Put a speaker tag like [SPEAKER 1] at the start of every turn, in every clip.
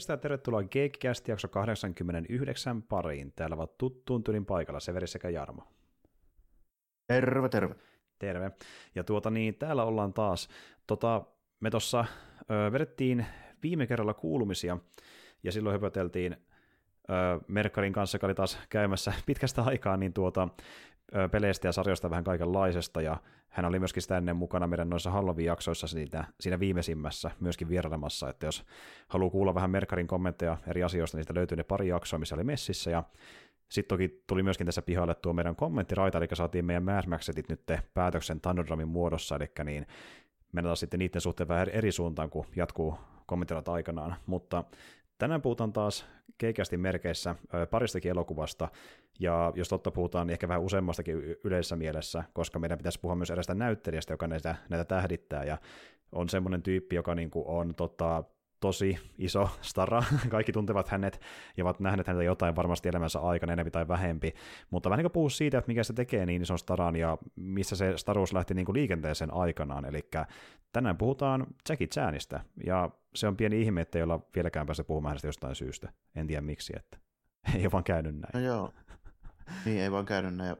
[SPEAKER 1] Morjesta ja tervetuloa Geekcast jakso 89 pariin. Täällä ovat tuttuun tylin paikalla Severi sekä Jarmo.
[SPEAKER 2] Terve, terve.
[SPEAKER 1] Terve. Ja tuota niin, täällä ollaan taas. Tota, me tuossa vedettiin viime kerralla kuulumisia, ja silloin höpöteltiin ö, Merkkarin kanssa, joka oli taas käymässä pitkästä aikaa, niin tuota, peleistä ja sarjoista vähän kaikenlaisesta, ja hän oli myöskin sitä ennen mukana meidän noissa Halloween-jaksoissa siitä, siinä viimeisimmässä myöskin vierailemassa, että jos haluaa kuulla vähän Merkarin kommentteja eri asioista, niin siitä löytyy ne pari jaksoa, missä oli messissä, ja sitten toki tuli myöskin tässä pihalle tuo meidän kommenttiraita, eli saatiin meidän Mad Maxetit nyt päätöksen Thunderdrumin muodossa, eli niin mennään sitten niiden suhteen vähän eri suuntaan, kun jatkuu kommenttiraita aikanaan, mutta Tänään puhutaan taas keikästi merkeissä paristakin elokuvasta, ja jos totta puhutaan, niin ehkä vähän useammastakin yleisessä mielessä, koska meidän pitäisi puhua myös erästä näyttelijästä, joka näitä, näitä tähdittää, ja on semmoinen tyyppi, joka niin kuin on tota, tosi iso stara, kaikki tuntevat hänet ja ovat nähneet häntä jotain varmasti elämänsä aikana enemmän tai vähempi, mutta vähän niin kuin siitä, että mikä se tekee niin ison staran ja missä se staruus lähti niin kuin liikenteeseen aikanaan, eli tänään puhutaan Jackie Chanista, ja se on pieni ihme, että ei olla vieläkään pääse puhumaan hänestä jostain syystä, en tiedä miksi, että ei vaan käynyt näin.
[SPEAKER 2] No joo, niin ei vaan käynyt näin.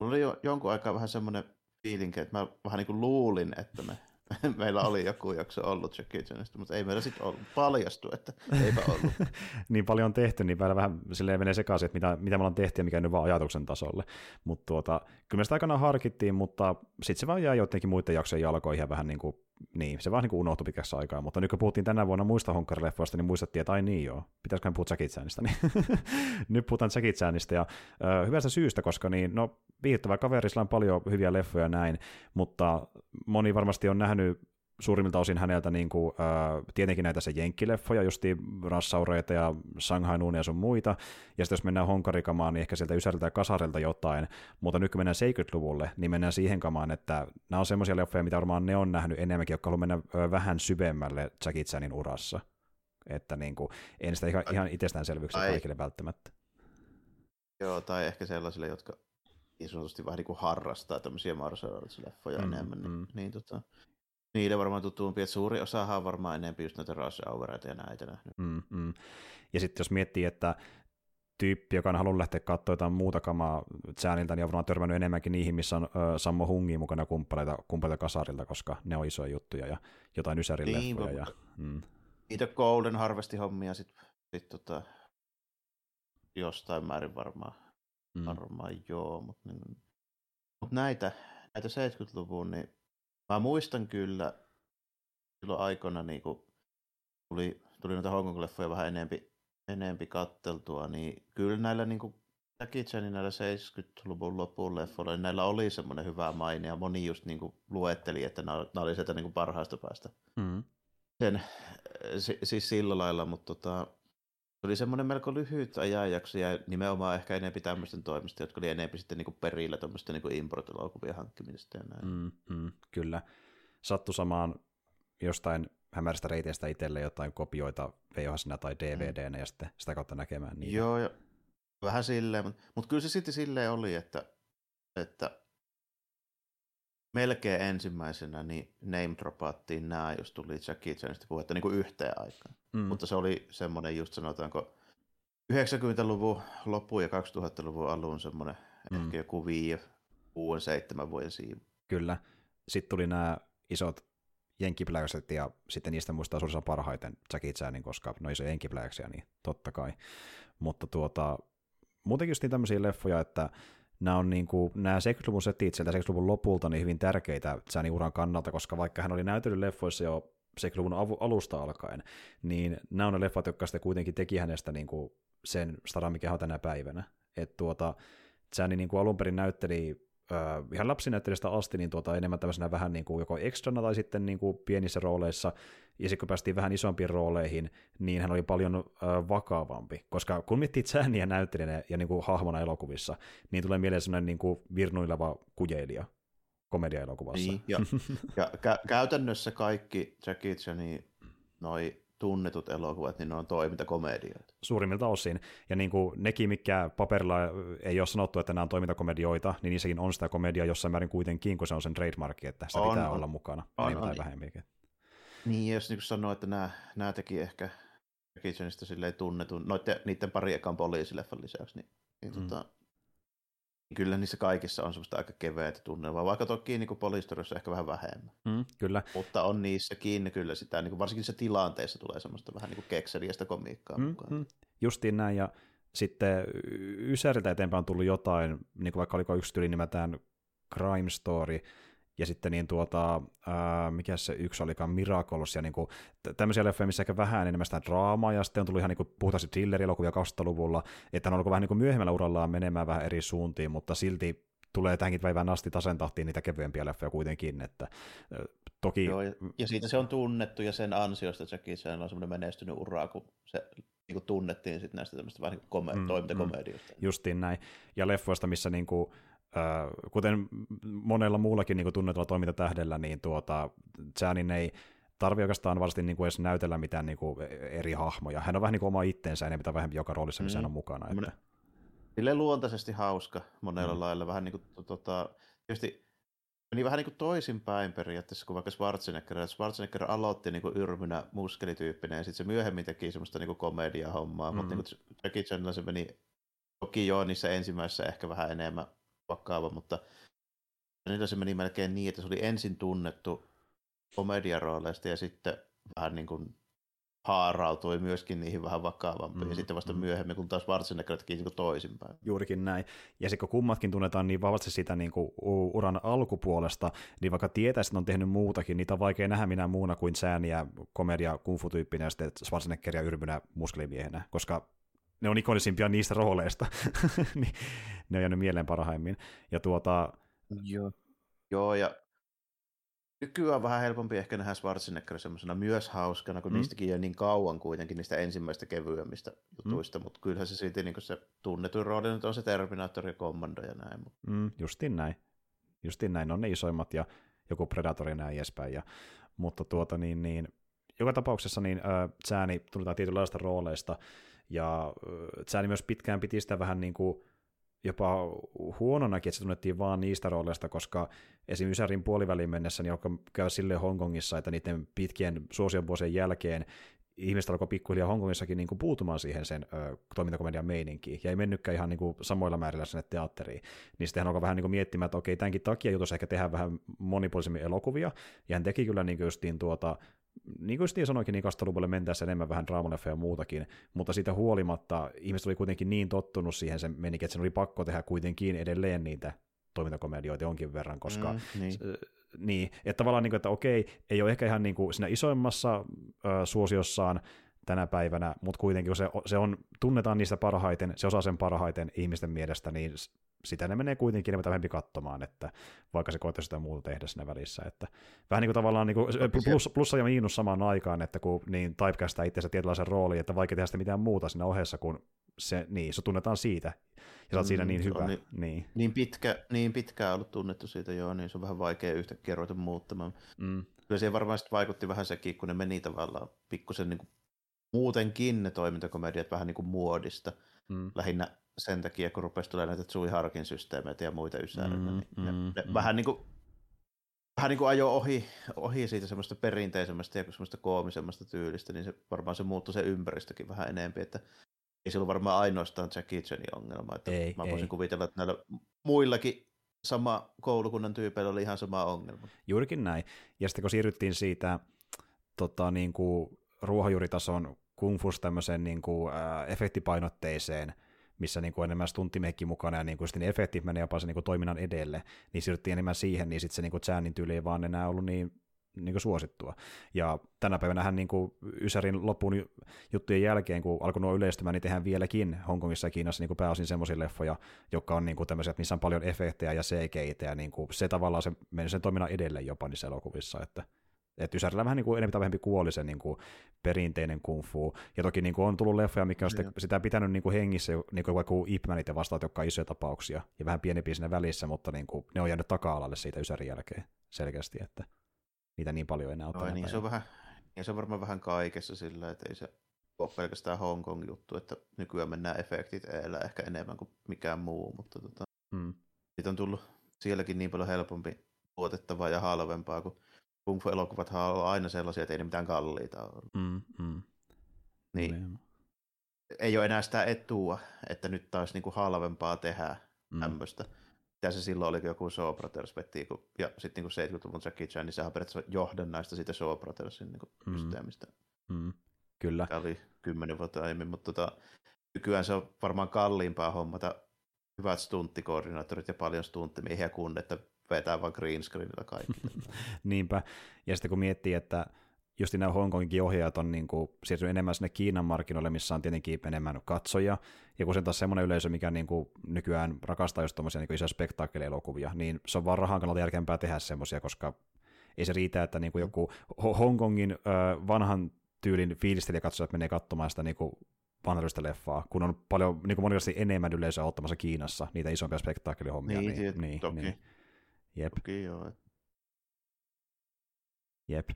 [SPEAKER 2] Mulla oli jo jonkun aikaa vähän semmoinen fiilinki, että mä vähän niin kuin luulin, että me meillä oli joku jakso ollut Jackie Chanista, mutta ei meillä sitten ollut. Paljastu, että eipä ollut.
[SPEAKER 1] niin paljon on tehty, niin vähän, vähän silleen menee sekaisin, että mitä, mitä me ollaan tehty ja mikä nyt vaan ajatuksen tasolle. Mutta tuota, kyllä me sitä aikanaan harkittiin, mutta sitten se vaan jäi jotenkin muiden jaksojen jalkoihin ja vähän niin kuin niin, se vaan niin unohtui pitkässä aikaa, mutta nyt kun puhuttiin tänä vuonna muista honkkarileffoista, niin muistettiin, että ai niin joo, pitäisikö puhua Jackie Chanista, niin nyt puhutaan Jackie Chanista, ja ö, hyvästä syystä, koska niin, no, viihdyttävä kaveri, on paljon hyviä leffoja näin, mutta moni varmasti on nähnyt suurimmilta osin häneltä niin kuin, äh, tietenkin näitä se jenkkileffoja, justi Rassaureita ja Shanghai ja sun muita, ja sitten jos mennään honkarikamaan, niin ehkä sieltä Ysäriltä ja Kasarilta jotain, mutta nyt kun mennään 70-luvulle, niin mennään siihen kamaan, että nämä on semmoisia leffoja, mitä varmaan ne on nähnyt enemmänkin, jotka haluaa mennä äh, vähän syvemmälle Jackie Chanin urassa, että niin kuin, en sitä ihan, ihan itsestäänselvyyksiä kaikille välttämättä.
[SPEAKER 2] Joo, tai ehkä sellaisille, jotka niin sanotusti vähän niin kuin harrastaa tämmöisiä martial arts-leffoja mm, enemmän, niin, mm. niin tota, Niille varmaan tutumpi, että suuri osahan on varmaan enemmän just näitä Rush Houreita ja näitä nähnyt.
[SPEAKER 1] Mm, mm. Ja sitten jos miettii, että tyyppi, joka on halunnut lähteä katsoa jotain muuta kamaa Chanilta, niin on varmaan törmännyt enemmänkin niihin, missä on ö, Sammo Hungi mukana kumppaneita, kumppaneita kasarilta, koska ne on isoja juttuja ja jotain Ysärin niin. Ja, mm.
[SPEAKER 2] Niitä Golden Harvestin hommia sitten sit, tota, jostain määrin varmaan. Mm. Varmaan joo, mutta niin, mut näitä, näitä 70-luvun, niin Mä muistan kyllä silloin aikoina, niin kun tuli, tuli noita Hongkong-leffoja vähän enempi, enempi katteltua, niin kyllä näillä niin kuin Jackie Chanin näillä 70-luvun lopun leffoilla, niin näillä oli semmoinen hyvä maine, ja moni just niin kuin luetteli, että nämä, nämä oli sieltä niin kuin parhaasta päästä. Mm. Sen, siis sillä lailla, mutta tota, oli semmoinen melko lyhyt ajanjakso, ja nimenomaan ehkä enempi tämmöisten toimista, jotka oli enempi sitten niin perillä tämmöistä niin import-elokuvien hankkimisesta ja näin.
[SPEAKER 1] Mm, mm, kyllä. Sattu samaan jostain hämäristä reiteistä itselle jotain kopioita vhs tai dvd mm. ja sitten sitä kautta näkemään niitä.
[SPEAKER 2] Joo, ja vähän silleen, mutta, mutta kyllä se sitten silleen oli, että, että melkein ensimmäisenä niin name dropattiin nämä, jos tuli Jackie Chanista puhetta niin kuin yhteen aikaan. Mm. Mutta se oli semmoinen just sanotaanko 90-luvun loppu ja 2000-luvun alun semmoinen mm. ehkä joku viiden, kuuden, seitsemän vuoden siivu.
[SPEAKER 1] Kyllä. Sitten tuli nämä isot jenkkipläykset ja sitten niistä muistaa suurissa parhaiten Jackie Chanin, koska ne on isoja jenkkipläyksiä, niin totta kai. Mutta tuota, muutenkin just niin tämmöisiä leffoja, että nämä on niin kuin, nämä 70-luvun setit sieltä 70-luvun lopulta niin hyvin tärkeitä Chanin uran kannalta, koska vaikka hän oli näytellyt leffoissa jo 70-luvun alusta alkaen, niin nämä on ne leffat, jotka sitten kuitenkin teki hänestä niin kuin sen staran, mikä on tänä päivänä. Että tuota, Chani niin kuin alun perin näytteli äh, ihan lapsinäyttelystä asti niin tuota, enemmän tämmöisenä vähän niin kuin joko ekstrana tai sitten niin kuin pienissä rooleissa, ja sitten kun päästiin vähän isompiin rooleihin, niin hän oli paljon äh, vakavampi, koska kun miettii Channia näyttelijänä ja niin kuin hahmona elokuvissa, niin tulee mieleen semmoinen niin kuin virnuileva kujeilija komedia-elokuvassa.
[SPEAKER 2] Niin, ja, ja kä- käytännössä kaikki Jackie Chanin noi tunnetut elokuvat, niin ne on toimintakomedioita.
[SPEAKER 1] Suurimmilta osin. Ja niin kuin nekin, mikä paperilla ei ole sanottu, että nämä on toimintakomedioita, niin niissäkin on sitä komediaa jossain määrin kuitenkin, kun se on sen trademarkki, että sitä on, pitää on. olla mukana, on, enemmän on, tai vähemminkin.
[SPEAKER 2] Niin, jos niin sanoo, että nämä, nämä teki ehkä Kitchenistä silleen tunnetun, noiden, niiden pari ekan poliisileffan lisäksi, niin, niin mm. tota, Kyllä niissä kaikissa on semmoista aika keveätä tunnelmaa, vaikka toki niin Polistorissa ehkä vähän vähemmän.
[SPEAKER 1] Mm, kyllä.
[SPEAKER 2] Mutta on niissäkin kyllä sitä, niin kuin varsinkin se tilanteessa tulee semmoista vähän niin kekseliästä komiikkaa mm, mukaan. Mm.
[SPEAKER 1] Justiin näin, ja sitten Ysäriltä eteenpäin on tullut jotain, niin kuin vaikka oliko yksi tyyli nimeltään Crime Story, ja sitten niin tuota, ää, mikä se yksi olikaan, Miracles, ja niin kuin, tämmöisiä leffoja, missä ehkä vähän enemmän sitä draamaa, ja sitten on tullut ihan niin kuin puhtaasti thriller-elokuvia 2000-luvulla, että on ollut vähän niin kuin myöhemmällä urallaan menemään vähän eri suuntiin, mutta silti tulee tähänkin päivään asti tasentahtiin niitä kevyempiä leffoja kuitenkin, että toki...
[SPEAKER 2] Joo, ja, ja siitä se on tunnettu, ja sen ansiosta Jackie Chan on semmoinen menestynyt ura, kun se niin kuin tunnettiin sitten näistä tämmöistä vähän niin kome- mm, toimintakomedioista. Mm,
[SPEAKER 1] justiin näin, ja leffoista, missä niin kuin, kuten monella muullakin niin tunnetulla toimintatähdellä, niin tuota, Chanin ei tarvi oikeastaan varmasti niin kuin edes näytellä mitään niin kuin eri hahmoja. Hän on vähän niin kuin oma itteensä enemmän tai vähemmän joka roolissa, missä mm. hän on mukana. Että...
[SPEAKER 2] Sille luontaisesti hauska monella mm. lailla. Vähän niin kuin, tota, tietysti meni vähän niin kuin toisinpäin periaatteessa kuin vaikka Schwarzenegger. Schwarzenegger aloitti niin kuin yrmynä muskelityyppinen ja sitten se myöhemmin teki semmoista niin komedia-hommaa, mm. mutta niin kuin Jackie Chanilla se meni toki joo niissä ensimmäisissä ehkä vähän enemmän vakava, mutta niillä se meni melkein niin, että se oli ensin tunnettu komediarooleista ja sitten vähän niin kuin haarautui myöskin niihin vähän vakavampiin, mm, ja sitten vasta mm. myöhemmin, kun taas Schwarzenegger teki niin toisinpäin.
[SPEAKER 1] Juurikin näin. Ja sitten kun kummatkin tunnetaan niin vahvasti sitä niin kuin uran alkupuolesta, niin vaikka tietäisi, että on tehnyt muutakin, niitä on vaikea nähdä minä muuna kuin sääniä, komedia, kungfu-tyyppinen, ja sitten Schwarzeneggeria yrmynä muskelimiehenä, koska ne on ikonisimpia niistä rooleista, niin ne on jäänyt mieleen parhaimmin. Ja tuota...
[SPEAKER 2] Joo. Joo, ja nykyään on vähän helpompi ehkä nähdä Schwarzenegger semmoisena myös hauskana, kun mm. niistäkin jo niin kauan kuitenkin niistä ensimmäistä kevyemmistä jutuista, mm. mutta kyllähän se silti niin se tunnetuin rooli nyt on se Terminator ja Commando ja näin.
[SPEAKER 1] Mm, justin näin. Justin näin on ne isoimmat ja joku Predator ja näin edespäin. Ja, mutta tuota niin, niin joka tapauksessa niin äh, sääni tunnetaan tietynlaista rooleista, ja Zani myös pitkään piti sitä vähän niin kuin jopa huononakin, että se tunnettiin vaan niistä rooleista, koska esim. Ysärin puolivälin mennessä niin alkoi käydä silleen Hongkongissa, että niiden pitkien suosion vuosien jälkeen ihmiset alkoi pikkuhiljaa Hongkongissakin niin kuin puutumaan siihen sen ö, toimintakomedian meininkiin, ja ei mennytkään ihan niin kuin samoilla määrillä sinne teatteriin. Niin sitten hän alkoi vähän niin kuin miettimään, että okei, tämänkin takia jutussa ehkä tehdään vähän monipuolisemmin elokuvia, ja hän teki kyllä niin kuin justiin tuota niin kuin Steve sanoikin, niin 20 mentäessä enemmän vähän draamaleffa ja muutakin, mutta siitä huolimatta ihmiset oli kuitenkin niin tottunut siihen se menikin, että sen oli pakko tehdä kuitenkin edelleen niitä toimintakomedioita jonkin verran, koska mm, niin. niin, että tavallaan niin kuin, että okei, ei ole ehkä ihan niin kuin siinä isoimmassa ö, suosiossaan tänä päivänä, mutta kuitenkin kun se, se on, tunnetaan niistä parhaiten, se osaa sen parhaiten ihmisten mielestä, niin sitä ne menee kuitenkin enemmän vähempi katsomaan, että vaikka se koettaisi sitä muuta tehdä siinä välissä. Että vähän niin kuin tavallaan niin kuin plus, plussa ja miinus samaan aikaan, että kun niin typecastaa itseänsä tietynlaisen rooliin, että vaikka tehdä sitä mitään muuta siinä ohessa, kun se, niin, se tunnetaan siitä, ja sä oot mm, siinä niin hyvä. Niin,
[SPEAKER 2] niin. Niin, pitkä, niin pitkään ollut tunnettu siitä, joo, niin se on vähän vaikea yhtäkkiä ruveta muuttamaan. Mm. Kyllä siihen varmaan vaikutti vähän sekin, kun ne meni tavallaan pikkusen niin muutenkin ne toimintakomediat vähän niin kuin muodista. Mm. Lähinnä sen takia, kun rupesi tulemaan näitä Tsui Harkin systeemeitä ja muita ysärillä, mm, niin ne, mm, ne mm. vähän niin kuin vähän niin kuin ajo ohi, ohi siitä semmoista perinteisemmästä ja semmoista koomisemmasta tyylistä, niin se, varmaan se muuttui se ympäristökin vähän enemmän, että ei se ollut varmaan ainoastaan Jackie Chanin ongelma, että ei, mä voisin ei. kuvitella, että näillä muillakin sama koulukunnan tyypeillä oli ihan sama ongelma.
[SPEAKER 1] Juurikin näin. Ja sitten kun siirryttiin siitä tota, niin kuin ruohonjuuritason kungfusta tämmöiseen niin kuin, äh, efektipainotteiseen, missä niin kuin enemmän stuntimekki mukana ja niin kuin sitten efektit menee jopa sen niin kuin toiminnan edelle, niin siirryttiin enemmän siihen, niin sitten se niin kuin Chanin tyyli ei vaan enää ollut niin niin suosittua. Ja tänä päivänä hän niin Ysärin lopun juttujen jälkeen, kun alkoi nuo yleistymään, niin tehdään vieläkin Hongkongissa ja Kiinassa niin pääosin semmoisia leffoja, jotka on niin tämmöisiä, missä on paljon efektejä ja cgi ja niin se tavallaan se meni sen toiminnan edelleen jopa niissä elokuvissa, että että Ysärillä vähän niin kuin enemmän tai vähempi kuoli se niin kuin perinteinen kung fu. Ja toki niin kuin on tullut leffoja, mikä on sitä, sitä pitänyt niin kuin hengissä, niin kuin vaikka Ip Manit ja vastaat, jotka on isoja tapauksia, ja vähän pienempiä siinä välissä, mutta niin kuin, ne on jäänyt taka-alalle siitä Ysärin jälkeen selkeästi, että niitä niin paljon enää
[SPEAKER 2] ole. No, niin, se on vähän, ja se on varmaan vähän kaikessa sillä, että ei se ole pelkästään Hong Kong juttu, että nykyään mennään efektit eellä ehkä enemmän kuin mikään muu, mutta tota, mm. siitä on tullut sielläkin niin paljon helpompi tuotettavaa ja halvempaa, kun kung fu-elokuvat on aina sellaisia, että ei ne mitään kalliita ole. Mm, mm. Niin. Ei ole enää sitä etua, että nyt taas niinku halvempaa tehdä mm. tämmöistä. Mitä se silloin oli, joku Shaw Brothers vetti, ja sitten niinku 70-luvun Jackie Chan, niin sehän periaatteessa johdannaista siitä Shaw Brothersin niinku mm. systeemistä. Mm.
[SPEAKER 1] Kyllä.
[SPEAKER 2] Tämä oli kymmenen vuotta aiemmin, mutta tota, nykyään se on varmaan kalliimpaa hommata hyvät stunttikoordinaattorit ja paljon stunttimiehiä kuin, että vetää vaan green screenillä kaikki.
[SPEAKER 1] Niinpä. Ja sitten kun miettii, että just nämä Hongkongin ohjaajat on niin kuin, siirtynyt enemmän sinne Kiinan markkinoille, missä on tietenkin enemmän katsoja, ja kun se on taas semmoinen yleisö, mikä niin kuin nykyään rakastaa just tuommoisia niin isoja spektaakelielokuvia, niin se on vaan rahan kannalta järkeämpää tehdä semmoisia, koska ei se riitä, että niin kuin joku Hongkongin vanhan tyylin fiilistelijä katsojat menee katsomaan sitä niin kuin vanhallista leffaa, kun on paljon niin kuin enemmän yleisöä ottamassa Kiinassa niitä isompia spektaakkelihommia.
[SPEAKER 2] Niin, niin, niin, toki. Niin.
[SPEAKER 1] Jep.
[SPEAKER 2] Toki joo.
[SPEAKER 1] Jep.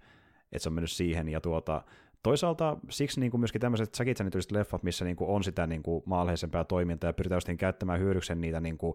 [SPEAKER 1] Että se on mennyt siihen. Ja tuota, toisaalta siksi niin kuin myöskin tämmöiset Jackie leffat, missä niin kuin on sitä niin kuin maalheisempää toimintaa ja pyritään just käyttämään hyödyksen niitä niin kuin,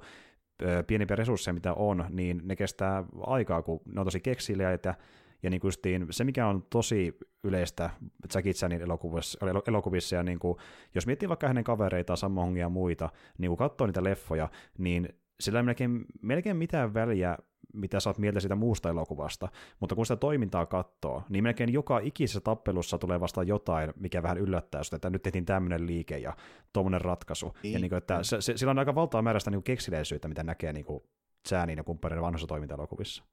[SPEAKER 1] pienempiä resursseja, mitä on, niin ne kestää aikaa, kun ne on tosi keksiliäitä, ja niin justiin, se, mikä on tosi yleistä Jackie Chanin elokuvissa, elokuvissa ja niin kuin, jos miettii vaikka hänen kavereitaan, Sammo ja muita, niin kun katsoo niitä leffoja, niin sillä ei melkein, melkein mitään väliä, mitä saat mieltä siitä muusta elokuvasta, mutta kun sitä toimintaa katsoo, niin melkein joka ikisessä tappelussa tulee vasta jotain, mikä vähän yllättää sitä, että nyt tehtiin tämmöinen liike ja tuommoinen ratkaisu. Niin. Ja niin kuin, että se, se, sillä on aika valtaa määrästä niin keksileisyyttä, mitä näkee niin kuin Chäänin ja kumppaneiden vanhoissa toiminta-elokuvissa.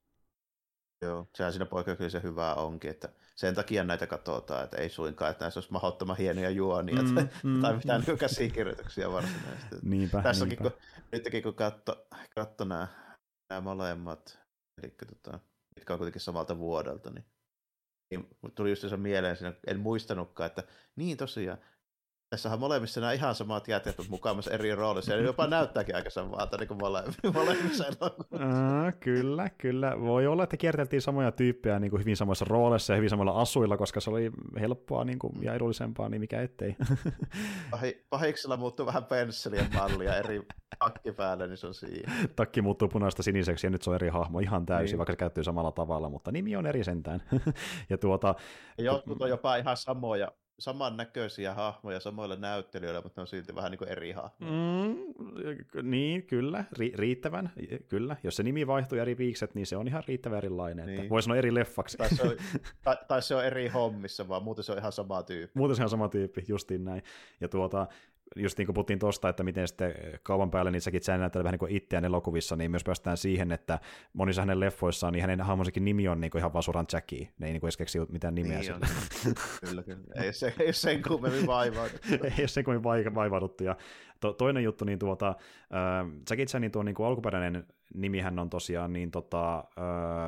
[SPEAKER 2] Joo, sehän siinä poikkeuksellisen hyvää onkin, että sen takia näitä katsotaan, että ei suinkaan, että näissä olisi mahdottoman hienoja juonia mm, tai, mm, tai mitään mm. käsikirjoituksia varsinaisesti.
[SPEAKER 1] Niinpä,
[SPEAKER 2] Tässäkin, niinpä. kun, nytkin kun katso, katso nämä, nämä molemmat, eli tota, mitkä on kuitenkin samalta vuodelta, niin, niin tuli just se mieleen siinä, en muistanutkaan, että niin tosiaan, Tässähän molemmissa nämä ihan samat jätet, mutta mukaan eri roolissa, ja jopa näyttääkin aika samalta niin kuin molemmissa
[SPEAKER 1] äh, Kyllä, kyllä. Voi olla, että kierteltiin samoja tyyppejä niin kuin hyvin samoissa rooleissa ja hyvin samoilla asuilla, koska se oli helppoa niin kuin, ja edullisempaa, niin mikä ettei.
[SPEAKER 2] Pahiksella muuttuu vähän pensselien mallia eri takki päälle, niin se on siinä.
[SPEAKER 1] Takki muuttuu punaista siniseksi ja nyt se on eri hahmo ihan täysin, niin. vaikka se käyttyy samalla tavalla, mutta nimi on eri sentään. ja tuota...
[SPEAKER 2] Jotkut on jopa ihan samoja samannäköisiä hahmoja samoilla näyttelijöillä, mutta ne on silti vähän niin kuin eri hahmoja. Mm,
[SPEAKER 1] niin, kyllä, ri- riittävän, kyllä. Jos se nimi vaihtuu eri viikset, niin se on ihan riittävän erilainen. Niin. Että voi sanoa eri leffaksi.
[SPEAKER 2] Tai se, on, tai, tai se on eri hommissa, vaan muuten se on ihan sama tyyppi.
[SPEAKER 1] Muuten se on sama tyyppi, justiin näin. Ja tuota, just niin kuin puhuttiin tuosta, että miten sitten kaupan päälle niin sekin Chan näyttää vähän niin kuin itseään elokuvissa, niin myös päästään siihen, että monissa hänen leffoissaan, niin hänen hahmonsakin nimi on niin kuin ihan vaan suoraan Jackie. Ne ei niin kuin edes keksi mitään nimeä niin sille.
[SPEAKER 2] kyllä, kyllä. Ei, se, ei sen kummemmin vaivauduttu.
[SPEAKER 1] ei sen kummemmin vaivauduttu. Ja to, toinen juttu, niin tuota, äh, Jackie Chanin tuo niin kuin alkuperäinen nimihän on tosiaan niin tota, äh,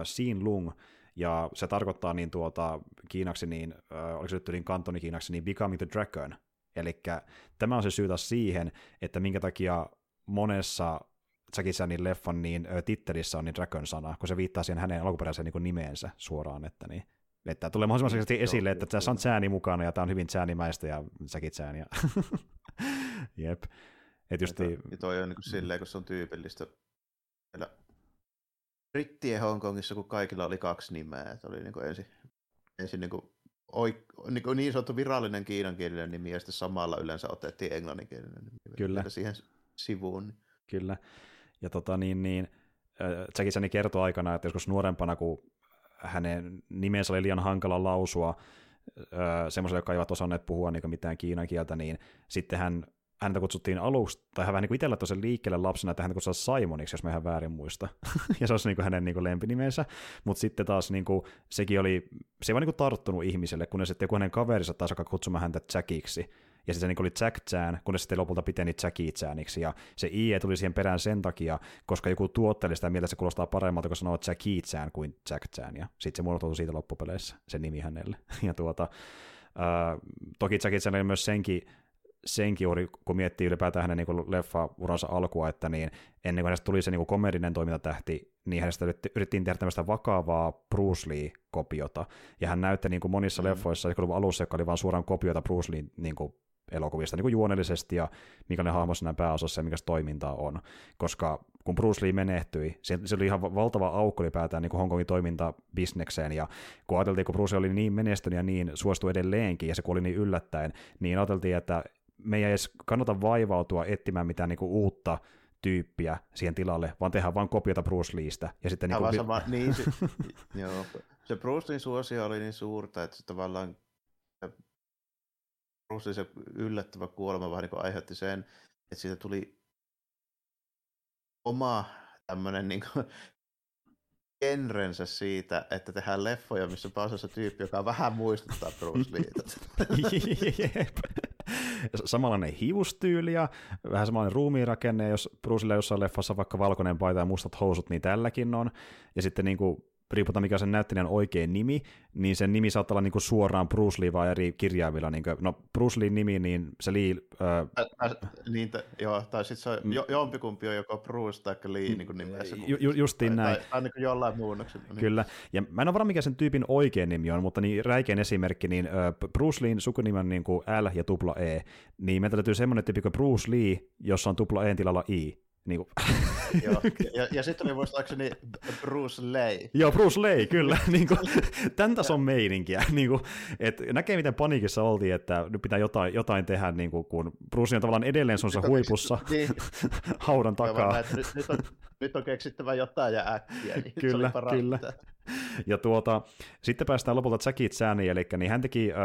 [SPEAKER 1] Siin Lung, ja se tarkoittaa niin tuota, kiinaksi, niin, äh, oliko se nyt niin kantoni kiinaksi, niin Becoming the Dragon, Eli tämä on se syy taas siihen, että minkä takia monessa Jackie Chanin leffan niin tittelissä on niin Dragon-sana, kun se viittaa siihen hänen alkuperäiseen niin nimeensä suoraan, että niin, että tulee mahdollisimman mm, esille, että tässä on Chani mukana ja tämä on hyvin Chanimäistä ja Jackie Chan. Ja... Jep. Et just
[SPEAKER 2] ja, ja toi on niin kuin silleen, kun se on tyypillistä meillä brittien Hongkongissa, kun kaikilla oli kaksi nimeä. Että oli niin kuin ensin, ensin niin kuin oi, niin, kuin niin sanottu virallinen kiinankielinen nimi ja sitten samalla yleensä otettiin englanninkielinen nimi.
[SPEAKER 1] Kyllä.
[SPEAKER 2] Siihen sivuun.
[SPEAKER 1] Kyllä. Ja tota niin, niin Jackie Chan kertoi aikana, että joskus nuorempana, kun hänen nimensä oli liian hankala lausua semmoiselle, jotka eivät osanneet puhua niin mitään kiinan kieltä, niin sitten hän häntä kutsuttiin aluksi, tai hän vähän niin kuin itsellä toisen liikkeelle lapsena, että häntä kutsutaan Simoniksi, jos mä ihan väärin muista. ja se olisi niin kuin hänen niin kuin lempinimensä. Mutta sitten taas niin kuin, sekin oli, se ei vaan niin kuin tarttunut ihmiselle, kunnes sitten joku hänen kaverinsa taas alkaa kutsumaan häntä Jackiksi. Ja sitten se niin oli Jack Chan, kunnes sitten lopulta piteni Jackie Chaniksi. Ja se IE tuli siihen perään sen takia, koska joku tuotteli sitä mieltä, se kuulostaa paremmalta, kun sanoo Jackie Chan kuin Jack Chan. Ja sitten se muodontui siitä loppupeleissä, se nimi hänelle. Ja tuota, Uh, toki Jackie Chan oli myös senkin senkin juuri, kun miettii ylipäätään hänen niin leffa-uransa alkua, että niin ennen kuin hänestä tuli se niin komedinen toimintatähti, niin hänestä yritettiin tehdä tämmöistä vakavaa Bruce Lee-kopiota, ja hän näytti niin kuin monissa mm. leffoissa, alussa, joka oli vain suoraan kopiota Bruce Lee niin kuin elokuvista niin kuin juonellisesti ja mikä ne hahmo siinä pääosassa ja mikä se toiminta on. Koska kun Bruce Lee menehtyi, se, se oli ihan valtava aukko ylipäätään niin kuin Hongkongin toiminta bisnekseen, ja kun ajateltiin, kun Bruce Lee oli niin menestynyt ja niin suostui edelleenkin, ja se kuoli niin yllättäen, niin ajateltiin, että me ei edes kannata vaivautua etsimään mitään niin kuin uutta tyyppiä siihen tilalle, vaan tehdään vain kopiota Bruce Leestä. Ja sitten
[SPEAKER 2] niin kuin... sama, niin, se, joo, se Bruce Leen suosio oli niin suurta, että se tavallaan Bruce Lee se yllättävä kuolema vähän niin aiheutti sen, että siitä tuli oma tämmöinen niin kuin, genrensä siitä, että tehdään leffoja, missä pääosassa tyyppi, joka vähän muistuttaa Bruce Leetä.
[SPEAKER 1] samanlainen hiustyyli ja vähän samanlainen ruumiirakenne, jos Brucelle jossain leffassa vaikka valkoinen paita ja mustat housut, niin tälläkin on. Ja sitten niin kuin riippuen mikä sen näyttelijän oikein nimi, niin sen nimi saattaa olla niinku suoraan Bruce Lee vai eri kirjaimilla. Niinku, no Bruce Lee nimi, niin se Lee... Äh,
[SPEAKER 2] äh, niin, t- joo, tai sitten se on, jo, jompikumpi on joko Bruce tai Lee niin kuin nimessä. Ju,
[SPEAKER 1] ju, justiin
[SPEAKER 2] tai,
[SPEAKER 1] näin.
[SPEAKER 2] Tai, tai niin kuin jollain muunnoksella. Niin.
[SPEAKER 1] Kyllä, ja mä en ole varma mikä sen tyypin oikein nimi on, mutta niin räikein esimerkki, niin äh, Bruce Leen sukunimi on niin kuin L ja tupla E, niin meiltä löytyy semmoinen tyyppi kuin Bruce Lee, jossa on tupla E tilalla I. Niin kuin.
[SPEAKER 2] Joo. Ja, ja sitten oli muistaakseni Bruce Lee.
[SPEAKER 1] Joo, Bruce Lee, kyllä. niin kuin, tämän tason meininkiä. Niin kuin, et näkee, miten panikissa oltiin, että nyt pitää jotain, jotain tehdä, niin kuin, kun Bruce on tavallaan edelleen sunsa huipussa niin. haudan takaa.
[SPEAKER 2] Näin, nyt, nyt, on, nyt on keksittävä jotain ja äkkiä. Niin
[SPEAKER 1] kyllä, kyllä. Ja tuota, sitten päästään lopulta Jackie Chaniin, eli niin hän teki äh,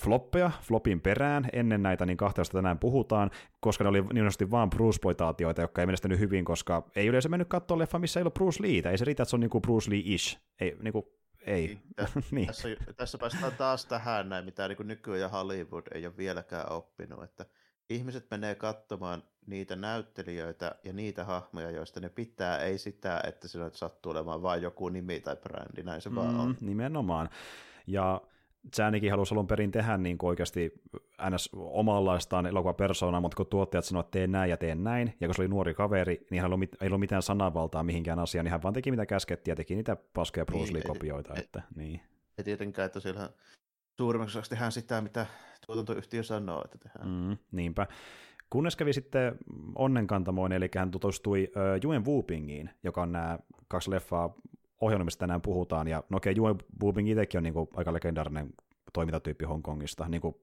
[SPEAKER 1] floppeja flopin perään ennen näitä niin kahta, joista tänään puhutaan, koska ne oli niin vaan Bruce-ploitaatioita, jotka ei menestynyt hyvin, koska ei yleensä mennyt katsoa leffa, missä ei ole Bruce Leeitä. Ei se riitä, että se on niinku Bruce Lee-ish. Ei, niinku, ei. Niin,
[SPEAKER 2] niin. Tässä, tässä päästään taas tähän näin, mitä niin nykyään Hollywood ei ole vieläkään oppinut, että ihmiset menee katsomaan niitä näyttelijöitä ja niitä hahmoja, joista ne pitää, ei sitä, että se sattuu olemaan vain joku nimi tai brändi, näin se mm, vaan on.
[SPEAKER 1] Nimenomaan. Ja Zanikin halusi alun perin tehdä niin oikeasti ns. omanlaistaan elokuvapersoonaa, mutta kun tuottajat sanoivat, että tee näin ja tee näin, ja kun se oli nuori kaveri, niin hän ei ollut mitään sananvaltaa mihinkään asiaan, niin hän vaan teki mitä käskettiin ja teki niitä paskeja Bruce niin, Lee-kopioita. Ei, että, niin.
[SPEAKER 2] ei tietenkään, että siellä suurimmaksi osaksi tehdään sitä, mitä tuotantoyhtiö sanoo, että tehdään.
[SPEAKER 1] Mm, niinpä. Kunnes kävi sitten onnenkantamoin, eli hän tutustui uh, Juen Wupingiin, joka on nämä kaksi leffaa ohjelmista tänään puhutaan, ja no okei, okay, Juen Wuping itsekin on niin kuin aika legendaarinen toimintatyyppi Hongkongista, niin kuin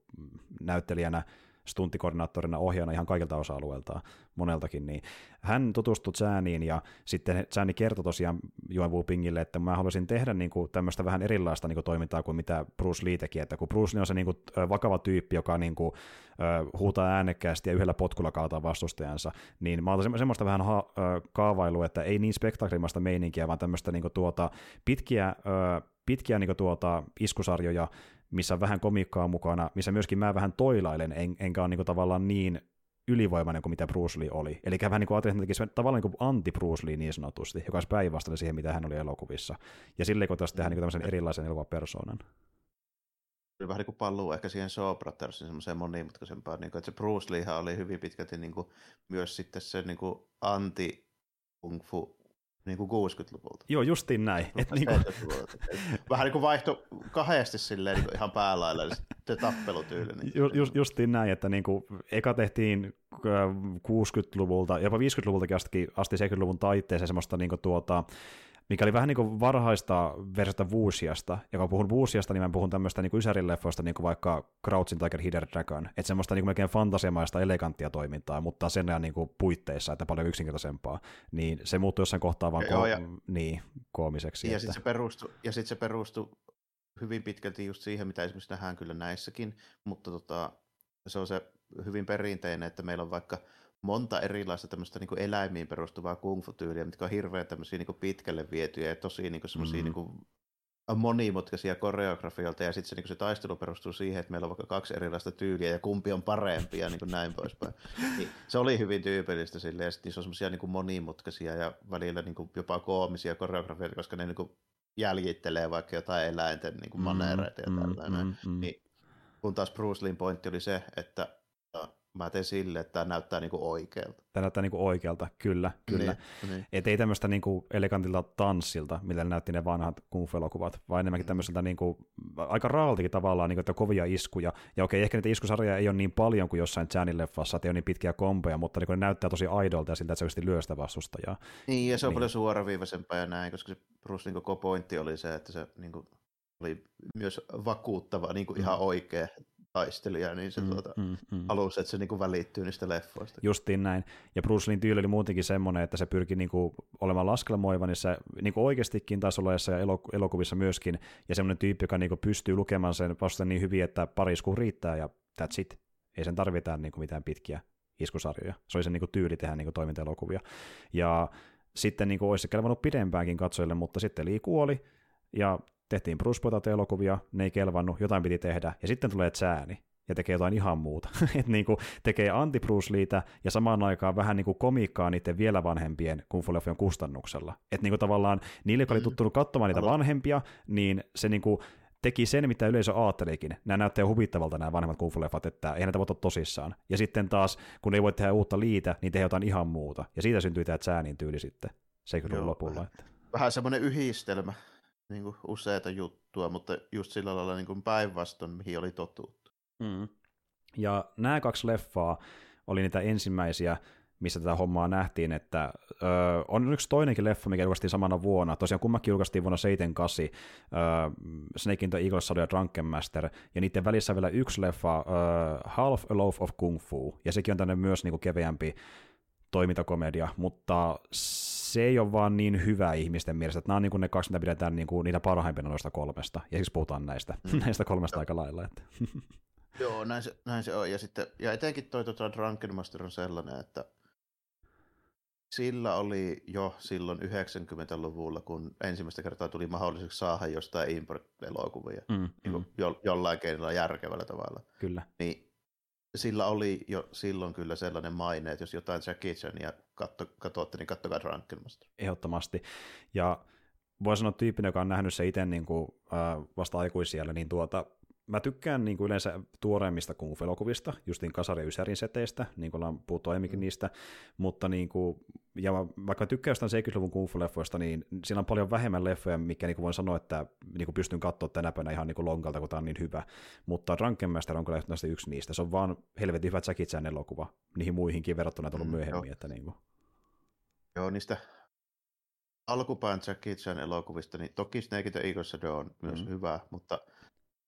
[SPEAKER 1] näyttelijänä stuntikoordinaattorina ohjaana ihan kaikilta osa-alueilta, moneltakin, niin hän tutustui Zaniin ja sitten Zani kertoi tosiaan Juan Wupingille, että mä haluaisin tehdä niin kuin tämmöistä vähän erilaista niin kuin toimintaa kuin mitä Bruce Lee teki, että kun Bruce Lee on se niin kuin, vakava tyyppi, joka niin kuin, huutaa äänekkäästi ja yhdellä potkulla kaataa vastustajansa, niin mä otan semmoista vähän ha- kaavailua, että ei niin spektaklimasta meininkiä, vaan tämmöistä niin kuin, tuota, pitkiä, pitkiä niin kuin, tuota, iskusarjoja, missä on vähän komikkaa mukana, missä myöskin mä vähän toilailen, en, enkä ole niin tavallaan niin ylivoimainen kuin mitä Bruce Lee oli. Eli vähän niin kuin ajattelin, että tavallaan niin anti-Bruce Lee niin sanotusti, joka olisi päinvastainen siihen, mitä hän oli elokuvissa. Ja silleen, kun taas tehdään niin tämmöisen erilaisen elokuvapersoonan.
[SPEAKER 2] Vähän niin kuin palluu ehkä siihen Shaw Brothersin semmoiseen monimutkaisempaan, niin kuin, että se Bruce Lee oli hyvin pitkälti niin kuin, myös sitten se niin kuin anti-kung fu niin kuin 60-luvulta.
[SPEAKER 1] Joo, justiin näin. Et niin
[SPEAKER 2] kuin... Vähän niin kuin vaihto kahdesti silleen niin ihan päälailla se tappelutyyli. Niin.
[SPEAKER 1] Ju, just, justiin näin, että niin kuin, eka tehtiin 60-luvulta, jopa 50-luvultakin asti, asti 70-luvun taitteeseen semmoista niin kuin, tuota, mikä oli vähän niin kuin varhaista versiota Wuxiasta. Ja kun puhun Wuxiasta, niin mä puhun tämmöistä niin ysärileffoista, niin kuin vaikka Crouching Tiger, Hidden Dragon. Että semmoista niin kuin melkein fantasiamaista, eleganttia toimintaa, mutta sen ajan niin kuin puitteissa, että paljon yksinkertaisempaa. Niin se muuttui jossain kohtaa vaan ko- ja, niin, koomiseksi.
[SPEAKER 2] Ja
[SPEAKER 1] että...
[SPEAKER 2] sitten se perustui, ja sit se perustui hyvin pitkälti just siihen, mitä esimerkiksi nähdään kyllä näissäkin, mutta tota, se on se hyvin perinteinen, että meillä on vaikka monta erilaista tämmöistä niin eläimiin perustuvaa kung fu-tyyliä, mitkä on hirveän tämmöisiä niin pitkälle vietyjä ja tosi niin semmoisia mm. niin monimutkaisia koreografioilta, ja sitten se, niin se taistelu perustuu siihen, että meillä on vaikka kaksi erilaista tyyliä, ja kumpi on parempi, ja niin kuin näin poispäin. Niin, se oli hyvin tyypillistä sille, ja sitten niissä on semmoisia niin monimutkaisia ja välillä niin kuin jopa koomisia koreografioita, koska ne niin kuin jäljittelee vaikka jotain eläinten niin kuin mm, maneereita ja mm, tällainen. Mm, mm, niin, kun taas Bruce Leein pointti oli se, että mä teen sille, että tämä näyttää niinku oikealta.
[SPEAKER 1] Tämä näyttää niinku oikealta, kyllä, kyllä. Niin, niin. Et ei tämmöistä niinku elegantilta tanssilta, millä ne näytti ne vanhat kung elokuvat vaan enemmänkin mm. tämmöiseltä niinku, aika raaltikin tavallaan, niinku, että kovia iskuja. Ja okei, ehkä niitä iskusarjoja ei ole niin paljon kuin jossain Chanin leffassa, että ei ole niin pitkiä kompoja, mutta niinku, ne näyttää tosi aidolta ja siltä, että se oikeasti lyö sitä vastustajaa.
[SPEAKER 2] Niin, ja se on niin. paljon suoraviivaisempaa ja näin, koska se Bruce niin koko pointti oli se, että se niin kuin, oli myös vakuuttava, niin kuin mm. ihan oikea taistelija, niin se mm, tuota, mm, mm. halusi, että se niinku välittyy niistä leffoista.
[SPEAKER 1] Justiin näin. Ja Bruce Leein tyyli oli muutenkin semmoinen, että se pyrki niinku olemaan laskelmoiva niissä niinku oikeastikin taisoloissa ja elokuvissa myöskin, ja semmoinen tyyppi, joka niinku pystyy lukemaan sen vasta niin hyvin, että pari iskua riittää, ja that's it. Ei sen tarvita niinku mitään pitkiä iskusarjoja. Se oli se niinku tyyli tehdä niinku toimintaelokuvia. Ja sitten niinku olisi se kelvannut pidempäänkin katsojille, mutta sitten Lee kuoli, ja tehtiin Bruce elokuvia ne ei kelvannut, jotain piti tehdä, ja sitten tulee Zääni, ja tekee jotain ihan muuta. että niinku tekee anti Bruce Leetä ja samaan aikaan vähän niinku komiikkaa niiden vielä vanhempien kung fu kustannuksella. Että niinku tavallaan niille, jotka oli mm. tuttunut katsomaan niitä vanhempia, niin se niinku teki sen, mitä yleisö ajattelikin. Nämä näyttää huvittavalta nämä vanhemmat kung että eihän näitä voi ottaa tosissaan. Ja sitten taas, kun ei voi tehdä uutta liitä, niin tehdään jotain ihan muuta. Ja siitä syntyy tämä Zäänin tyyli sitten, se kyllä lopulla. Että.
[SPEAKER 2] Vähän semmoinen yhdistelmä niin kuin useita juttua, mutta just sillä lailla niin päinvastoin, mihin oli totuttu.
[SPEAKER 1] Mm. Ja nämä kaksi leffaa oli niitä ensimmäisiä, missä tätä hommaa nähtiin, että ö, on yksi toinenkin leffa, mikä julkaistiin samana vuonna. Tosiaan kummakin julkaistiin vuonna 78, ö, Snake in the Eagle ja Drunken Master, ja niiden välissä vielä yksi leffa, ö, Half a Loaf of Kung Fu, ja sekin on tänne myös niinku keveämpi toimintakomedia, mutta se ei ole vaan niin hyvä ihmisten mielestä, että nämä on niin kuin ne kaksi, mitä pidetään niin kuin niitä parhaimpina noista kolmesta, ja siis puhutaan näistä, mm. näistä kolmesta aika lailla. Että.
[SPEAKER 2] Joo, näin se, näin se on, ja, sitten, ja etenkin toi tota Drunken Master on sellainen, että sillä oli jo silloin 90-luvulla, kun ensimmäistä kertaa tuli mahdolliseksi saada jostain import-elokuvia mm, niin mm. Jo, jollain keinolla järkevällä tavalla.
[SPEAKER 1] Kyllä.
[SPEAKER 2] Niin sillä oli jo silloin kyllä sellainen maine, että jos jotain Jackie Chania katso, katsotte, niin kattokaa Drunkenmasta.
[SPEAKER 1] Ehdottomasti. Ja voi sanoa tyyppinen, joka on nähnyt se itse niin kuin, äh, vasta aikuisiellä, niin tuota, mä tykkään niin kuin yleensä tuoreimmista kung elokuvista justiin Kasari ja Ysärin seteistä, niin kuin ollaan puhuttu aiemminkin mm. niistä, mutta niin kuin, ja vaikka tykkään jostain 70-luvun kung leffoista niin siinä on paljon vähemmän leffoja, mikä niin kuin voin sanoa, että niin kuin pystyn katsoa tänä päivänä ihan niin kuin lonkalta, kun tämä on niin hyvä. Mutta Drunkenmaster on kyllä yksi niistä. Se on vaan helvetin hyvä Jackie Chan elokuva, niihin muihinkin verrattuna tullut mm, myöhemmin. Jo. Että niin kuin.
[SPEAKER 2] Joo, niistä alkupään Jackie Chan elokuvista, niin toki Snake the Eagle Shadow on myös mm. hyvä, mutta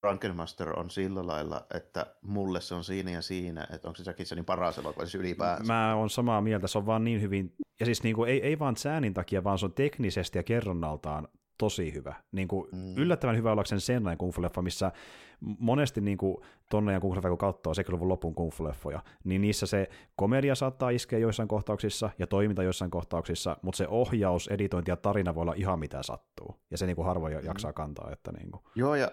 [SPEAKER 2] Frankenmaster on sillä lailla, että mulle se on siinä ja siinä, että onko se Jackie Chanin paras elokuva siis ylipäänsä.
[SPEAKER 1] Mä oon samaa mieltä, se on vaan niin hyvin, ja siis niin kuin, ei, ei vaan säänin takia, vaan se on teknisesti ja kerronnaltaan tosi hyvä. Niin kuin mm. Yllättävän hyvä ollakseen sellainen kung leffa missä monesti niin kuin tonne ja kung kun katsoo 70-luvun lopun kung leffoja niin niissä se komedia saattaa iskeä joissain kohtauksissa ja toiminta joissain kohtauksissa, mutta se ohjaus, editointi ja tarina voi olla ihan mitä sattuu. Ja se niin kuin harvoin mm. jaksaa kantaa. Että niin kuin.
[SPEAKER 2] Joo, ja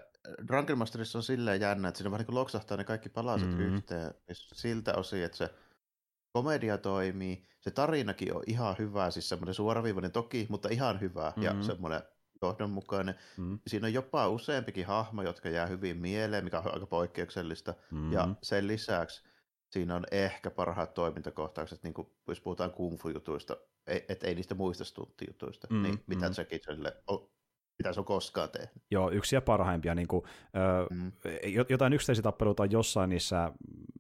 [SPEAKER 2] Drunken Masterissa on silleen jännä, että siinä vähän niin loksahtaa ne kaikki palaset mm-hmm. yhteen siltä osin, että se komedia toimii, se tarinakin on ihan hyvä, siis semmoinen suoraviivainen toki, mutta ihan hyvä mm-hmm. ja semmoinen johdonmukainen. Mm-hmm. Siinä on jopa useampikin hahmo, jotka jää hyvin mieleen, mikä on aika poikkeuksellista. Mm-hmm. Ja sen lisäksi siinä on ehkä parhaat toimintakohtaukset, niin kuin jos puhutaan kung fu-jutuista, että ei niistä muista stunttijutuista, mm-hmm. niin mitä mm-hmm. Jackie Chanille mitä se on koskaan tehnyt.
[SPEAKER 1] Joo, yksi ja parhaimpia. Niin kuin, ö, mm. Jotain yksittäisiä tappeluita on jossain niissä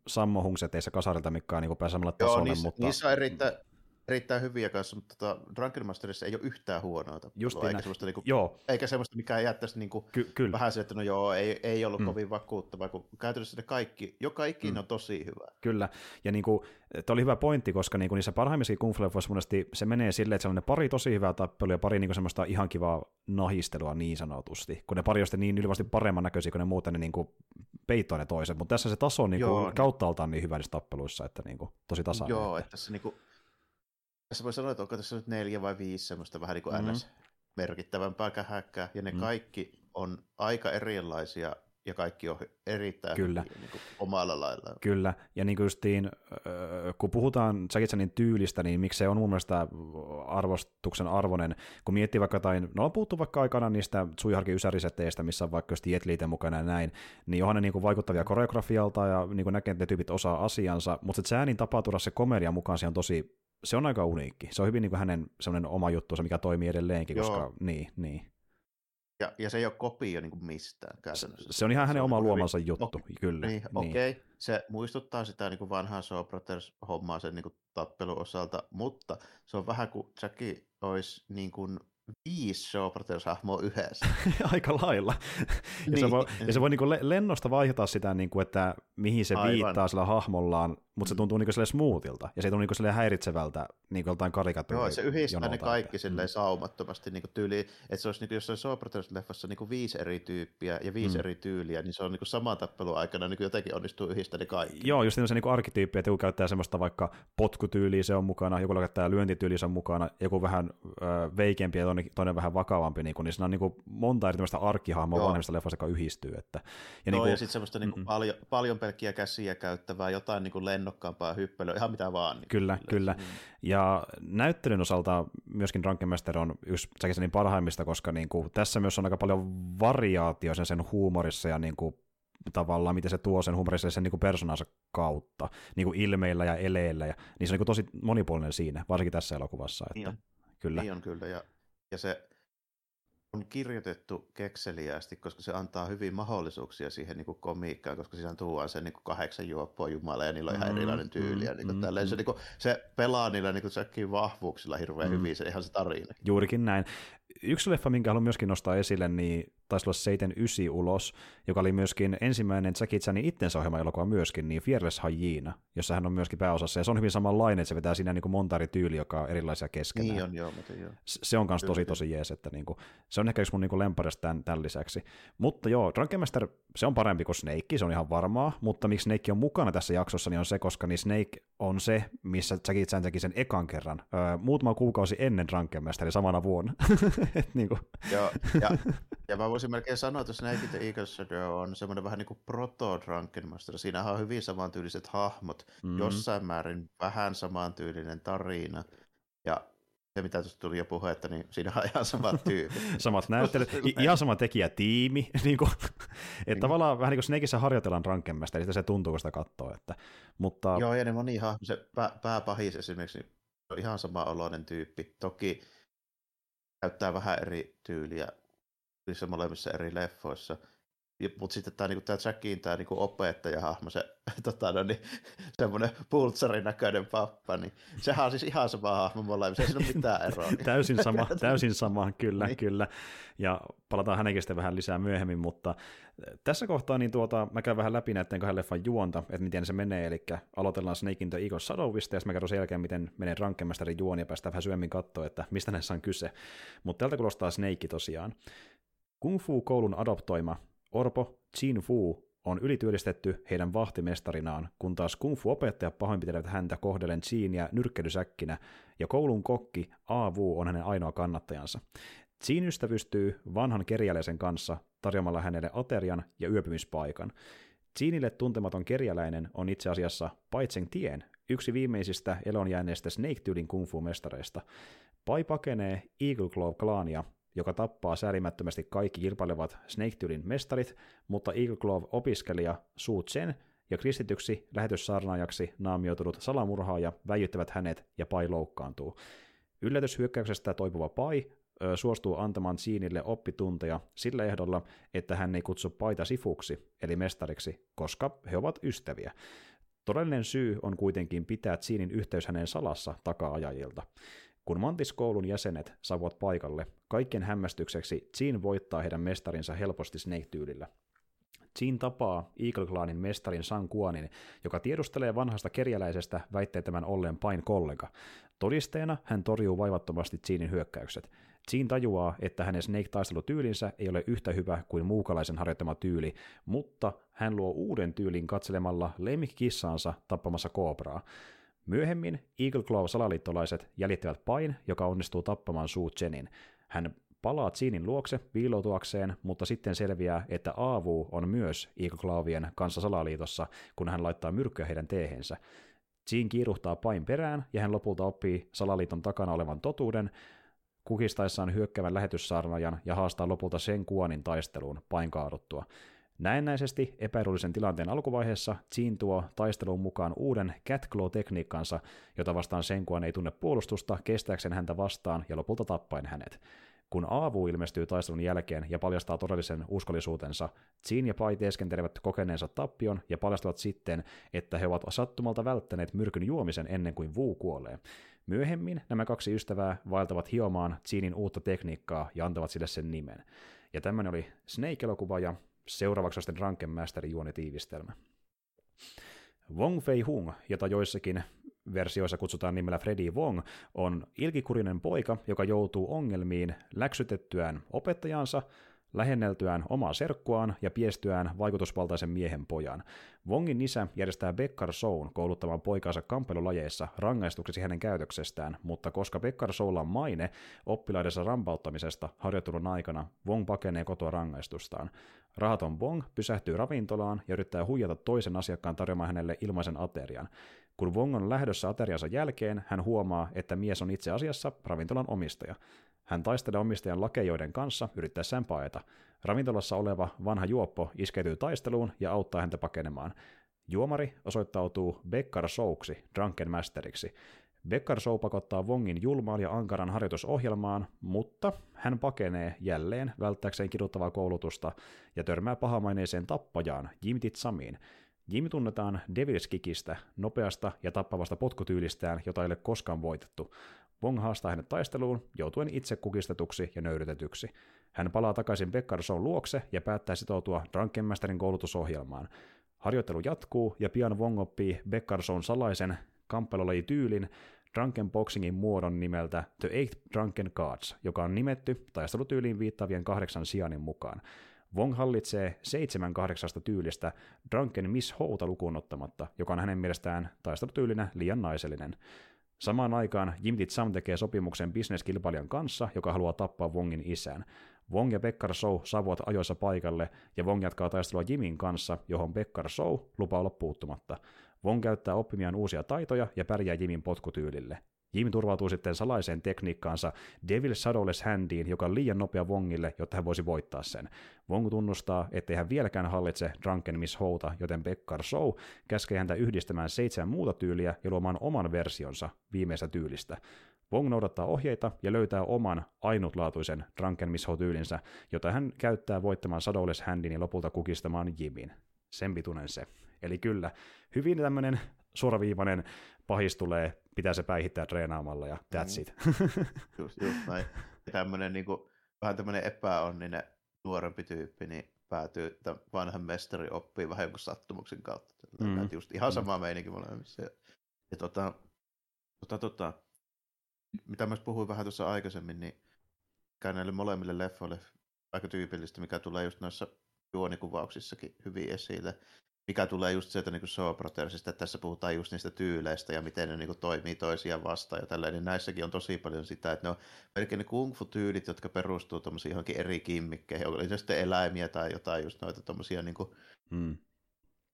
[SPEAKER 1] Sammo Hungseteissa kasarilta, mikä on niin samalle tasolle. Joo,
[SPEAKER 2] niissä,
[SPEAKER 1] mutta...
[SPEAKER 2] niissä on erittäin, erittäin hyviä kanssa, mutta tota, Drunken Masterissa ei ole yhtään huonoa tappelua, eikä semmoista, niinku, joo. eikä semmoista, mikä jättäisi niinku, Ky- kyllä. vähän se, että no joo, ei, ei ollut mm. kovin vakuuttavaa, kun käytännössä ne kaikki, joka ikinä mm. on tosi hyvä.
[SPEAKER 1] Kyllä, ja niinku, tämä oli hyvä pointti, koska niinku niissä parhaimmissa kung monesti se menee silleen, että se on ne pari tosi hyvää tappelua ja pari niinku semmoista ihan kivaa nahistelua niin sanotusti, kun ne pari on niin ylivästi paremman näköisiä kuin ne muuten ne niinku peittoa ne toiset, mutta tässä se taso on niin kuin, kauttaaltaan niin hyvä niissä tappeluissa, että niin kuin, tosi tasainen.
[SPEAKER 2] Joo, että tässä niin tässä voi sanoa, että onko tässä nyt neljä vai viisi semmoista vähän niin kuin mm-hmm. ns merkittävämpää kähäkkää, ja ne mm. kaikki on aika erilaisia ja kaikki on erittäin Kyllä. Hyviä, niin kuin omalla lailla.
[SPEAKER 1] Kyllä, ja niin kuin justiin, kun puhutaan Jackie Chanin tyylistä, niin miksi se on mun mielestä arvostuksen arvoinen, kun miettii vaikka jotain, no on puhuttu vaikka aikana niistä Suiharkin ysäriseteistä, missä on vaikka just Jetliiten mukana ja näin, niin onhan ne niin kuin vaikuttavia koreografialta ja niin kuin näkee, että ne tyypit osaa asiansa, mutta se Chanin tapa tuoda se komedia mukaan, se on tosi se on aika uniikki. Se on hyvin niin kuin hänen semmoinen oma juttu, mikä toimii edelleenkin, Joo. koska niin, niin.
[SPEAKER 2] Ja, ja se ei ole kopio niin kuin mistään käytännössä.
[SPEAKER 1] Se on ihan hänen se oma niin luomansa hyvin... juttu, okay. kyllä.
[SPEAKER 2] Niin, niin. okei. Okay. Se muistuttaa sitä niin kuin vanhaa Shaw Brothers-hommaa sen niin kuin tappelun osalta, mutta se on vähän kuin Jackie olisi niin kuin viisi Shaw Brothers-hahmoa yhdessä.
[SPEAKER 1] Aika lailla. ja, niin. se voi, ja se voi niin lennosta vaihtaa sitä, niin kuin, että mihin se Aivan. viittaa sillä hahmollaan, mutta se mm. tuntuu niin smoothilta, ja se tuntuu niin häiritsevältä niin joltain karikatuurilta.
[SPEAKER 2] Joo, se yhdistää ne kaikki silleen mm. saumattomasti niin tyyli, että se olisi niin kuin jossain Shaw Brothers-leffassa niin viisi eri tyyppiä ja viisi mm. eri tyyliä, niin se on niin kuin saman tappelun aikana niin kuin jotenkin onnistuu yhdistämään ne kaikki.
[SPEAKER 1] Joo, just niin se niin kuin arkkityyppi, että joku käyttää semmoista vaikka potkutyyliä se on mukana, joku käyttää lyöntityyliä se on mukana, joku vähän ö, veikempi ja toinen, toinen vähän vakavampi, niin, kuin, niin siinä on niin kuin monta eri tämmöistä arkkihahmoa vanhemmista leffoista, joka yhdistyy. Että,
[SPEAKER 2] ja, Joo, niin kuin, ja sitten semmoista niin kuin paljon, paljon pelkkiä käsiä käyttävää, jotain niin kuin lennokkaampaa hyppelyä, ihan mitä vaan. Niin
[SPEAKER 1] kyllä, kyllä. Mm. Ja näyttelyn osalta myöskin Drunken on yksi Jackie parhaimmista, koska niin kuin, tässä myös on aika paljon variaatio sen, sen huumorissa ja niin kuin, tavallaan, miten se tuo sen humorissa sen niin persoonansa kautta, niin kuin ilmeillä ja eleillä, ja, niin se on niin kuin tosi monipuolinen siinä, varsinkin tässä elokuvassa. Että,
[SPEAKER 2] niin on.
[SPEAKER 1] Kyllä.
[SPEAKER 2] Niin on kyllä, ja, ja se on kirjoitettu kekseliästi, koska se antaa hyvin mahdollisuuksia siihen niin kuin komiikkaan, koska siinä tuodaan se niin kuin kahdeksan juoppoa Jumala ja niillä on ihan mm, erilainen tyyli. Mm, ja niin kuin mm, se, mm. niin kuin, se pelaa niillä niin kuin, vahvuuksilla hirveän mm. hyvin, se ihan se tarina.
[SPEAKER 1] Juurikin näin. Yksi leffa, minkä haluan myöskin nostaa esille, niin taisi olla Seiten ulos, joka oli myöskin ensimmäinen Jackie Chanin itsensä ohjelma elokuva myöskin, niin Fearless Hyena, jossa hän on myöskin pääosassa, ja se on hyvin samanlainen, että se vetää siinä niin kuin monta eri tyyliä, joka on erilaisia keskenään.
[SPEAKER 2] Niin on, joo, mutta joo.
[SPEAKER 1] Se on myös tosi tosi jees, että niin kuin, se on ehkä yksi mun niin lemparista tämän, tämän, lisäksi. Mutta joo, Drunken Master, se on parempi kuin Snake, se on ihan varmaa, mutta miksi Snake on mukana tässä jaksossa, niin on se, koska niin Snake on se, missä Jackie Chan teki sen ekan kerran, öö, muutama kuukausi ennen Drunken Masterin samana vuonna. Et, niin kuin.
[SPEAKER 2] Joo, ja, ja mä voisin melkein sanoa, että Snake the Eagle Shadow on semmoinen vähän niin kuin proto Drunken Master. Siinä on hyvin samantyyliset hahmot, mm-hmm. jossain määrin vähän samantyylinen tarina. Ja se, mitä tuossa tuli jo puhetta, niin siinä on ihan samat tyypit.
[SPEAKER 1] Samat näyttelijät, ihan sama tekijätiimi. niin kuin, että niin. tavallaan vähän niin kuin Snakeissa harjoitellaan rankemmasta, eli se tuntuu, kun sitä katsoo. Että, mutta...
[SPEAKER 2] Joo, ja ne moni hahmo, se pää, pääpahis esimerkiksi, niin on ihan sama oloinen tyyppi. Toki käyttää vähän eri tyyliä niissä molemmissa eri leffoissa. Mutta sitten tämä, niinku, tämä Jackin tämä niinku opettajahahmo, se tota, no, niin, semmoinen pultsarin näköinen pappa, niin sehän on siis ihan sama hahmo molemmissa, ei siinä ole mitään eroa. Niin.
[SPEAKER 1] täysin sama, täysin sama, kyllä, niin. kyllä. Ja palataan hänenkin sitten vähän lisää myöhemmin, mutta tässä kohtaa niin tuota, mä käyn vähän läpi näiden kahden leffan juonta, että miten se menee, eli aloitellaan Snake in the Eagle Shadowista, ja sitten mä kerron sen jälkeen, miten menee Rankemasterin juoni, ja päästään vähän syömmin katsoa, että mistä näissä on kyse. Mutta tältä kuulostaa Snake tosiaan. Kung Fu-koulun adoptoima Orpo Jin Fu on ylityöllistetty heidän vahtimestarinaan, kun taas kung fu-opettaja pahoinpitelevät häntä kohdellen Jeania nyrkkelysäkkinä, ja koulun kokki A. Wu on hänen ainoa kannattajansa. Jean ystävystyy vanhan kerjäläisen kanssa tarjoamalla hänelle aterian ja yöpymispaikan. Jeanille tuntematon kerjäläinen on itse asiassa Paitseng Tien, yksi viimeisistä elonjääneistä Snake-tyylin kung fu-mestareista. Pai pakenee Eagle Claw-klaania joka tappaa säälimättömästi kaikki kilpailevat Snake-tyylin mestarit, mutta Eagle Glove-opiskelija Su Chen ja kristityksi lähetyssaarnaajaksi naamioitunut salamurhaaja väijyttävät hänet ja Pai loukkaantuu. Yllätyshyökkäyksestä toipuva Pai ö, suostuu antamaan Siinille oppitunteja sillä ehdolla, että hän ei kutsu Paita sifuksi, eli mestariksi, koska he ovat ystäviä. Todellinen syy on kuitenkin pitää Siinin yhteys hänen salassa taka-ajajilta. Kun Mantis-koulun jäsenet saavuvat paikalle, kaikkien hämmästykseksi Jean voittaa heidän mestarinsa helposti Snake-tyylillä. Jean tapaa Eagle Clanin mestarin San Kuanin, joka tiedustelee vanhasta kerjäläisestä väittee tämän olleen pain kollega. Todisteena hän torjuu vaivattomasti Jeanin hyökkäykset. Jean tajuaa, että hänen Snake-taistelutyylinsä ei ole yhtä hyvä kuin muukalaisen harjoittama tyyli, mutta hän luo uuden tyylin katselemalla lemmikkissaansa tappamassa koobraa. Myöhemmin Eagle Claw salaliittolaiset jäljittävät Pain, joka onnistuu tappamaan Su Chenin. Hän palaa Jeanin luokse piiloutuakseen, mutta sitten selviää, että Aavu on myös Eagle Clawien kanssa salaliitossa, kun hän laittaa myrkkyä heidän teehensä. Jean kiiruhtaa Pain perään, ja hän lopulta oppii salaliiton takana olevan totuuden, kukistaessaan hyökkävän lähetyssaarnajan ja haastaa lopulta sen kuonin taisteluun Pain kaaduttua. Näennäisesti epäedullisen tilanteen alkuvaiheessa Jean tuo taisteluun mukaan uuden Catclaw-tekniikkansa, jota vastaan Senkuan ei tunne puolustusta, kestääkseen häntä vastaan ja lopulta tappaen hänet. Kun Aavu ilmestyy taistelun jälkeen ja paljastaa todellisen uskollisuutensa, Jean ja Pai teeskentelevät kokeneensa tappion ja paljastavat sitten, että he ovat sattumalta välttäneet myrkyn juomisen ennen kuin Wu kuolee. Myöhemmin nämä kaksi ystävää vaeltavat hiomaan Jeanin uutta tekniikkaa ja antavat sille sen nimen. Ja tämmöinen oli Snake-elokuva ja seuraavaksi on sitten Drunken Masterin juonitiivistelmä. Wong Fei Hung, jota joissakin versioissa kutsutaan nimellä Freddy Wong, on ilkikurinen poika, joka joutuu ongelmiin läksytettyään opettajansa, lähenneltyään omaa serkkuaan ja piestyään vaikutusvaltaisen miehen pojan. Wongin isä järjestää Bekkar Soun kouluttamaan poikaansa kampelulajeissa rangaistukseksi hänen käytöksestään, mutta koska Bekkar Soulla on maine oppilaidensa rampauttamisesta harjoittelun aikana, Wong pakenee kotoa rangaistustaan. Rahaton Wong pysähtyy ravintolaan ja yrittää huijata toisen asiakkaan tarjoamaan hänelle ilmaisen aterian. Kun Wong on lähdössä ateriansa jälkeen, hän huomaa, että mies on itse asiassa ravintolan omistaja. Hän taistelee omistajan lakejoiden kanssa yrittäessään paeta. Ravintolassa oleva vanha juoppo iskeytyy taisteluun ja auttaa häntä pakenemaan. Juomari osoittautuu Bekkar Souksi, Drunken Masteriksi. Bekkar Show pakottaa Wongin julmaan ja ankaran harjoitusohjelmaan, mutta hän pakenee jälleen välttääkseen kiduttavaa koulutusta ja törmää pahamaineiseen tappajaan Jimtit Samiin. Jim tunnetaan Devil's Kickistä, nopeasta ja tappavasta potkutyylistään, jota ei ole koskaan voitettu. Wong haastaa hänet taisteluun, joutuen itse kukistetuksi ja nöyrytetyksi. Hän palaa takaisin Beckarson luokse ja päättää sitoutua Drunken Masterin koulutusohjelmaan. Harjoittelu jatkuu ja pian Wong oppii Beckarson salaisen kamppailulajityylin Drunken Boxingin muodon nimeltä The Eight Drunken Cards, joka on nimetty taistelutyyliin viittaavien kahdeksan sijanin mukaan. Wong hallitsee seitsemän kahdeksasta tyylistä Drunken Miss Houta lukuun ottamatta, joka on hänen mielestään taistelutyylinä liian naisellinen. Samaan aikaan Jim Sam tekee sopimuksen bisneskilpailijan kanssa, joka haluaa tappaa Wongin isän. Wong ja Bekkar Show saavuvat ajoissa paikalle, ja Wong jatkaa taistelua Jimin kanssa, johon Bekkar Show lupaa olla puuttumatta. Wong käyttää oppimiaan uusia taitoja ja pärjää Jimin potkutyylille. Jim turvautuu sitten salaiseen tekniikkaansa Devil Shadowless Handiin, joka on liian nopea Wongille, jotta hän voisi voittaa sen. Wong tunnustaa, ettei hän vieläkään hallitse Drunken Miss Houta, joten Bekkar Show käskee häntä yhdistämään seitsemän muuta tyyliä ja luomaan oman versionsa viimeistä tyylistä. Wong noudattaa ohjeita ja löytää oman ainutlaatuisen Drunken Miss tyylinsä, jota hän käyttää voittamaan Shadowless Handin ja lopulta kukistamaan Jimin. Sen se. Eli kyllä, hyvin tämmöinen suoraviivainen pahis tulee, pitää se päihittää treenaamalla ja that's mm. it.
[SPEAKER 2] just, just näin. Tämmöinen niin kuin, vähän tämmöinen epäonninen nuorempi tyyppi, niin päätyy tämän vanhan mestari oppii vähän jonkun sattumuksen kautta. Mm. Just ihan mm. sama mm. meininki molemmissa. Ja, ja tota, tota, tota, mitä myös puhuin vähän tuossa aikaisemmin, niin käy näille molemmille leffoille aika tyypillistä, mikä tulee just noissa juonikuvauksissakin hyvin esille, mikä tulee just sieltä niin Show Brothersista, että tässä puhutaan just niistä tyyleistä ja miten ne niin kuin, toimii toisiaan vastaan ja tälleen, niin näissäkin on tosi paljon sitä, että ne on melkein ne kung fu-tyylit, jotka perustuu tuommoisiin johonkin eri kimmikkeihin, oli se sitten eläimiä tai jotain just noita tuommoisia niin hmm.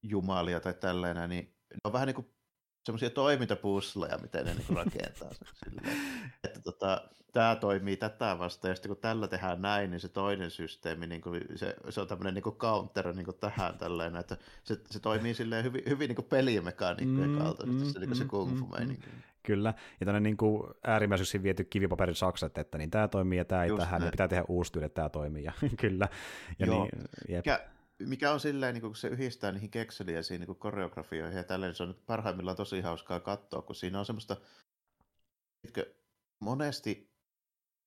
[SPEAKER 2] jumalia tai tällainen, niin ne on vähän niin kuin semmoisia toimintapusleja, miten ne niin rakentaa sen silleen. Että tota, tämä toimii tätä vastaan, ja sitten kun tällä tehdään näin, niin se toinen systeemi, niin kuin, se, se on tämmöinen niin counter niin kuin tähän tällainen, että se, se toimii silleen hyvin, hyvin niin kuin pelimekaniikkojen mm, kaltaisesti, mm, se, niin se mm, kung fu mm, mm,
[SPEAKER 1] Kyllä, ja tämmöinen niin kuin äärimmäiseksi viety kivipaperin sakset, että niin tämä toimii ja tämä ei Just tähän, niin pitää tehdä uusi tyyli, että tämä toimii, ja kyllä. Ja
[SPEAKER 2] Joo. Niin, jep. Mikä, mikä on silleen, niin kun se yhdistää niihin kekseliäisiin niin koreografioihin ja tälleen, se on nyt parhaimmillaan tosi hauskaa katsoa, kun siinä on semmoista, etkö, monesti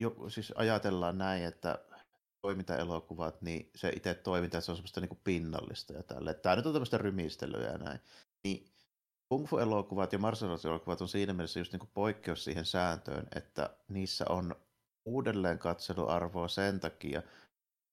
[SPEAKER 2] jo, siis ajatellaan näin, että toimintaelokuvat, niin se itse toiminta, se on semmoista niin pinnallista ja tälle. Tämä nyt on tämmöistä rymistelyä ja näin. Niin Kung Fu-elokuvat ja martial elokuvat on siinä mielessä just niin poikkeus siihen sääntöön, että niissä on uudelleen katseluarvoa sen takia,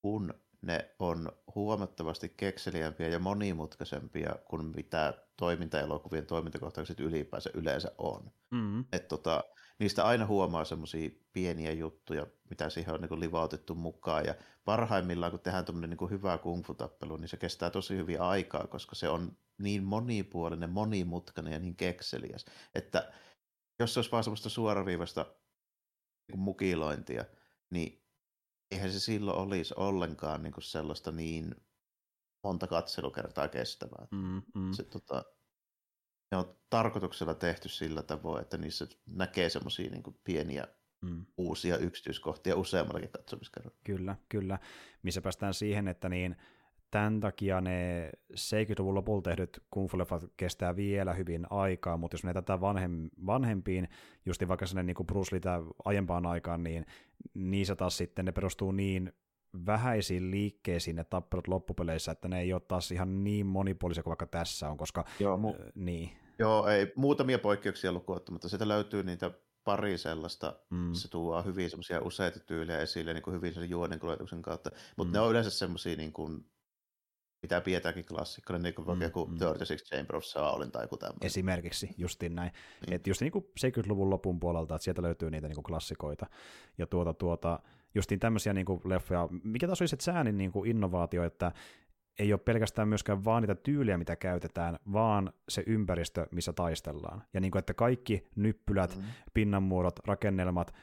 [SPEAKER 2] kun ne on huomattavasti kekseliämpiä ja monimutkaisempia kuin mitä toimintaelokuvien toimintakohtaukset ylipäänsä yleensä on. Mm. Et tota, niistä aina huomaa semmoisia pieniä juttuja, mitä siihen on niin livautettu mukaan. Ja parhaimmillaan, kun tehdään tuommoinen niin hyvä kungfu-tappelu, niin se kestää tosi hyvin aikaa, koska se on niin monipuolinen, monimutkainen ja niin kekseliäs, että jos se olisi vaan semmoista suoraviivasta niin mukilointia, niin eihän se silloin olisi ollenkaan niin sellaista niin monta katselukertaa kestävää. Mm, mm. Se, tota, ne on tarkoituksella tehty sillä tavoin, että niissä näkee semmoisia niin pieniä mm. uusia yksityiskohtia useammallakin katsomiskerralla.
[SPEAKER 1] Kyllä, kyllä. Missä päästään siihen, että niin tämän takia ne 70-luvun lopulla tehdyt kung kestää vielä hyvin aikaa, mutta jos menee tätä vanhem, vanhempiin, just vaikka sinne niin kuin Bruce Lee aiempaan aikaan, niin niissä taas sitten ne perustuu niin vähäisiin liikkeisiin ne tappelut loppupeleissä, että ne ei ole taas ihan niin monipuolisia kuin vaikka tässä on, koska
[SPEAKER 2] Joo, mu-
[SPEAKER 1] äh, niin.
[SPEAKER 2] Joo, ei muutamia poikkeuksia lukuun mutta sieltä löytyy niitä pari sellaista, mm. se tuo hyvin semmoisia useita tyylejä esille niin kuin hyvin sen juonen kautta, mutta mm. ne on yleensä semmoisia niin kuin mitä pidetäänkkin klassikkona, niin kuin vaikka mm, joku mm. 36 Chamber of Shaolin tai joku tämmöinen.
[SPEAKER 1] Esimerkiksi, justiin näin. Mm. Että just niin kuin 70-luvun lopun puolelta, että sieltä löytyy niitä niin kuin klassikoita. Ja tuota, tuota, justiin tämmöisiä niin kuin leffoja, mikä taas olisi se säänin niin kuin innovaatio, että ei ole pelkästään myöskään vaan niitä tyyliä, mitä käytetään, vaan se ympäristö, missä taistellaan. Ja niin kuin, että kaikki nyppylät, mm. pinnanmuodot, rakennelmat,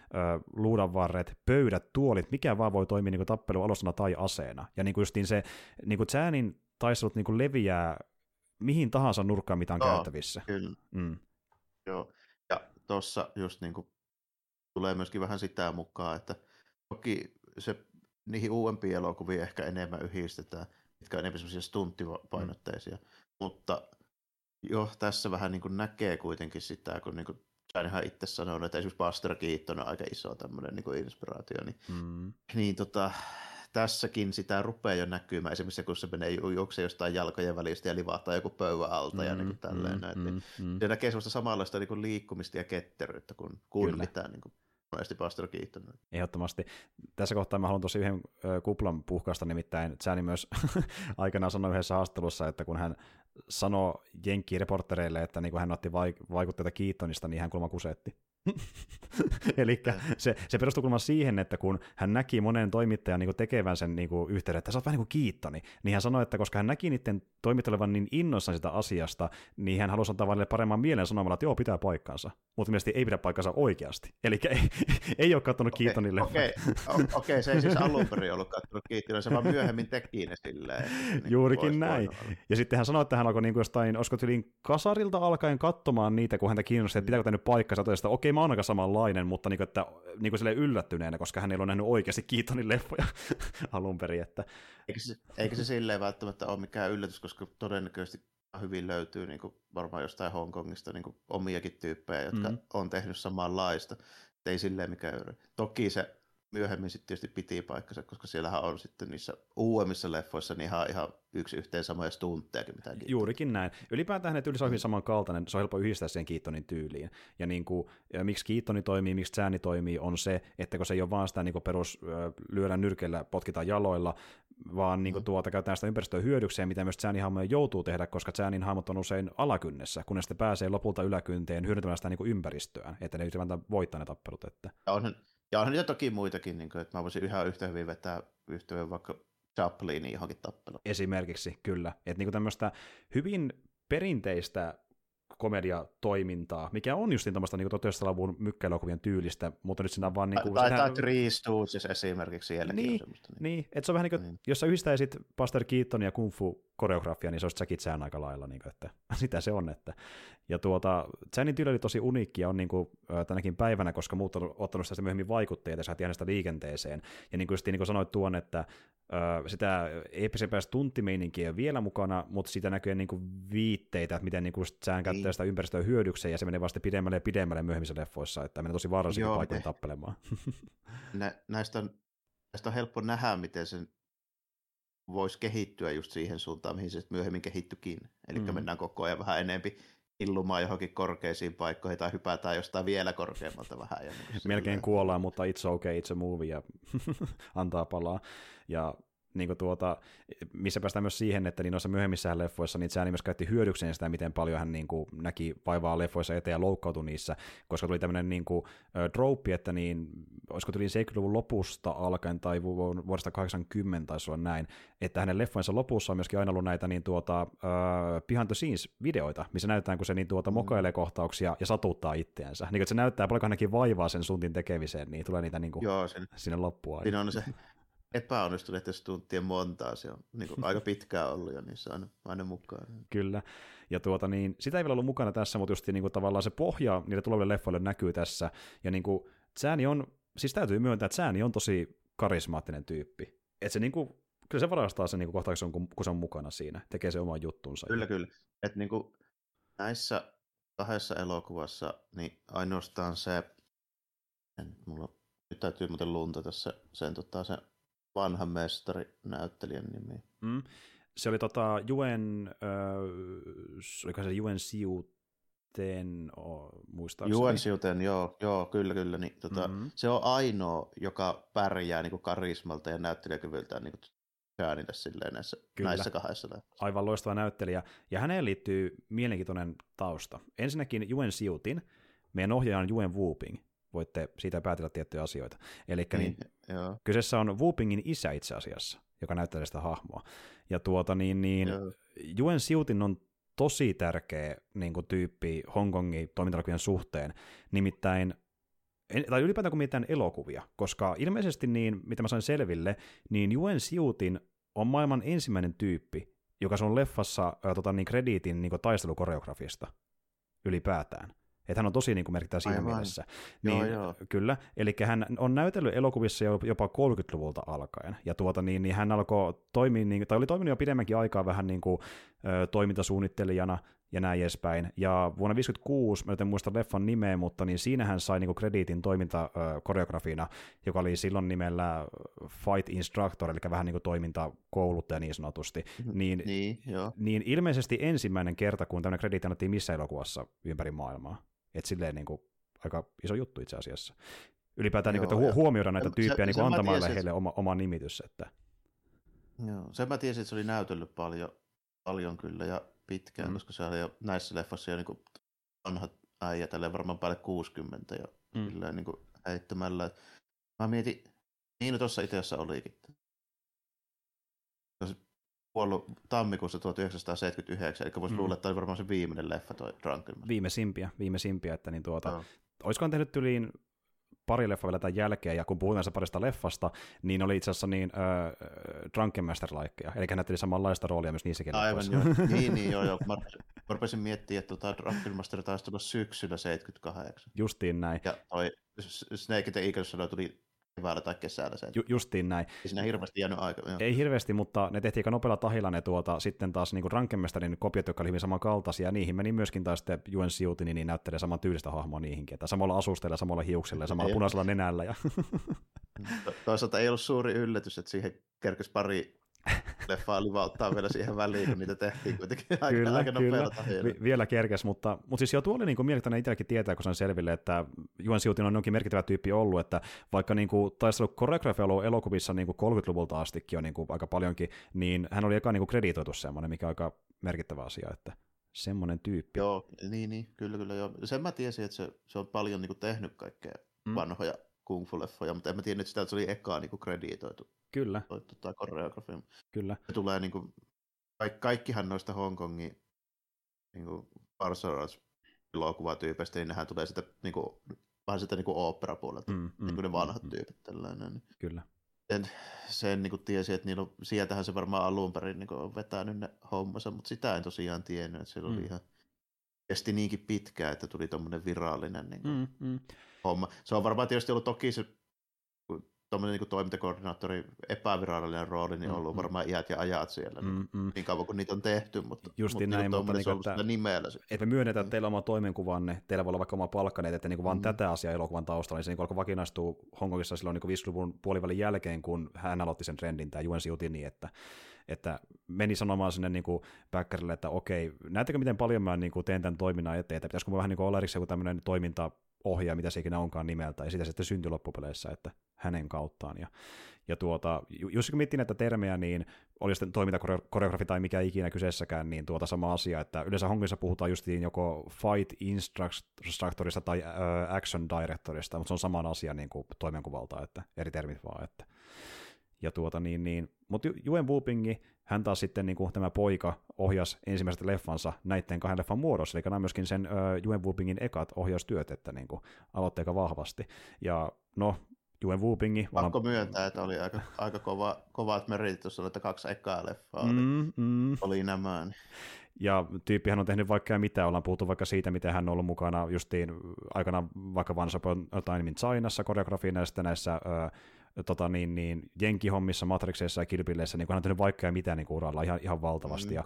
[SPEAKER 1] luudanvarret, pöydät, tuolit, mikä vaan voi toimia niin kuin tappelualustana tai aseena. Ja niin kuin justiin se niin kuin Zäänin taistelut niin kuin leviää mihin tahansa nurkkaan, mitä on Joo, käyttävissä.
[SPEAKER 2] Kyllä. Mm. Joo, ja tuossa just niin kuin tulee myöskin vähän sitä mukaan, että toki se niihin uudempiin elokuviin ehkä enemmän yhdistetään, mitkä on enemmän semmoisia stunttipainotteisia. Mm. Mutta jo tässä vähän niin kuin näkee kuitenkin sitä, kun niin kuin ihan itse sanonut, että esimerkiksi Buster Keaton on aika iso tämmöinen niin kuin inspiraatio, niin, mm. niin tota, tässäkin sitä rupeaa jo näkymään. Esimerkiksi kun se menee juoksee jostain jalkojen välistä ja livahtaa joku pöydän alta mm, ja niin kuin tälleen. Mm, näin, niin mm, se näkee sellaista samanlaista niin kuin liikkumista ja ketteryyttä kuin, kuin mitä niin kuin monesti Pastor Keaton.
[SPEAKER 1] Ehdottomasti. Tässä kohtaa mä haluan tosi yhden kuplan puhkaista, nimittäin Chani myös aikanaan sanoi yhdessä haastattelussa, että kun hän sanoi Jenkki-reportereille, että niin kun hän otti vaikutteita Keatonista, niin hän kulma kusetti. Eli se, se perustuu kulma siihen, että kun hän näki monen toimittajan niin tekevän sen niin yhteyden, että sä oot vähän niin kuin kiittoni, niin hän sanoi, että koska hän näki niiden toimittelevan niin innoissaan sitä asiasta, niin hän halusi antaa vain paremman mielen sanomalla, että joo, pitää paikkansa. Mutta mielestäni ei pidä paikkansa oikeasti. Eli ei, ei ole katsonut okay, Kiitonille.
[SPEAKER 2] Okei, okay, okay, se ei siis alun perin ollut katsonut Kiitonille, se vaan myöhemmin teki ne silleen.
[SPEAKER 1] Niin Juurikin näin. Ja sitten hän sanoi, että hän alkoi niin kuin jostain, olisiko tyliin kasarilta alkaen katsomaan niitä, kun häntä kiinnosti, että pitääkö tämä nyt paikkansa, että okei, mä oon aika samanlainen, mutta niin kuin, että niin kuin yllättyneenä, koska hän ei ole nähnyt oikeasti Kiitonin leffoja alun perin. Että...
[SPEAKER 2] Eikä, se, eikä se silleen välttämättä ole mikään yllätys, koska todennäköisesti hyvin löytyy niin kuin varmaan jostain Hongkongista niin kuin omiakin tyyppejä, jotka mm. on tehnyt samanlaista. ei silleen mikään Toki se myöhemmin sitten tietysti piti paikkansa, koska siellähän on sitten niissä uudemmissa leffoissa niin ihan, ihan yksi yhteen samoja stunttejakin. Mitä Keaton.
[SPEAKER 1] Juurikin näin. Ylipäätään hänen tyyli on hyvin samankaltainen, se on helppo yhdistää sen Keatonin tyyliin. Ja niin kuin, ja miksi Keatoni toimii, miksi Zääni toimii, on se, että kun se ei ole vaan sitä niin perus lyödä nyrkellä, potkitaan jaloilla, vaan niin kuin, mm. tuota, käytetään sitä ympäristöä hyödykseen, mitä myös Zäänin hahmoja joutuu tehdä, koska Zäänin hahmot on usein alakynnessä, kunnes sitten pääsee lopulta yläkynteen hyödyntämään sitä niin kuin ympäristöään, että ne ylipäätään voittaa ne tappelut. Että.
[SPEAKER 2] Ja onhan, ja onhan niitä toki muitakin, niin kuin, että mä voisin yhä yhtä hyvin vetää yhteen vaikka Chaplinin johonkin tappeluun.
[SPEAKER 1] Esimerkiksi, kyllä. Että niin tämmöistä hyvin perinteistä komediatoimintaa, mikä on just tämmöistä niin 1900-luvun mykkäilokuvien tyylistä, mutta nyt siinä on vaan... Niin kuin,
[SPEAKER 2] tai, tai Three Stooges esimerkiksi sielläkin
[SPEAKER 1] niin. Niin, niin että se on vähän niin kuin, niin. jos sä yhdistäisit Buster Keaton ja Kung Fu koreografia, niin se olisi Jackie Chan aika lailla, niin kuin, että sitä se on. Että. Ja tuota, Chanin tyyli oli tosi uniikki ja on niin kuin, tänäkin päivänä, koska muut on ottanut sitä myöhemmin vaikutteita ja sä sitä liikenteeseen. Ja niin kuin, just, niin kuin sanoit tuon, että sitä eeppisempää stunttimeininkiä vielä mukana, mutta siitä näkyy niin kuin viitteitä, että miten niin kuin Chan käyttää niin. sitä ympäristöä hyödykseen, ja se menee vasta pidemmälle ja pidemmälle myöhemmissä leffoissa, että menee tosi vaarallisiin paikoin tappelemaan.
[SPEAKER 2] Nä, näistä, on, näistä on helppo nähdä, miten sen voisi kehittyä just siihen suuntaan, mihin se myöhemmin kehittyikin. Eli mm. mennään koko ajan vähän enempi illumaan johonkin korkeisiin paikkoihin tai hypätään jostain vielä korkeammalta vähän. Ja niin
[SPEAKER 1] Melkein kuollaan, mutta it's okay, it's a movie ja antaa palaa. Ja niin kuin tuota, missä päästään myös siihen, että niin noissa myöhemmissä leffoissa niin Sääni myös käytti hyödykseen sitä, miten paljon hän niin kuin, näki vaivaa leffoissa eteen ja loukkautui niissä, koska tuli tämmöinen niin kuin, trope, että niin, olisiko tuli 70-luvun lopusta alkaen tai vuodesta 80 taisi olla näin, että hänen leffoinsa lopussa on myöskin aina ollut näitä niin tuota, uh, behind the scenes-videoita, missä näytetään, kun se niin tuota, mm. mokailee kohtauksia ja satuttaa itteensä. Niin, että se näyttää paljonko hänenkin vaivaa sen suntin tekemiseen, niin tulee niitä niin kuin, Joo, sen, sinne loppuun.
[SPEAKER 2] Siinä on se epäonnistuneiden stunttien se on niin kuin aika pitkään ollut ja niissä aina, aina mukaan.
[SPEAKER 1] Kyllä. Ja tuota, niin, sitä ei vielä ollut mukana tässä, mutta just niin kuin, tavallaan se pohja niille tuleville leffoille näkyy tässä. Ja niin kuin, Zääni on, siis täytyy myöntää, että Zääni on tosi karismaattinen tyyppi. Että se niin kuin, kyllä se varastaa sen niin kohtauksen, kun, kun se on mukana siinä, tekee se oman juttunsa.
[SPEAKER 2] Kyllä, kyllä. Että niin kuin, näissä kahdessa elokuvassa, niin ainoastaan se, en, mulla nyt täytyy muuten luntata se, sen, tota, se vanha mestari näyttelijän nimi.
[SPEAKER 1] Mm. Se oli tota Juen, äh, oliko se Juen Siuten, oh, muistaakseni?
[SPEAKER 2] Juen Siuten, joo, joo kyllä, kyllä. Niin, tota, mm-hmm. Se on ainoa, joka pärjää niin kuin karismalta ja näyttelijäkyvyltään niin Jäänille silleen näissä, Kyllä. näissä kahdessa.
[SPEAKER 1] Aivan loistava näyttelijä. Ja häneen liittyy mielenkiintoinen tausta. Ensinnäkin Juen Siutin, meidän ohjaaja on Juen Wooping, voitte siitä päätellä tiettyjä asioita. Eli niin, niin, kyseessä on Whoopingin isä itse asiassa, joka näyttää sitä hahmoa. Ja tuota niin, niin Juen Siutin on tosi tärkeä niin kuin, tyyppi Hongkongin toimintalakuvien suhteen, nimittäin tai ylipäätään kuin mitään elokuvia, koska ilmeisesti niin, mitä mä sain selville, niin Juen Siutin on maailman ensimmäinen tyyppi, joka on leffassa ää, tota, niin krediitin niin taistelukoreografista ylipäätään. Että hän on tosi niin kuin merkittävä siinä Aivan. mielessä. Niin, joo, joo. Kyllä, eli hän on näytellyt elokuvissa jopa 30-luvulta alkaen, ja tuota, niin, niin hän alkoi toimia, niin, tai oli toiminut jo pidemmänkin aikaa vähän niin kuin, ö, toimintasuunnittelijana, ja näin edespäin. Ja vuonna 1956, mä en muista leffan nimeä, mutta niin siinä hän sai niin krediitin toimintakoreografina, joka oli silloin nimellä Fight Instructor, eli vähän niin kuin toimintakouluttaja niin sanotusti.
[SPEAKER 2] Mhm. Niin, niin, joo.
[SPEAKER 1] niin ilmeisesti ensimmäinen kerta, kun tämmöinen krediitti annettiin missä elokuvassa ympäri maailmaa. Että silleen niin kuin, aika iso juttu itse asiassa. Ylipäätään, Joo, niin kuin, että huomioida näitä tyyppejä se, niin kuin antamalla tiesin, heille oma, oma nimitys. Että...
[SPEAKER 2] Joo, sen mä tiesin, että se oli näytellyt paljon, paljon kyllä ja pitkään, mm. koska se oli jo näissä leffoissa jo niin kuin vanhat äijät, tälle varmaan päälle 60 jo mm. niin kuin heittämällä. Mä mietin, niin no tuossa itse asiassa olikin. Kuollut tammikuussa 1979, eli voisi mm. luulla, että oli varmaan se viimeinen leffa toi Drunken
[SPEAKER 1] Viimeisimpiä, viimeisimpiä, että niin tuota, no. olisikohan tehnyt tyliin pari leffa vielä tämän jälkeen, ja kun puhutaan se parista leffasta, niin oli itse asiassa niin äh, Drunken Master laikkeja, eli hän näytteli samanlaista roolia myös niissäkin
[SPEAKER 2] Aivan, joo. niin, niin, joo, joo. Mä, mä rupesin miettimään, että tota Drunken Master taisi tulla syksyllä 78.
[SPEAKER 1] Justiin näin.
[SPEAKER 2] Ja toi Snake the Eagle tuli keväällä tai kesällä se.
[SPEAKER 1] Ju, justiin näin.
[SPEAKER 2] Ei siinä hirveästi jäänyt aika.
[SPEAKER 1] Joo. Ei hirveästi, mutta ne tehtiin aika nopealla tahilla ne tuota, sitten taas niin Rankemestarin kopiot, jotka oli hyvin samankaltaisia, ja niihin meni myöskin taas sitten Juen Siutini, niin näyttelee saman tyylistä hahmoa niihinkin, että samalla asusteella, samalla hiuksella ja samalla punaisella nenällä. Ja...
[SPEAKER 2] Toisaalta ei ollut suuri yllätys, että siihen kerkesi pari leffaa livauttaa vielä siihen väliin, kun niitä tehtiin kuitenkin aika, kyllä, aika kyllä.
[SPEAKER 1] Vi- vielä kerkes, mutta, mutta siis jo tuo oli niin kuin mielenkiintoinen itselläkin tietää, kun se on selville, että Juan Siutin on jonkin merkittävä tyyppi ollut, että vaikka niin kuin, taisi olla koreografia ollut elokuvissa niin kuin 30-luvulta astikin jo niin kuin aika paljonkin, niin hän oli eka niin kuin kreditoitu semmoinen, mikä on aika merkittävä asia, että semmoinen tyyppi.
[SPEAKER 2] Joo, niin, niin kyllä, kyllä. Joo. Sen mä tiesin, että se, se on paljon niin kuin tehnyt kaikkea mm. vanhoja kung fu-leffoja, mutta en mä sitä, että se oli ekaa niin kuin kreditoitu.
[SPEAKER 1] Kyllä.
[SPEAKER 2] Tota, koreografia.
[SPEAKER 1] Kyllä.
[SPEAKER 2] Se tulee niin kuin, kaikkihan noista Hongkongin niin kuin elokuvatyypeistä, niin nehän tulee sitä niin kuin, vähän sitä niin kuin opera-puolelta, mm, mm, niin kuin ne vanhat mm, mm. tyypit. Tällainen. Niin
[SPEAKER 1] Kyllä.
[SPEAKER 2] Sen, sen niin kuin tiesi, että niillä on, sieltähän se varmaan alun perin niin kuin on vetänyt ne hommansa, mutta sitä en tosiaan tiennyt, että siellä mm. oli ihan kesti niinkin pitkään, että tuli tuommoinen virallinen niin kuin, mm, mm. Homma. Se on varmaan tietysti ollut toki se tuommoinen niin toimintakoordinaattori epävirallinen rooli, niin on ollut mm, mm. varmaan iät ja ajat siellä, niin, mm, mm. niin kauan kuin niitä on tehty, mutta,
[SPEAKER 1] Justiin mutta, näin,
[SPEAKER 2] mutta
[SPEAKER 1] niin,
[SPEAKER 2] niin että, nimellä.
[SPEAKER 1] Että me myönnetään, että teillä on oma toimenkuvanne, teillä voi olla vaikka oma palkkaneet, että niin kuin vaan mm. tätä asiaa elokuvan taustalla, niin se niin alkoi vakinaistua Hongkongissa silloin niin 50-luvun puolivälin jälkeen, kun hän aloitti sen trendin, tämä Juen Siutini, että että meni sanomaan sinne niin kuin backerille, että okei, näettekö miten paljon mä niin kuin teen tämän toiminnan eteen, että pitäisikö vähän niin kuin olla erikseen joku tämmöinen toiminta ohjaa, mitä se ikinä onkaan nimeltä, ja sitä sitten syntyi loppupeleissä, että hänen kauttaan. Ja, ja tuota, kun miettii näitä termejä, niin oli sitten toimintakoreografi tai mikä ikinä kyseessäkään, niin tuota sama asia, että yleensä Hongissa puhutaan justiin joko fight instructorista tai action directorista, mutta se on saman asia niin kuin toimenkuvalta, että eri termit vaan, että ja tuota niin, niin. Mutta Juen Whoopingi, hän taas sitten niin kuin tämä poika ohjasi ensimmäiset leffansa näiden kahden leffan muodossa, eli nämä myöskin sen uh, Juen Whoopingin ekat ohjaustyöt, että niin kuin, aloitti aika vahvasti. Ja no, Juen Whoopingi...
[SPEAKER 2] Pakko vaan... myöntää, että oli aika, aika kova, kovat meritit, jos että kaksi ekaa leffaa oli, mm, mm. oli nämä. Niin.
[SPEAKER 1] Ja tyyppihän on tehnyt vaikka mitä, ollaan puhuttu vaikka siitä, miten hän on ollut mukana justiin aikana vaikka Once Upon a Time in Chinassa koreografiina ja sitten näissä ö, tota niin, niin, Jenki-hommissa, Matrixissa ja Kilpilleissä, niin hän on tehnyt vaikka ja mitä niin uralla ihan, ihan valtavasti. Mm, ja,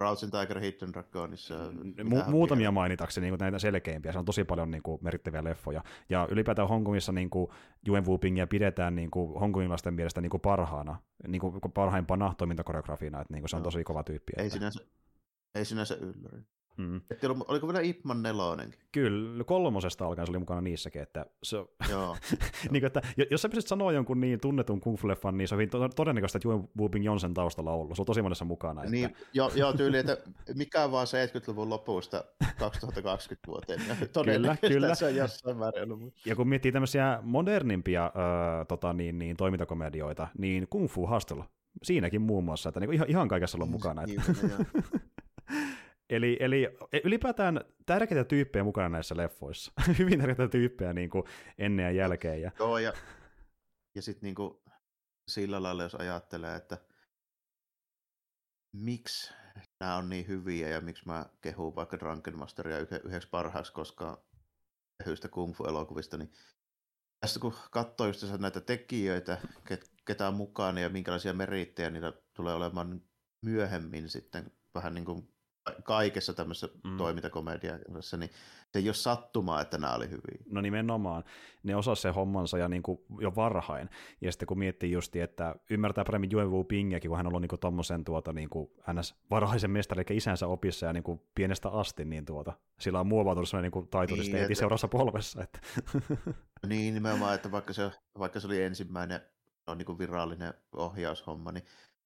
[SPEAKER 2] Crouching Tiger, Hidden Dragonissa.
[SPEAKER 1] Mu- muutamia vielä? mainitakseni niin näitä selkeimpiä, se on tosi paljon niin kuin, merkittäviä leffoja. Ja ylipäätään Hongkongissa niin kuin, Yuen Wupingia pidetään niin kuin, hongkongilaisten mielestä niin kuin parhaana, niin kuin, parhaimpana toimintakoreografina, että niin kuin, se on tosi kova tyyppi.
[SPEAKER 2] Ei sinänsä, ei sinänsä ylläri. Mm. Että oliko vielä Ipman nelonenkin?
[SPEAKER 1] Kyllä, kolmosesta alkaen se oli mukana niissäkin, että, se, Joo. niin kuin, että jos sä pystyt sanoa jonkun niin tunnetun kung fu-leffan, niin se on todennäköistä, että Yuen Whooping Jonsen taustalla ollut, se on tosi monessa mukana. Että...
[SPEAKER 2] Niin, jo, joo, tyyli, että mikä vaan 70-luvun lopusta 2020 vuoteen, kyllä, kyllä. se on jossain määrin ollut.
[SPEAKER 1] Ja kun miettii tämmöisiä modernimpia äh, tota, niin, niin, toimintakomedioita, niin Kung Fu Hustle, siinäkin muun muassa, että niin ihan, ihan kaikessa on mukana. Että... Niin, Eli, eli ylipäätään tärkeitä tyyppejä mukana näissä leffoissa. Hyvin tärkeitä tyyppejä niin kuin ennen ja jälkeen. Ja...
[SPEAKER 2] Joo, ja, ja sitten niin kuin sillä lailla, jos ajattelee, että miksi nämä on niin hyviä ja miksi mä kehun vaikka Drunken Masteria yhdeksi parhaaksi, koska hyistä kung fu-elokuvista, niin tässä kun katsoo just näitä tekijöitä, ketä on mukaan ja minkälaisia merittejä niillä tulee olemaan myöhemmin sitten vähän niin kuin kaikessa tämmöisessä mm. toimintakomediassa, niin se ei ole sattumaa, että nämä oli hyviä.
[SPEAKER 1] No nimenomaan. Ne osasivat se hommansa ja niin kuin jo varhain. Ja sitten kun miettii justi, että ymmärtää paremmin Yuen Wu Pingiäkin, kun hän on ollut niin tuommoisen tuota, niin kuin NS varhaisen mestari, eli isänsä opissa ja niin kuin pienestä asti, niin tuota, sillä on muovautunut sellainen niin taituudesta niin, että... seuraavassa polvessa. Että.
[SPEAKER 2] niin, nimenomaan, että vaikka se, vaikka se oli ensimmäinen on niin kuin virallinen ohjaushomma, niin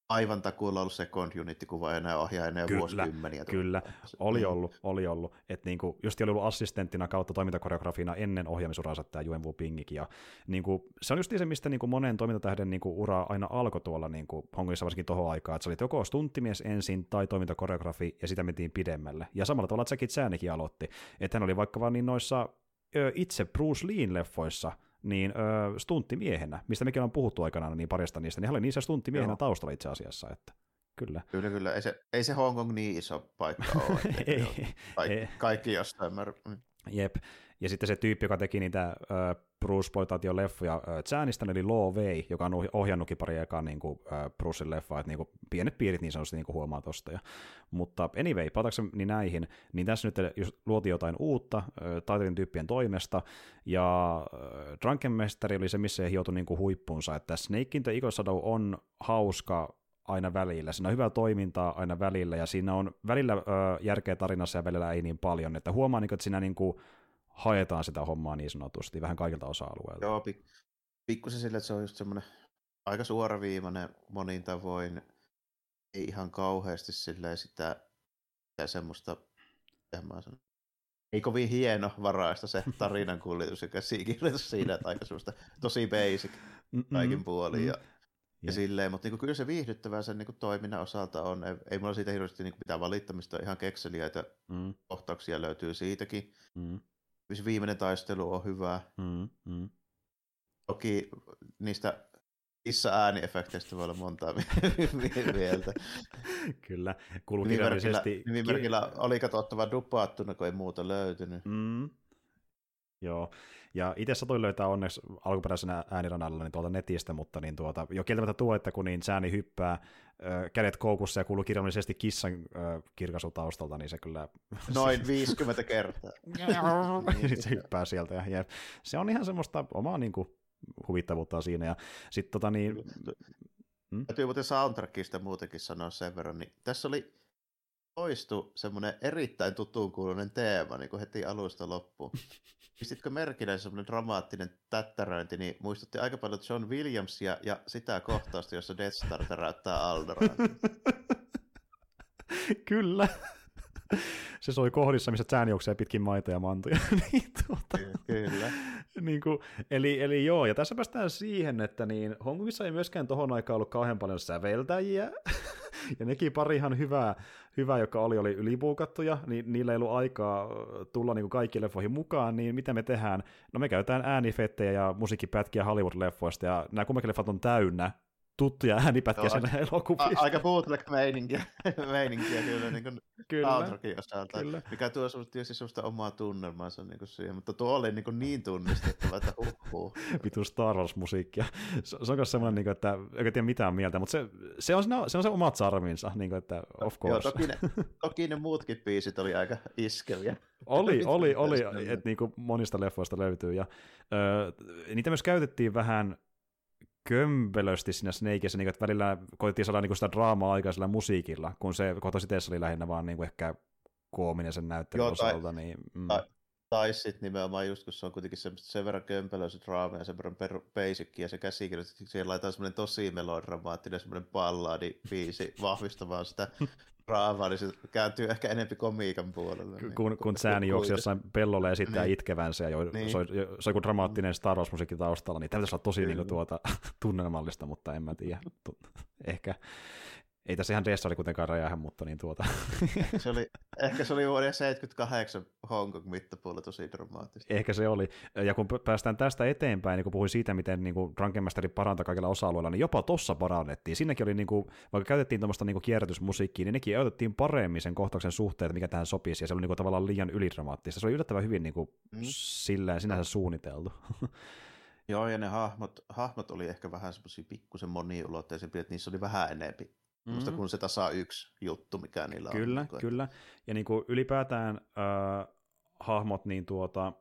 [SPEAKER 2] aivan takuilla ollut second unit-kuva enää ohjaa enää kyllä, vuosikymmeniä.
[SPEAKER 1] Kyllä, oli niin. ollut, oli ollut. Että niinku, just oli ollut assistenttina kautta toimintakoreografina ennen ohjaamisuransa tämä Yuen Wu Pingikin. Ja niinku, se on just se, mistä niinku monen toimintatähden niinku, ura aina alkoi tuolla niinku, Hongissa varsinkin tuohon aikaan. Että se oli joko stunttimies ensin tai toimintakoreografi ja sitä mentiin pidemmälle. Ja samalla tavalla Jackie Chanikin aloitti. Että hän oli vaikka vaan niin noissa itse Bruce Leen leffoissa – niin ö, stunttimiehenä, mistä mekin on puhuttu aikanaan niin parista niistä, niin hän oli niissä stunttimiehenä Joo. taustalla itse asiassa, että kyllä.
[SPEAKER 2] Kyllä, kyllä. Ei se, ei se Hong Kong niin iso paikka ole. ei, kaikki, ei. kaikki jostain. Mä...
[SPEAKER 1] Jep. Ja sitten se tyyppi, joka teki niitä äh, Bruce-poitaation leffoja äh, Chanista, eli Law Way, joka on ohjannutkin pari ekaa niin kuin, Brucein leffaa, että niin kuin, pienet piirit niin sanotusti niin kuin huomaa tosta. Ja, mutta anyway, palatakseni näihin, niin tässä nyt just luotiin jotain uutta äh, taiteilijan tyyppien toimesta, ja Drunken Mestari oli se, missä he hiotui niin kuin huippuunsa, että Snake in the Eagle Shadow on hauska aina välillä. Siinä on hyvää toimintaa aina välillä, ja siinä on välillä ö, järkeä tarinassa ja välillä ei niin paljon, että huomaa, niin kuin, että siinä niin kuin, haetaan sitä hommaa niin sanotusti vähän kaikilta osa-alueilta.
[SPEAKER 2] Joo, pik- pikkusen sillä, että se on just semmoinen aika suoraviivainen monin tavoin, ei ihan kauheasti sillä sitä ja semmoista, mä sanon, ei kovin hieno varaista se tarinan kuljetus ja käsikirjoitus siinä, että aika semmoista tosi basic kaikin puolin. Ja, ja silleen, mutta niin kyllä se viihdyttävää sen niin toiminnan osalta on. Ei, ei mulla siitä hirveästi niin mitään valittamista, ihan kekseliäitä mm. kohtauksia löytyy siitäkin. Mm viimeinen taistelu on hyvä. Mm, mm. Toki niistä kissa ääniefekteistä voi olla montaa mieltä.
[SPEAKER 1] Kyllä, kuuluu kirjallisesti.
[SPEAKER 2] Nimimerkillä oli katsottava dupaattuna, kun ei muuta löytynyt. Mm.
[SPEAKER 1] Joo, ja itse satuin löytää onneksi alkuperäisenä ääniranalla niin tuolta netistä, mutta niin tuota, jo kieltämättä tuo, että kun niin sääni hyppää äh, kädet koukussa ja kuuluu kirjallisesti kissan äh, kirkaisu taustalta, niin se kyllä...
[SPEAKER 2] Noin 50 kertaa.
[SPEAKER 1] sitten se hyppää sieltä ja jep. se on ihan semmoista omaa niin kuin, huvittavuutta siinä. Ja sit, tota, niin,
[SPEAKER 2] Hmm? Täytyy muuten soundtrackista muutenkin sanoa sen verran, niin tässä oli toistu semmoinen erittäin tuttuun kuulunen teema niin kuin heti alusta loppuun. Pistitkö merkille semmoinen dramaattinen tättäröinti, niin muistutti aika paljon John Williamsia ja sitä kohtausta, jossa Death Star täräyttää Alderaan.
[SPEAKER 1] Kyllä. Se soi kohdissa, missä Zään juoksee pitkin maita ja mantuja. niin, tuota,
[SPEAKER 2] Kyllä.
[SPEAKER 1] niin kuin, eli, eli joo, ja tässä päästään siihen, että niin Hongkongissa ei myöskään tohon aikaan ollut kauhean paljon säveltäjiä, ja nekin pari ihan hyvää, hyvää joka oli, oli ylipuukattuja, niin niillä ei ollut aikaa tulla niin kuin kaikki leffoihin mukaan, niin mitä me tehdään? No me käytetään äänifettejä ja musiikkipätkiä Hollywood-leffoista, ja nämä kummankin leffat on täynnä tuttuja äänipätkiä siinä elokuvissa.
[SPEAKER 2] Aika bootleg-meininkiä, meininkiä kyllä, niin kuin kyllä, osalta, kyllä. mikä tuo tietysti sellaista omaa tunnelmaansa niin kuin siihen, mutta tuo oli niin, kuin niin tunnistettava, että huhhuh.
[SPEAKER 1] Vitu Star Wars-musiikkia. Se, se on myös semmoinen, niin kuin, että ei tiedä mitään mieltä, mutta se, se, on, se on se omat sarminsa, niin kuin, että of course.
[SPEAKER 2] Joo, toki ne, toki ne muutkin biisit oli aika iskeviä.
[SPEAKER 1] Oli, oli, oli, että niin kuin monista leffoista löytyy. Ja, ö, niitä myös käytettiin vähän kömpelösti siinä Snakeissa, niin että välillä koitettiin saada niin sitä draamaa aikaisella musiikilla, kun se kohtaisi oli lähinnä vaan niin kuin ehkä koominen sen näyttelyn osalta. Niin,
[SPEAKER 2] mm. tai, tai sitten nimenomaan just, kun se on kuitenkin se, sen verran kömpelö se draama ja sen verran per, basic ja se käsikirjoitus, siellä laitetaan semmoinen tosi melodramaattinen semmoinen balladi biisi vahvistamaan sitä raavaa, niin se kääntyy ehkä enempi komiikan puolelle.
[SPEAKER 1] Niin, kun, kun sääni juoksi jossain pellolle ja sitten niin. itkevänsä ja jo, niin. soi, soi kuin dramaattinen Star Wars-musiikki taustalla, niin tämä pitäisi olla tosi niin kuin, tuota, tunnelmallista, mutta en mä tiedä. Ehkä, ei tässä ihan Dessari kuitenkaan räjähä, mutta niin tuota.
[SPEAKER 2] se oli, ehkä se oli vuoden 78 Hongkong mittapuolella tosi dramaattista.
[SPEAKER 1] Ehkä se oli. Ja kun päästään tästä eteenpäin, niin kun puhuin siitä, miten niin kuin Drunken Master parantaa kaikilla osa-alueilla, niin jopa tossa parannettiin. Siinäkin oli, niin kuin, vaikka käytettiin tuommoista niin kierrätysmusiikkia, niin nekin otettiin paremmin sen kohtauksen suhteen, että mikä tähän sopisi, ja se oli niin kuin, tavallaan liian ylidramaattista. Se oli yllättävän hyvin niin kuin, mm. silleen, sinänsä suunniteltu.
[SPEAKER 2] Joo, ja ne hahmot, hahmot oli ehkä vähän semmoisia pikkusen moniulotteisempia, että niissä oli vähän enempi mm-hmm. kun se tasa yksi juttu, mikä niillä
[SPEAKER 1] kyllä,
[SPEAKER 2] on.
[SPEAKER 1] Kyllä, kyllä. Ja niin kuin ylipäätään äh, hahmot, niin tuota,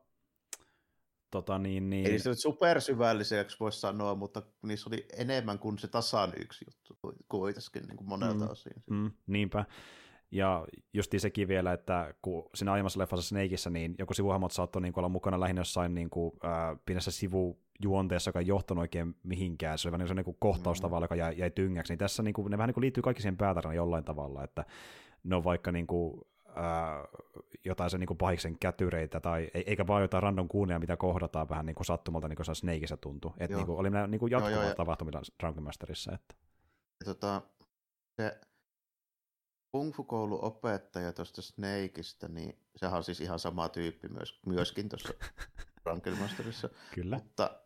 [SPEAKER 1] tota niin, niin...
[SPEAKER 2] Ei niistä supersyvälliseksi voisi sanoa, mutta niissä oli enemmän kuin se tasan yksi juttu kuitenkin niin kuin monelta mm, osin.
[SPEAKER 1] Mm, niinpä. Ja justi sekin vielä, että kun siinä aiemmassa leffassa Snakeissa, niin joku sivuhahmot saattoi niin olla mukana lähinnä jossain niin kuin, äh, pienessä sivujuonteessa, joka ei johtanut oikein mihinkään. Se oli vähän niin kuin kohtaus mm. joka jäi, jäi tyngäksi. Niin tässä niin kuin, ne vähän niin kuin liittyy kaikki siihen päätarinaan jollain tavalla, että ne on vaikka niin kuin, äh, jotain sen niin kuin pahiksen kätyreitä, tai eikä vaan jotain random kuunia, mitä kohdataan vähän niin kuin sattumalta, niin kuin se Snakeissa tuntui. Että niin kuin, oli nämä niin kuin jatkuvaa tapahtumilla Drunken Masterissa. Että.
[SPEAKER 2] Ja, tota, se Kung Fu-kouluopettaja tuosta Snakeista, niin sehän on siis ihan sama tyyppi myös, myöskin tuossa Rankelmasterissa.
[SPEAKER 1] Kyllä.
[SPEAKER 2] Mutta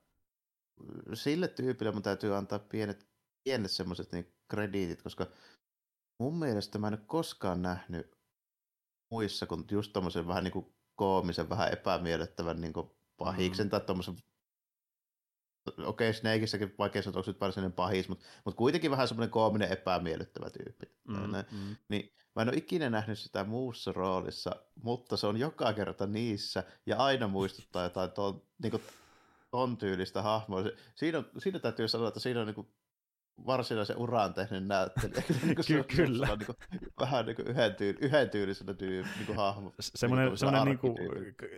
[SPEAKER 2] sille tyypille mun täytyy antaa pienet, pienet semmoiset niin krediitit, koska mun mielestä mä en ole koskaan nähnyt muissa kuin just tommosen vähän niin kuin koomisen, vähän epämiellyttävän niin kuin pahiksen mm. tai tommosen okei, okay, Snakeissäkin vaikea sanoa, onko nyt varsinainen pahis, mutta, mutta kuitenkin vähän semmoinen koominen epämiellyttävä tyyppi. Mm, mm. Niin mä en ole ikinä nähnyt sitä muussa roolissa, mutta se on joka kerta niissä ja aina muistuttaa jotain ton, niin kuin, ton tyylistä hahmoa. Siinä, on, siinä täytyy sanoa, että siinä on niin varsinaisen uran tehnyt näyttelijä. niin
[SPEAKER 1] Ky- kyllä.
[SPEAKER 2] Se on niin kuin, vähän niin kuin yhden, tyyl, yhden tyylisenä tyy, niin kuin hahmo.
[SPEAKER 1] Semmoinen, niin kuin, semmoinen niin kuin,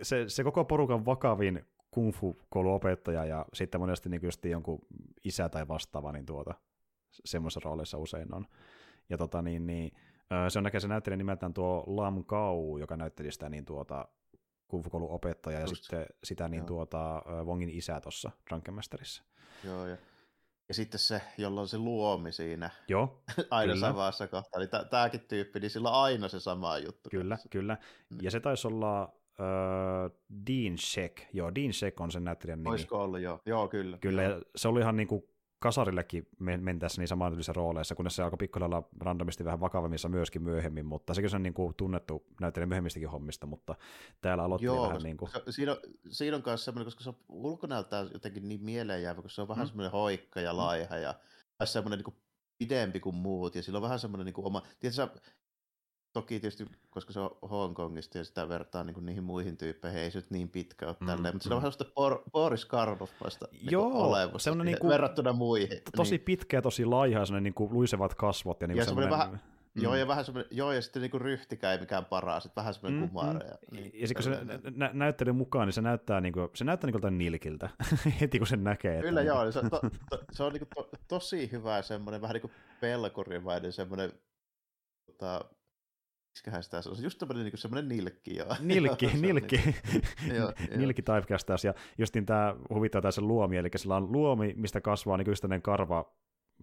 [SPEAKER 1] se, se koko porukan vakavin kung fu kouluopettaja ja sitten monesti niin just jonkun isä tai vastaava, niin tuota, semmoisessa roolissa usein on. Ja tota, niin, niin, se on näkee se näyttelijä nimeltään tuo Lam Kau, joka näytteli sitä niin tuota, fu opettaja ja Just. sitten sitä niin tuota, Wongin isä tuossa Drunken Masterissa.
[SPEAKER 2] Joo, ja, ja sitten se, jolla on se luomi siinä
[SPEAKER 1] Joo,
[SPEAKER 2] aina kyllä. samassa kohtaa, niin tämäkin tyyppi, niin sillä on aina se sama juttu.
[SPEAKER 1] Kyllä, kanssa. kyllä. Mm. Ja se taisi olla Uh, Dean Sheck, joo, Dean Sheck on sen näyttelijän nimi.
[SPEAKER 2] Olisiko ollut, joo, joo kyllä.
[SPEAKER 1] Kyllä, joo. ja se oli ihan niin kuin kasarillekin mentäessä niin samantyylisissä rooleissa, kunnes se alkoi pikkuhiljaa randomisti vähän vakavammissa myöskin myöhemmin, mutta sekin on niin kuin tunnettu näyttelijä myöhemmistäkin hommista, mutta täällä aloitti Joo, vähän niin kuin...
[SPEAKER 2] Siinä on, siinä on myös semmoinen, koska se on ulkonäöltään jotenkin niin mieleenjäävä, koska se on vähän mm. semmoinen hoikka ja laiha ja semmoinen niin kuin pidempi kuin muut, ja sillä on vähän semmoinen niin kuin oma... Tiedätkö, toki tietysti, koska se on Hongkongista ja sitä vertaa niin niihin muihin tyyppeihin, ei se nyt niin pitkä ole mm, tälleen, mutta mm. se on vähän sitä Por- Boris Karloffasta niin se on niin kuin, verrattuna muihin.
[SPEAKER 1] Tosi niin. pitkä ja tosi laiha ja niin kuin luisevat kasvot. Ja, niin
[SPEAKER 2] ja semmoinen, vähän, Mm. Joo, ja vähän semmoinen, joo, ja sitten niinku ryhtikä ei mikään paras, sitten vähän semmoinen mm, kumare. Ja,
[SPEAKER 1] mm. niin, ja sitten kun se nä- näyttelyn mukaan, niin se näyttää, niinku, se näyttää niinku nilkiltä, heti kun sen näkee.
[SPEAKER 2] Kyllä että, joo, niin... se, to, to, se on niinku to, tosi hyvä semmoinen, vähän niin kuin pelkurimainen semmoinen, tota, miksiköhän sitä se on, just tämmöinen niin semmoinen nilkki. Joo.
[SPEAKER 1] Nilkki, nilkki, niin, nilkki typecastas, ja justin tämä huvittaa tässä luomi, eli sillä on luomi, mistä kasvaa niin karva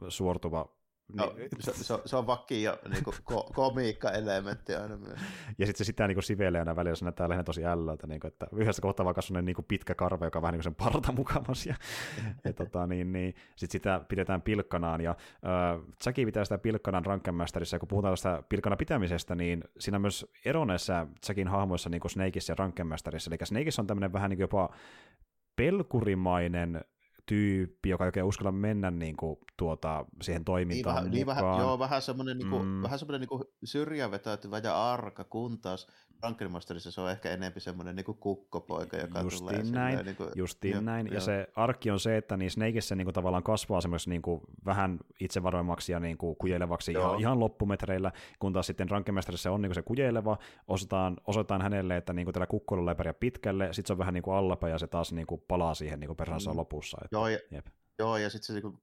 [SPEAKER 1] suortuva
[SPEAKER 2] No, niin. se, se, se on vakio niin ko, komiikka-elementti aina myös.
[SPEAKER 1] Ja sitten se sitä niin sivelee aina välillä, se näyttää lähinnä tosi ällöltä, niin kuin, että yhdessä kohtaa vaan kasvaa niin pitkä karve, joka on vähän niin kuin sen parta mukamas. Ja, ja tota, niin, niin, sitten sitä pidetään pilkkanaan, ja äh, Jackie pitää sitä pilkkanaan Rankenmasterissa, ja kun puhutaan tästä pilkkana pitämisestä, niin siinä on myös ero näissä Jackin hahmoissa niin kuin Snakeissa ja Rankenmasterissa, eli Snakeissa on tämmöinen vähän niin kuin jopa pelkurimainen tyyppi, joka ei oikein uskalla mennä niin kuin, tuota, siihen toimintaan
[SPEAKER 2] niin, vähän, niin vähän, joo, vähän semmoinen, niin kuin, mm. vähän semmoinen niin syrjävetäytyvä ja arka, kun taas Frankenmasterissa se on ehkä enemmän semmoinen niin kuin kukkopoika, joka
[SPEAKER 1] justiin
[SPEAKER 2] tulee
[SPEAKER 1] näin, niin kuin, justiin jo, näin. Jo. Ja se arkki on se, että niin Snakeissä niin kuin, tavallaan kasvaa semmoisessa niin kuin, vähän itsevarmemmaksi ja niin kuin, kujeilevaksi ihan, ihan loppumetreillä, kun taas sitten Frankenmasterissa on niin kuin se kujeileva, osataan, osoitetaan hänelle, että niin kuin, tällä kukkoilla ei pärjää pitkälle, sitten se on vähän niin kuin allapäin ja se taas niin kuin, palaa siihen niin kuin mm. lopussa. Että,
[SPEAKER 2] joo, ja, jep. joo, ja sitten se niin kuin,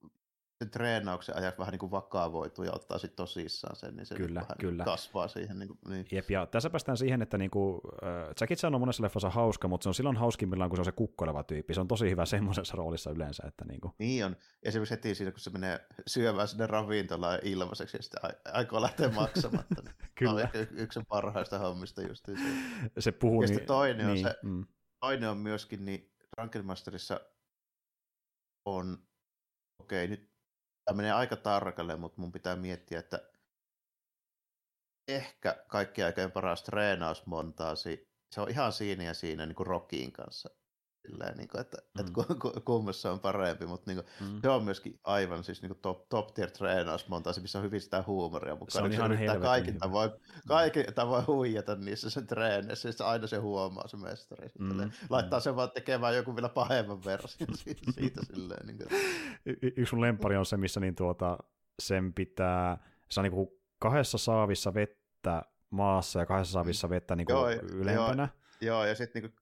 [SPEAKER 2] sen treenauksen ajaksi vähän niin kuin vakavoituu ja ottaa sitten tosissaan sen, niin se kyllä, niin kyllä. kasvaa siihen. Niin kuin, niin.
[SPEAKER 1] Jep, ja tässä päästään siihen, että niin kuin, äh, Jackie Chan on monessa leffassa hauska, mutta se on silloin hauskimmillaan, kun se on se kukkoleva tyyppi. Se on tosi hyvä semmoisessa roolissa yleensä. Että niin, kuin.
[SPEAKER 2] niin on. Esimerkiksi heti siinä, kun se menee syömään sinne ravintolaan ilmaiseksi ja sitten aikoo lähteä maksamatta. Niin kyllä. On ehkä yksi parhaista hommista just se.
[SPEAKER 1] Se puhuu
[SPEAKER 2] ja niin, toinen, niin, on se, mm. toinen on myöskin, niin Masterissa on, okei, okay, nyt tämä menee aika tarkalle, mutta mun pitää miettiä, että ehkä kaikki aikojen paras treenausmontaasi, se on ihan siinä ja siinä niin kuin Rockin kanssa. Silleen, niin kuin, että, mm. että kummassa on parempi, mutta niin kuin, mm. se on myöskin aivan siis niin kuin top, top tier treenausmontaasi, missä on hyvin sitä huumoria mukaan. Se on niin ihan kaikin tavoin, kaikin tavoin huijata niissä sen treeneissä, siis aina se huomaa se mestari. Mm. Laittaa mm. sen vaan tekemään joku vielä pahemman version siitä, siitä silleen. Niin kuin.
[SPEAKER 1] Y- yksi sun lempari on se, missä niin tuota, sen pitää, se on niin kuin kahdessa saavissa vettä maassa ja kahdessa saavissa vettä niin kuin joo, ylempänä.
[SPEAKER 2] Joo, joo ja sitten niin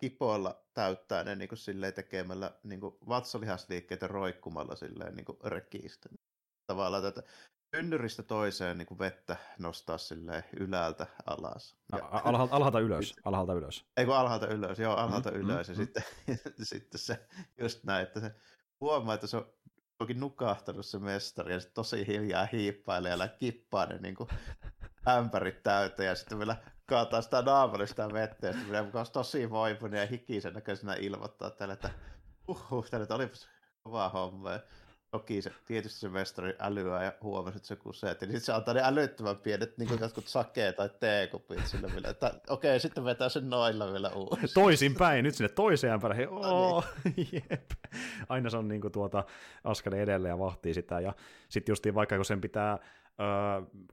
[SPEAKER 2] kipoilla täyttää ne niin kuin silleen tekemällä niin kuin vatsalihasliikkeitä roikkumalla silleen niin kuin rekiistä. Tavallaan tätä ynnyristä toiseen niin kuin vettä nostaa silleen ylältä alas.
[SPEAKER 1] Ja... Alhaalta, alhaalta ylös, alhaalta ylös.
[SPEAKER 2] Ei kun alhaalta ylös, joo, alhaalta mm-hmm. ylös. Ja mm-hmm. sitten, sitten se just näin, että se huomaa, että se on onkin nukahtanut se mestari ja tosi hiljaa hiippailee ja kippaa ne niin kuin ämpärit täyteen ja sitten vielä kaataa sitä naamalle sitä vettä ja sitten minä mukaan tosi voipunut ja hikisen näköisenä ilmoittaa tälle, että uhuh, tälle oli kova homma. Ja toki se, tietysti se mestari älyää ja huomasi, että se kuseet. Ja sitten se antaa ne älyttömän pienet niin kuin jotkut sakeet tai teekupit sille vielä, että okei, okay, sitten vetää sen noilla vielä uudestaan.
[SPEAKER 1] Toisin päin, nyt sinne toiseen ämpärään. Oh, jep. Aina se on niin kuin tuota askeleen edelleen ja vahtii sitä. Ja sitten justiin vaikka kun sen pitää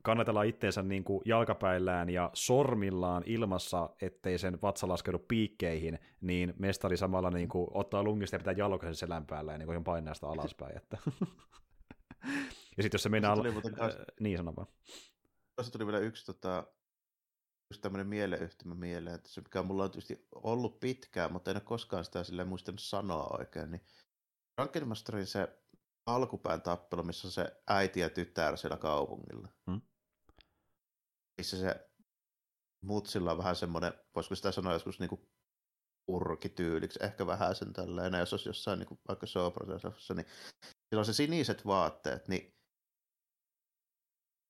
[SPEAKER 1] kannatella itteensä niin kuin jalkapäillään ja sormillaan ilmassa, ettei sen vatsa laskeudu piikkeihin, niin mestari samalla niin kuin ottaa lungista ja pitää jalkoisen selän päällä ja niin kuin painaa sitä alaspäin. Että. ja sitten jos se meinaa... Äh, niin, sano vaan.
[SPEAKER 2] Tuossa tuli vielä yksi tota, just tämmöinen mieleyhtymä mieleen, että se mikä mulla on tietysti ollut pitkään, mutta en ole koskaan sitä sille muistanut sanoa oikein, niin Frankenmasterin se alkupään tappelu, missä on se äiti ja tytär siellä kaupungilla. Hmm? Missä se mutsilla on vähän semmoinen, voisiko sitä sanoa joskus niinku urkityyliksi, ehkä vähän sen tällainen, jos olisi jossain niinku vaikka Sopranosessa, niin sillä on se siniset vaatteet, niin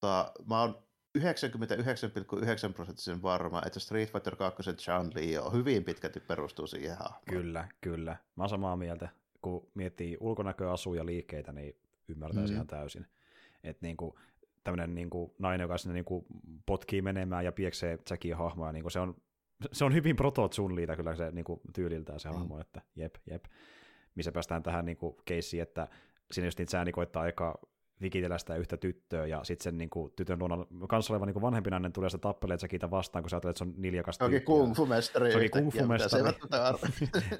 [SPEAKER 2] tota, mä oon 99,9 prosenttisen varma, että Street Fighter 2 Chan Li on hyvin pitkälti perustuu siihen hahmoon.
[SPEAKER 1] Kyllä, kyllä. Mä oon samaa mieltä kun miettii ulkonäköasuja liikkeitä, niin ymmärtää mm. ihan täysin. Että niin kuin, tämmöinen niin kuin nainen, joka sinne niin kuin potkii menemään ja pieksee Jackie hahmoa, niin kuin se, on, se on hyvin proto liitä kyllä se niin kuin tyyliltään se mm. hahmo, että jep, jep. Missä päästään tähän niin kuin keissiin, että siinä just niitä sääni koittaa aika vikitellä sitä yhtä tyttöä, ja sitten sen niin kuin, tytön luona kanssa oleva niin vanhempi nainen tulee sitä tappelee Jackita vastaan, kun sä ajattelet, että se on niljakas
[SPEAKER 2] tyyppi. Onkin kung-fu-mestari.
[SPEAKER 1] Se onkin kung-fu-mestari.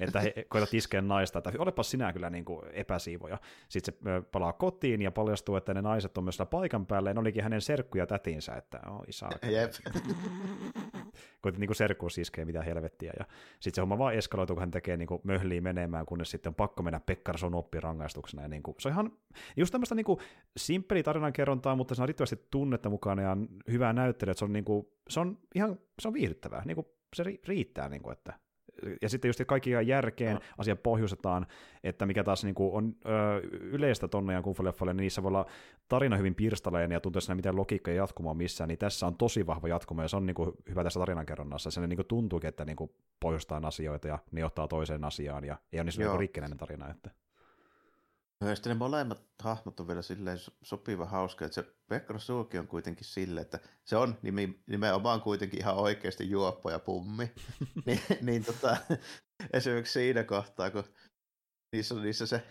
[SPEAKER 1] että he koetat iskeä naista, että olepas sinä kyllä niin kuin epäsiivoja. Sitten se palaa kotiin ja paljastuu, että ne naiset on myös paikan päällä, ja ne olikin hänen serkkuja tätinsä, että oh, isä.
[SPEAKER 2] Jep.
[SPEAKER 1] Koitin niin serkkuus iskeä mitä helvettiä, ja sitten se homma vaan eskaloituu, kun hän tekee niin möhliä menemään, kunnes sitten on pakko mennä Pekkarson oppirangaistuksena, ja niin kuin, se on ihan just tämmöistä niin simppeli tarinankerrontaa, mutta se on riittävästi tunnetta mukana ja hyvää näyttelyä, se on, niin kuin, se on ihan se on viihdyttävää, niin kuin, se riittää, niin kuin, että ja sitten just kaikki järkeen, no. asia pohjustetaan, että mikä taas niin kuin on ö, yleistä tonne ja kungfu niin niissä voi olla tarina hyvin pirstaleen ja tuntuu siinä mitään logiikkaa ja jatkumoa missään, niin tässä on tosi vahva jatkumo ja se on niin kuin hyvä tässä tarinankerronnassa. Se niin kuin tuntuukin, että niin kuin pohjustaa asioita ja ne johtaa toiseen asiaan ja ei ole niin niin rikkinäinen tarina. Että.
[SPEAKER 2] Ja sitten ne molemmat hahmot on vielä silleen sopiva hauska, että se Pekka Sulki on kuitenkin sille, että se on nimenomaan kuitenkin ihan oikeasti juoppo ja pummi. niin, niin tota, esimerkiksi siinä kohtaa, kun niissä, niissä se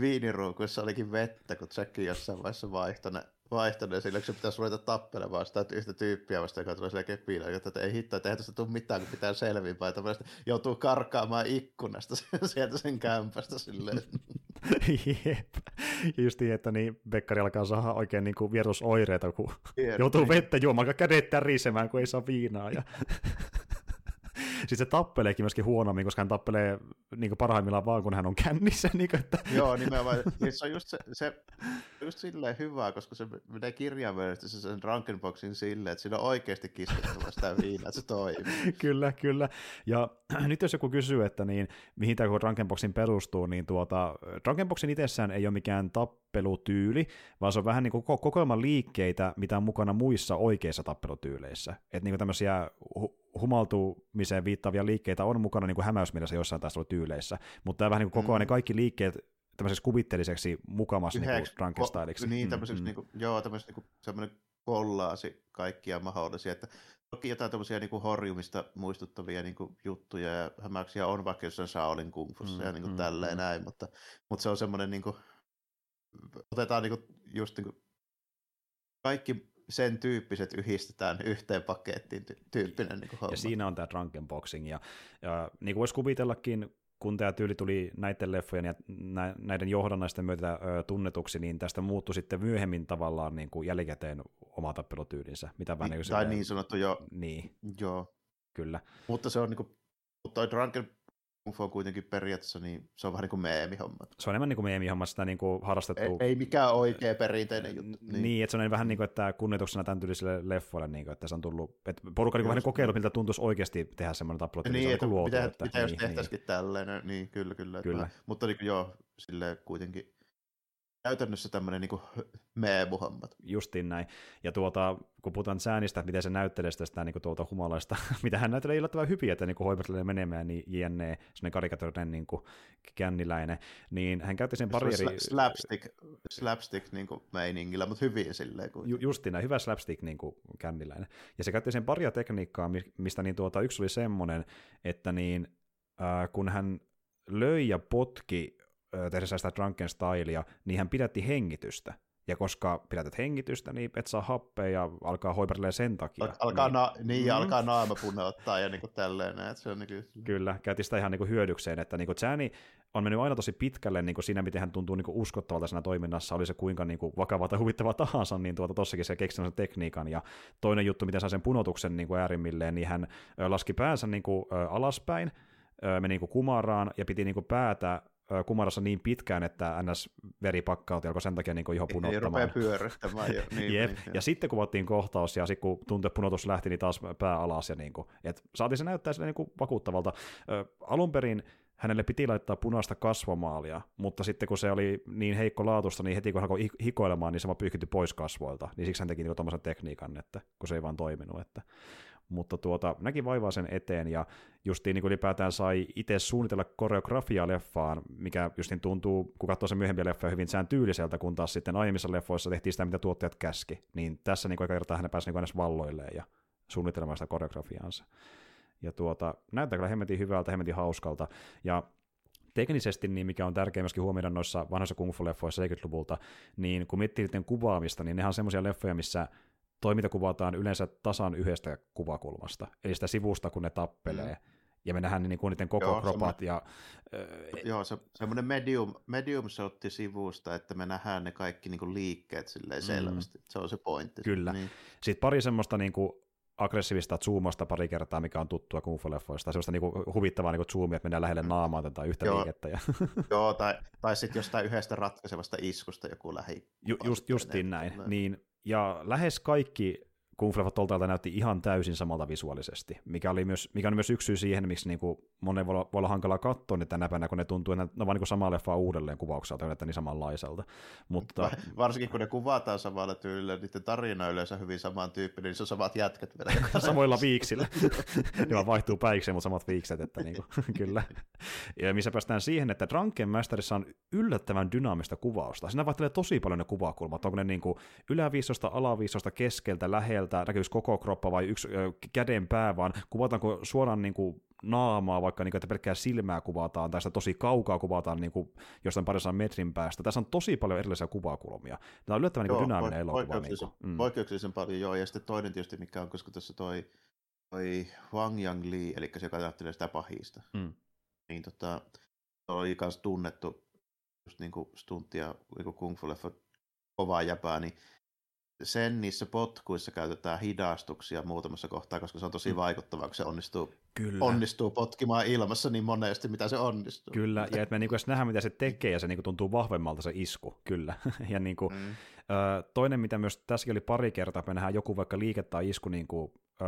[SPEAKER 2] viiniruukuissa olikin vettä, kun Jack jossain vaiheessa vaihtoi ne vaihtanut sillä se pitäisi ruveta tappelemaan sitä yhtä tyyppiä vasta, joka tulee sille kepillä, että ei hitto, että eihän tästä tule mitään, kun pitää selviä, että joutuu karkaamaan ikkunasta sieltä sen kämpästä silleen.
[SPEAKER 1] Jep. Just niin, että niin Bekkari alkaa saada oikein niin kuin vierusoireita, kun Jep, joutuu vettä juomaan, kädet tärisemään, kun ei saa viinaa. Ja... Sitten se tappeleekin myöskin huonommin, koska hän tappelee niin parhaimmillaan vaan, kun hän on kännissä. Niin kuin, että...
[SPEAKER 2] Joo, nimenomaan. se on just, se, se, just silleen hyvää, koska se menee kirjaimellisesti se sen Drunkenboxin silleen, että siinä on oikeasti kiskottu sitä viinaa, että se toimii.
[SPEAKER 1] kyllä, kyllä. Ja nyt jos joku kysyy, että niin, mihin tämä Drunkenboxin perustuu, niin tuota, Drunkenboxin itsessään ei ole mikään tappelutyyli, vaan se on vähän niin kuin kokoelman liikkeitä, mitä on mukana muissa oikeissa tappelutyyleissä. Että niin tämmöisiä humaltumiseen viittaavia liikkeitä on mukana niin kuin hämäysmielessä jossain taistelutyyleissä, mutta tämä vähän niin kuin kokoaa mm. ne kaikki liikkeet tämmöiseksi kuvitteliseksi mukamassa niin Drunkenstyliksi.
[SPEAKER 2] Niin, tämmöiseksi, mm, mm. niin kuin, joo, tämmöiseksi niin kuin, semmoinen kollaasi kaikkia mahdollisia, että toki jotain tämmöisiä niin kuin horjumista muistuttavia niin kuin juttuja ja hämäyksiä on vaikka jossain Shaolin kungfussa mm, ja niin kuin mm, tälleen mm. näin, mutta, mutta se on semmoinen niin kuin, otetaan niin kuin, just niin kuin, kaikki sen tyyppiset yhdistetään yhteen pakettiin tyyppinen niin homma.
[SPEAKER 1] Ja siinä on tämä drunken boxing, ja, ja niin kuin voisi kuvitellakin, kun tämä tyyli tuli näiden leffojen ja näiden johdannaisten myötä ö, tunnetuksi, niin tästä muuttui sitten myöhemmin tavallaan niin kuin jälkikäteen oma tappelutyylinsä. Mitä vähän
[SPEAKER 2] niin, tai niin sanottu jo.
[SPEAKER 1] Niin.
[SPEAKER 2] Joo.
[SPEAKER 1] Kyllä.
[SPEAKER 2] Mutta se on niin kuin, mutta Drunken On kuitenkin periaatteessa, niin se on vähän niin kuin meemihomma.
[SPEAKER 1] Se on enemmän niin kuin meemihomma, sitä niin kuin harrastettu.
[SPEAKER 2] Ei, ei mikään oikea perinteinen juttu.
[SPEAKER 1] Niin, niin että se on vähän niin kuin, että kunnioituksena tämän tyylisille leffoille, niin kuin, että se on tullut, että porukka niin vähän kokeillut, miltä tuntuisi oikeasti tehdä semmoinen tappelu.
[SPEAKER 2] Niin,
[SPEAKER 1] että,
[SPEAKER 2] luotu, mitä, että, mitä niin, jos tehtäisikin niin. tälleen, niin kyllä, kyllä. kyllä. Että, mutta niin kuin, joo, silleen kuitenkin käytännössä tämmöinen niin meemuhommat.
[SPEAKER 1] Justiin näin. Ja tuota, kun puhutaan säänistä, miten se näyttelee sitä, sitä niin tuota humalaista, mitä hän näyttelee yllättävän hyvin, että niin hoivattelee menemään, niin jne, sellainen karikatorinen niin kuin känniläinen, niin hän käytti sen pari eri...
[SPEAKER 2] Slapstick, slapstick niin kuin meiningillä, mutta hyvin silleen.
[SPEAKER 1] Kuin... Ju, justiin näin, hyvä slapstick niin kuin känniläinen. Ja se käytti sen paria tekniikkaa, mistä niin tuota, yksi oli semmoinen, että niin, äh, kun hän löi ja potki tehdessä sitä drunken stylea, niin hän pidätti hengitystä. Ja koska pidätät hengitystä, niin et saa happea ja alkaa hoipertelee sen takia. Al-
[SPEAKER 2] alkaa, niin, na- niin, mm. alkaa naama punottaa ja niinku tälleen. Että se on niinku...
[SPEAKER 1] Kyllä, käytiin sitä ihan niinku hyödykseen, että niinku Chani on mennyt aina tosi pitkälle niinku siinä, miten hän tuntuu niinku uskottavalta siinä toiminnassa, oli se kuinka niinku vakavaa tai huvittavaa tahansa, niin tuota, tossakin se keksi sen tekniikan. Ja toinen juttu, miten saa sen punotuksen niinku äärimmilleen, niin hän laski päänsä niinku, alaspäin, meni niinku kumaraan ja piti niinku päätä kumarassa niin pitkään, että ns. veri pakkauti alkoi sen takia niin ihan punottamaan.
[SPEAKER 2] Ei rupea pyörittämään jo. Niin, Jep.
[SPEAKER 1] Niin, ja sitten kuvattiin kohtaus, ja sitten kun tuntui, että punotus lähti, niin taas pää alas. Ja niin kuin, et saatiin se näyttää sille niin kuin vakuuttavalta. Alun perin hänelle piti laittaa punaista kasvomaalia, mutta sitten kun se oli niin heikko laatusta, niin heti kun hän alkoi hikoilemaan, niin se vaan pyyhkitty pois kasvoilta. Niin siksi hän teki niin tuommoisen tekniikan, että kun se ei vaan toiminut. Että mutta tuota, näki vaivaa sen eteen ja justiin niin ylipäätään sai itse suunnitella koreografiaa leffaan, mikä justiin tuntuu, kun katsoo sen myöhempiä leffoja hyvin sään tyyliseltä, kun taas sitten aiemmissa leffoissa tehtiin sitä, mitä tuottajat käski, niin tässä niin aika kertaa hän pääsi niin edes valloilleen ja suunnittelemaan sitä koreografiaansa. Ja tuota, näyttää kyllä hemmetin hyvältä, hemmetin hauskalta, ja teknisesti, niin mikä on tärkeää myöskin huomioida noissa vanhoissa kung fu-leffoissa 70-luvulta, niin kun miettii niiden kuvaamista, niin nehän on semmoisia leffoja, missä toiminta kuvataan yleensä tasan yhdestä kuvakulmasta, eli sitä sivusta, kun ne tappelee. Mm. Ja me nähdään niin kuin niiden koko joo, kropat.
[SPEAKER 2] Ja, äh, joo, se, semmoinen medium, medium shotti sivusta, että me nähdään ne kaikki niin kuin liikkeet silleen mm. selvästi. Se on se pointti.
[SPEAKER 1] Kyllä. Niin. Sitten pari semmoista niin kuin aggressiivista zoomasta pari kertaa, mikä on tuttua kung fu-leffoista. Sellaista niinku huvittavaa niinku zoomia, että mennään lähelle naamaa tai yhtä Joo. liikettä. Ja...
[SPEAKER 2] Joo, tai, tai sitten jostain yhdestä ratkaisevasta iskusta joku lähi.
[SPEAKER 1] Ju, just, justiin näin. Niin, ja lähes kaikki Kung Toltalta näytti ihan täysin samalta visuaalisesti, mikä, oli myös, mikä on myös yksi syy siihen, miksi niin kuin monen voi olla, voi olla hankala katsoa niitä tänä päivänä, kun ne tuntuu, että ne on vaan niin samaa leffaa uudelleen kuvaukselta, että niin samanlaiselta. Mutta...
[SPEAKER 2] Varsinkin kun ne kuvataan samalla tyylillä, niiden tarina yleensä hyvin samantyyppinen, niin se on samat jätkät vielä.
[SPEAKER 1] Samoilla viiksillä. ne vaan vaihtuu päikseen, mutta samat viikset, että niin kuin, kyllä. Ja missä päästään siihen, että Drunken Masterissa on yllättävän dynaamista kuvausta. Siinä vaihtelee tosi paljon ne kuvakulmat. Onko ne niin kuin yläviistosta, alaviistosta, keskeltä, läheltä, näkyykö koko kroppa vai yksi käden pää, vaan kuvataanko suoraan niin kuin naamaa, vaikka niin kuin, että pelkkää silmää kuvataan, tai sitä tosi kaukaa kuvataan niin kuin jostain parissa metrin päästä. Tässä on tosi paljon erilaisia kuvakulmia. Tämä on yllättävän niin dynaaminen elokuva.
[SPEAKER 2] Poikkeuksellisen, niin mm. poikkeuksellisen paljon, joo. Ja sitten toinen tietysti, mikä on, koska tässä toi, toi Wang Yang Li, eli se, joka ajattelee sitä pahista, mm. niin tota, oli myös tunnettu just niin kuin stuntia, niin kung fu leffa kovaa jäpää, niin sen niissä potkuissa käytetään hidastuksia muutamassa kohtaa, koska se on tosi mm. vaikuttavaa, kun se onnistuu, Kyllä. onnistuu potkimaan ilmassa niin monesti, mitä se onnistuu.
[SPEAKER 1] Kyllä, ja että me niinku nähdään, mitä se tekee, ja se niinku tuntuu vahvemmalta se isku, kyllä. ja niinku, mm. ö, toinen, mitä myös tässäkin oli pari kertaa, että me nähdään joku vaikka liike tai isku niinku, ö,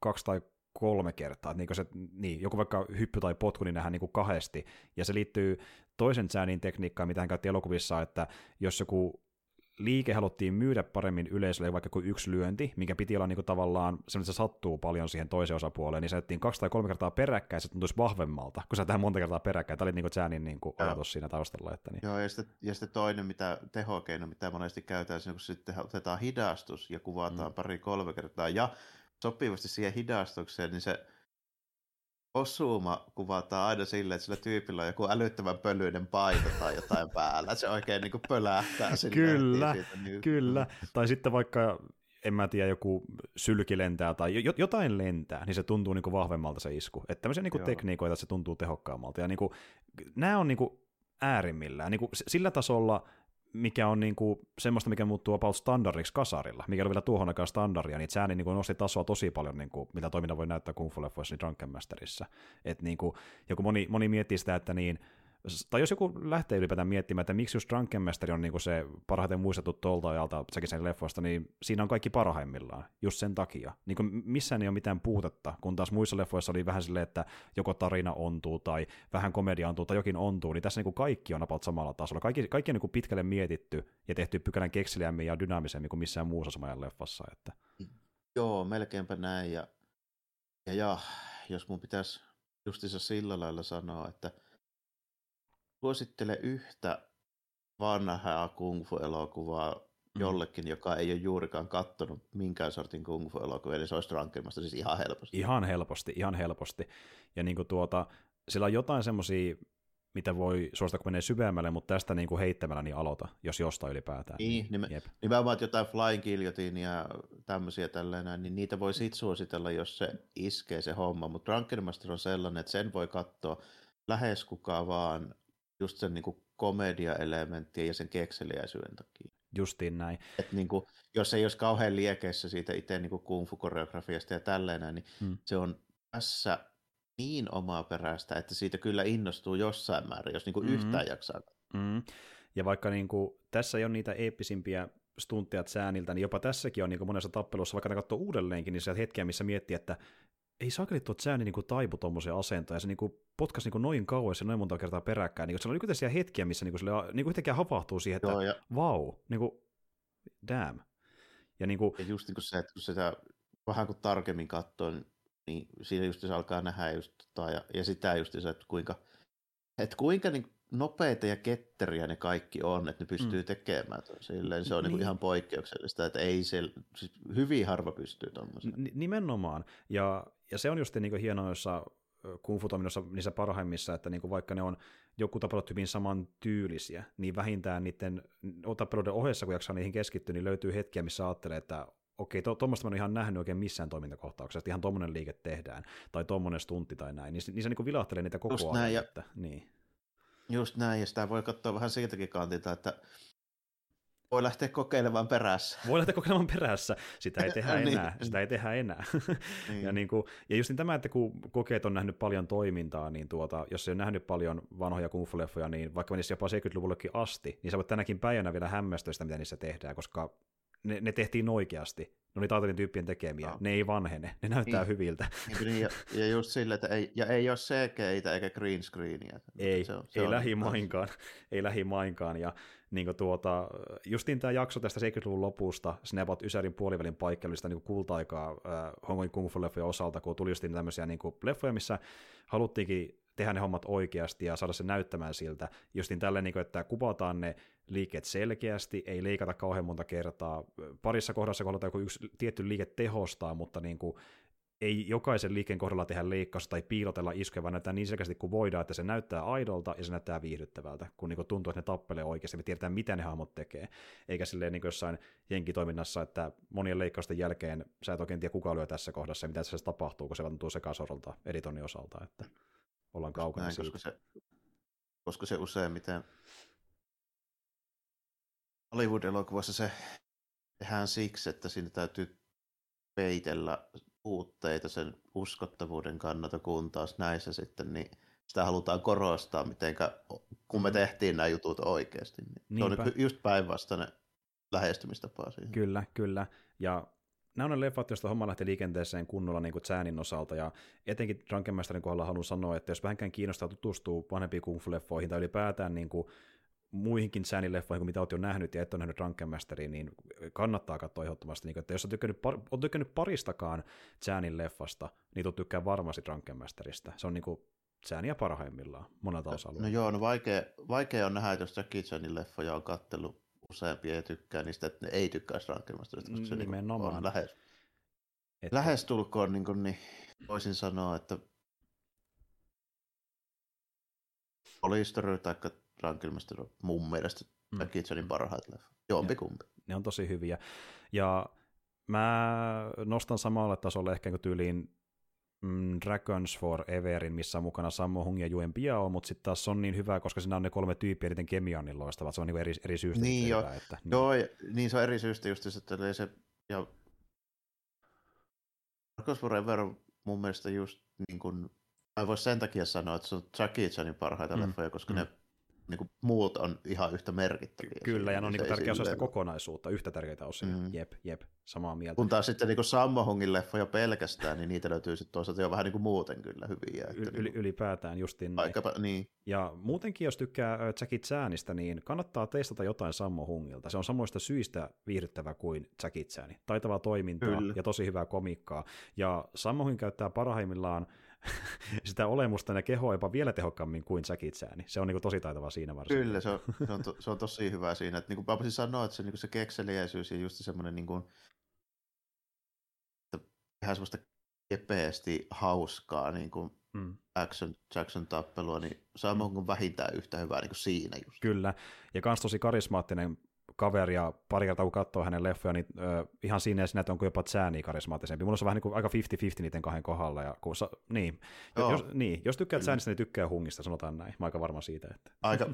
[SPEAKER 1] kaksi tai kolme kertaa. Niin se, niin, joku vaikka hyppy tai potku, niin nähdään niin kahdesti. Ja se liittyy toisen säänin tekniikkaan, mitä hän käytti elokuvissa, että jos joku liike haluttiin myydä paremmin yleisölle vaikka kuin yksi lyönti, minkä piti olla niin kuin tavallaan se, että se sattuu paljon siihen toiseen osapuoleen, niin se jättiin kaksi tai kolme kertaa peräkkäin, se tuntuisi vahvemmalta, kun sä tähän monta kertaa peräkkäin. Tämä oli niin Janin niin kuin ajatus siinä taustalla. Että niin.
[SPEAKER 2] Joo, ja sitten, ja sitten toinen mitä, tehokeino, mitä monesti käytetään, kun sitten otetaan hidastus ja kuvataan mm. pari-kolme kertaa, ja sopivasti siihen hidastukseen, niin se osuma kuvataan aina silleen, että sillä tyypillä on joku älyttömän pölyinen paita tai jotain päällä. Se oikein niin kuin pölähtää
[SPEAKER 1] silleen. Kyllä, siitä, niin... kyllä. Tai sitten vaikka en mä tiedä, joku sylki lentää tai jotain lentää, niin se tuntuu niin kuin vahvemmalta se isku. Että tämmöisiä niin kuin tekniikoita, että se tuntuu tehokkaammalta. Ja niin kuin, nämä on niin kuin äärimmillään. Niin kuin sillä tasolla mikä on niinku semmoista, mikä muuttuu about standardiksi kasarilla, mikä oli vielä tuohon aikaan standardia, niin se niinku nosti tasoa tosi paljon, niinku, mitä toiminta voi näyttää Kung Fu-leffoissa niin Drunken Masterissa. Et niinku, joku moni, moni miettii sitä, että niin, tai jos joku lähtee ylipäätään miettimään, että miksi just Drunken Master on niinku se parhaiten muistettu tuolta ajalta sekin sen leffoista, niin siinä on kaikki parhaimmillaan, just sen takia. Niin kuin missään ei ole mitään puutetta, kun taas muissa leffoissa oli vähän silleen, että joko tarina ontuu tai vähän komedia ontuu tai jokin ontuu, niin tässä niinku kaikki on about samalla tasolla. Kaikki, kaikki on niinku pitkälle mietitty ja tehty pykälän kekseliämmin ja dynaamisemmin kuin missään muussa samajan leffassa. Että.
[SPEAKER 2] Joo, melkeinpä näin. Ja, ja, ja jos mun pitäisi justiinsa sillä lailla sanoa, että – suosittele yhtä vanhaa kung fu-elokuvaa mm. jollekin, joka ei ole juurikaan kattonut minkään sortin kung fu-elokuvia, eli se olisi rankemmasta siis ihan helposti.
[SPEAKER 1] Ihan helposti, ihan helposti. Ja niin kuin tuota, sillä on jotain semmoisia, mitä voi suosittaa, kun menee syvemmälle, mutta tästä niin kuin heittämällä niin aloita, jos jostain ylipäätään.
[SPEAKER 2] Niin, niin Jep. nimenomaan jotain Flying Guillotine ja tämmöisiä tällainen, niin niitä voi sit suositella, jos se iskee se homma, mutta Drunken Master on sellainen, että sen voi katsoa lähes kukaan vaan just sen niin kuin komedia-elementtien ja sen kekseliäisyyden takia.
[SPEAKER 1] Justiin näin.
[SPEAKER 2] Et niin kuin, jos ei olisi kauhean liekeissä siitä itse niin kung fu-koreografiasta ja tälleen, niin hmm. se on tässä niin omaa perästä, että siitä kyllä innostuu jossain määrin, jos niin kuin mm-hmm. yhtään jaksaa.
[SPEAKER 1] Mm-hmm. Ja vaikka niin kuin, tässä ei ole niitä eeppisimpiä stuntteja sääniltä, niin jopa tässäkin on niin kuin monessa tappelussa, vaikka ne katsoo uudelleenkin, niin sieltä hetkeä, missä miettii, että ei sakeli tuo Zhani niin taipu tuommoiseen asentoon, ja se niin kuin potkasi niin noin kauas ja noin monta kertaa peräkkäin. Niin se oli yksittäisiä hetkiä, missä niin kuin, sille, niin kuin yhtäkkiä havahtuu siihen, että Joo, ja... vau, niin kuin, damn.
[SPEAKER 2] Ja, niin kuin, ja just niin kuin se, että kun sitä vähän kuin tarkemmin katsoo, niin siinä just se alkaa nähdä just tota, ja, ja sitä just se, että kuinka, että kuinka niin nopeita ja ketteriä ne kaikki on, että ne pystyy mm. tekemään. Silleen, se on niin. Niin ihan poikkeuksellista, että ei se, siis hyvin harva pystyy tuommoiseen.
[SPEAKER 1] N- nimenomaan, ja, ja se on just niin hienoa, jossa kung fu niissä parhaimmissa, että niin kuin vaikka ne on joku tappelut hyvin saman tyylisiä, niin vähintään niiden tappeluiden ohessa, kun jaksaa niihin keskittyä, niin löytyy hetkiä, missä ajattelee, että okei, tuommoista mä en ihan nähnyt oikein missään toimintakohtauksessa, että ihan tuommoinen liike tehdään, tai tuommoinen stunti tai näin, niin, niin se niin kuin vilahtelee niitä koko
[SPEAKER 2] Just
[SPEAKER 1] ajan.
[SPEAKER 2] Näin, ja,
[SPEAKER 1] että, niin.
[SPEAKER 2] Just näin, ja sitä voi katsoa vähän siltäkin kantilta, että voi lähteä kokeilemaan perässä.
[SPEAKER 1] Voi lähteä kokeilemaan perässä, sitä ei tehdä niin. enää, sitä ei tehdä enää. niin. ja, niin kuin, ja just niin tämä, että kun kokeet on nähnyt paljon toimintaa, niin tuota, jos ei ole nähnyt paljon vanhoja kung niin vaikka menisi jopa 70-luvullekin asti, niin sä voit tänäkin päivänä vielä hämmästyä sitä, mitä niissä tehdään, koska ne, ne tehtiin oikeasti. Ne oli taatelin tyyppien tekemiä. No. Ne ei vanhene. Ne näyttää niin. hyviltä.
[SPEAKER 2] Niin, ja, ja just sille, että ei, ja ei ole cg eikä green screenia.
[SPEAKER 1] Ei, se on, se ei lähimainkaan. Ei lähimainkaan. Ja niin tuota, justiin tämä jakso tästä 70-luvun lopusta, sinne about Ysärin puolivälin paikkeellista niin kulta-aikaa äh, Hongkongin kung fu osalta, kun tuli justiin tämmöisiä niin leffoja, missä haluttiinkin tehdä ne hommat oikeasti ja saada se näyttämään siltä. Justin tälle, niin kuin, että kuvataan ne liikkeet selkeästi, ei leikata kauhean monta kertaa. Parissa kohdassa kohdalla joku yksi tietty liike tehostaa, mutta niin kuin, ei jokaisen liikkeen kohdalla tehdä leikkausta tai piilotella iskeä, vaan näyttää niin selkeästi kuin voidaan, että se näyttää aidolta ja se näyttää viihdyttävältä, kun niin tuntuu, että ne tappelee oikeasti, me tiedetään, mitä ne hahmot tekee. Eikä silleen niin jossain jenkitoiminnassa, että monien leikkausten jälkeen sä et oikein tiedä, kuka lyö tässä kohdassa ja mitä tässä tapahtuu, kun se tuntuu sekasorolta editonin osalta, että ollaan kaukana Näin,
[SPEAKER 2] siitä. Koska se, koska se useimmiten Hollywood-elokuvassa se tehdään siksi, että siinä täytyy peitellä puutteita sen uskottavuuden kannalta, kun taas näissä sitten, niin sitä halutaan korostaa, mitenkä, kun me mm. tehtiin nämä jutut oikeasti. Niin se on just päinvastainen lähestymistapa siihen.
[SPEAKER 1] Kyllä, kyllä. Ja nämä on ne leffat, joista homma lähti liikenteeseen kunnolla niin kuin osalta, ja etenkin Drunken Masterin kohdalla haluan sanoa, että jos vähänkään kiinnostaa tutustua vanhempiin kung leffoihin tai ylipäätään niin kuin muihinkin leffoihin kuin mitä olet jo nähnyt ja et ole nähnyt Drunken Masteria, niin kannattaa katsoa ehdottomasti. Niin, että jos olet tykännyt, par, olet tykännyt paristakaan Chanin leffasta, niin olet tykkää varmasti Drunken Masterista. Se on niin kuin Chania parhaimmillaan monelta osalla.
[SPEAKER 2] No joo, no vaikea, vaikea on nähdä, että jos Jackie Chanin leffoja on kattellut useampia ja tykkää niistä, että ne ei tykkää Drunken Masterista, koska se niin on lähes, että... lähestulkoon, niin, kuin, niin voisin sanoa, että Polistory tai Rankilmaster on mun mielestä mm. Jackie Chanin parhaat leffa. Jompikumpi.
[SPEAKER 1] Ne on tosi hyviä. Ja mä nostan samalle tasolle ehkä kuin tyyliin mm, Dragons for Everin, missä on mukana Sammo Hung ja Juen Biao, mutta sitten taas se on niin hyvä, koska siinä on ne kolme tyyppiä, niiden kemia on niin loistava, se on niin eri, eri syystä.
[SPEAKER 2] Niin,
[SPEAKER 1] jo.
[SPEAKER 2] hyvä, että, niin. Joo, niin se on eri syystä just, että se, ja Dragons for Ever on mun mielestä just niin kuin, mä voisi sen takia sanoa, että se on Jackie Chanin parhaita mm. leffoja, koska mm. ne niin kuin muut on ihan yhtä merkittäviä.
[SPEAKER 1] Kyllä, ja ne on niin tärkeä osa sitä kokonaisuutta, yhtä tärkeitä osia. Mm. Jep, jep, samaa mieltä.
[SPEAKER 2] Kun taas sitten niin Sammo Hungin leffoja pelkästään, niin niitä löytyy sitten toisaalta jo vähän niin kuin muuten kyllä hyviä. Että
[SPEAKER 1] Yl- niin ylipäätään justin näin.
[SPEAKER 2] Aikapa, niin.
[SPEAKER 1] Ja muutenkin, jos tykkää Jackie Chanista, niin kannattaa testata jotain Sammo Hungilta. Se on samoista syistä viihdyttävä kuin Jackie Chan. Taitavaa toimintaa kyllä. ja tosi hyvää komikkaa. Ja Sammo Hung käyttää parhaimmillaan sitä olemusta ja kehoa jopa vielä tehokkaammin kuin Chan. Se on niin kuin tosi taitava siinä varsinkin.
[SPEAKER 2] Kyllä, se on, se on, to, se on tosi hyvä siinä. Että, niin kuin mä sanoa, että se, niin kuin se kekseliäisyys ja just semmoinen niin kuin, että ihan semmoista kepeästi hauskaa niin kuin mm. action, Jackson tappelua, niin se on mm. vähintään yhtä hyvää niin kuin siinä just.
[SPEAKER 1] Kyllä, ja kans tosi karismaattinen kaveri ja pari kertaa kun katsoo hänen leffoja, niin ö, ihan siinä ja siinä, että onko jopa Zääni karismaattisempi. Mulla on vähän niin kuin aika 50-50 niiden kahden kohdalla. Ja kun sa, niin. Jos, niin, jos tykkää Zäänistä, niin tykkää Hungista, sanotaan näin. Mä aika varma siitä. Että...
[SPEAKER 2] Aika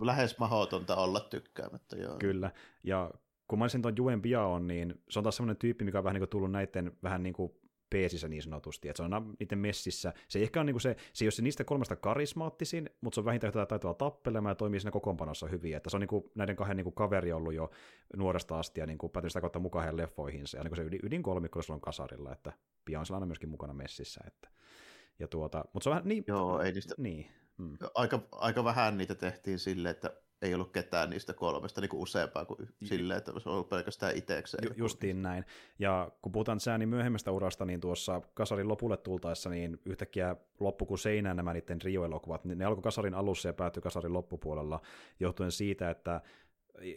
[SPEAKER 2] lähes mahdotonta olla tykkäämättä, joo.
[SPEAKER 1] Kyllä, ja kun mä olisin tuon Juen Biaon, niin se on taas semmoinen tyyppi, mikä on vähän niin kuin tullut näiden vähän niin kuin peesissä niin sanotusti, että se on niiden messissä. Se ei ehkä ole niin se, se ei ole se niistä kolmesta karismaattisin, mutta se on vähintään jotain taitoa tappelemaan ja toimii siinä kokoonpanossa hyvin. Että se on niin kuin, näiden kahden niin kuin kaveri ollut jo nuoresta asti ja niin kuin päätynyt sitä kautta mukaan heidän leffoihinsa. Ja niin kuin se ydin, ydin kolmikko on kasarilla, että pian on myöskin mukana messissä. Että, ja tuota, mutta se on vähän niin...
[SPEAKER 2] Joo, ei niistä...
[SPEAKER 1] Niin.
[SPEAKER 2] Mm. Aika, aika vähän niitä tehtiin silleen, että ei ollut ketään niistä kolmesta niin kuin useampaa kuin silleen, että se on ollut pelkästään itsekseen.
[SPEAKER 1] Ju- justiin näin. Ja kun puhutaan sääni myöhemmästä urasta, niin tuossa Kasarin lopulle tultaessa, niin yhtäkkiä loppu kuin seinään nämä niiden Rio-elokuvat. Ne alkoi Kasarin alussa ja päättyi Kasarin loppupuolella, johtuen siitä, että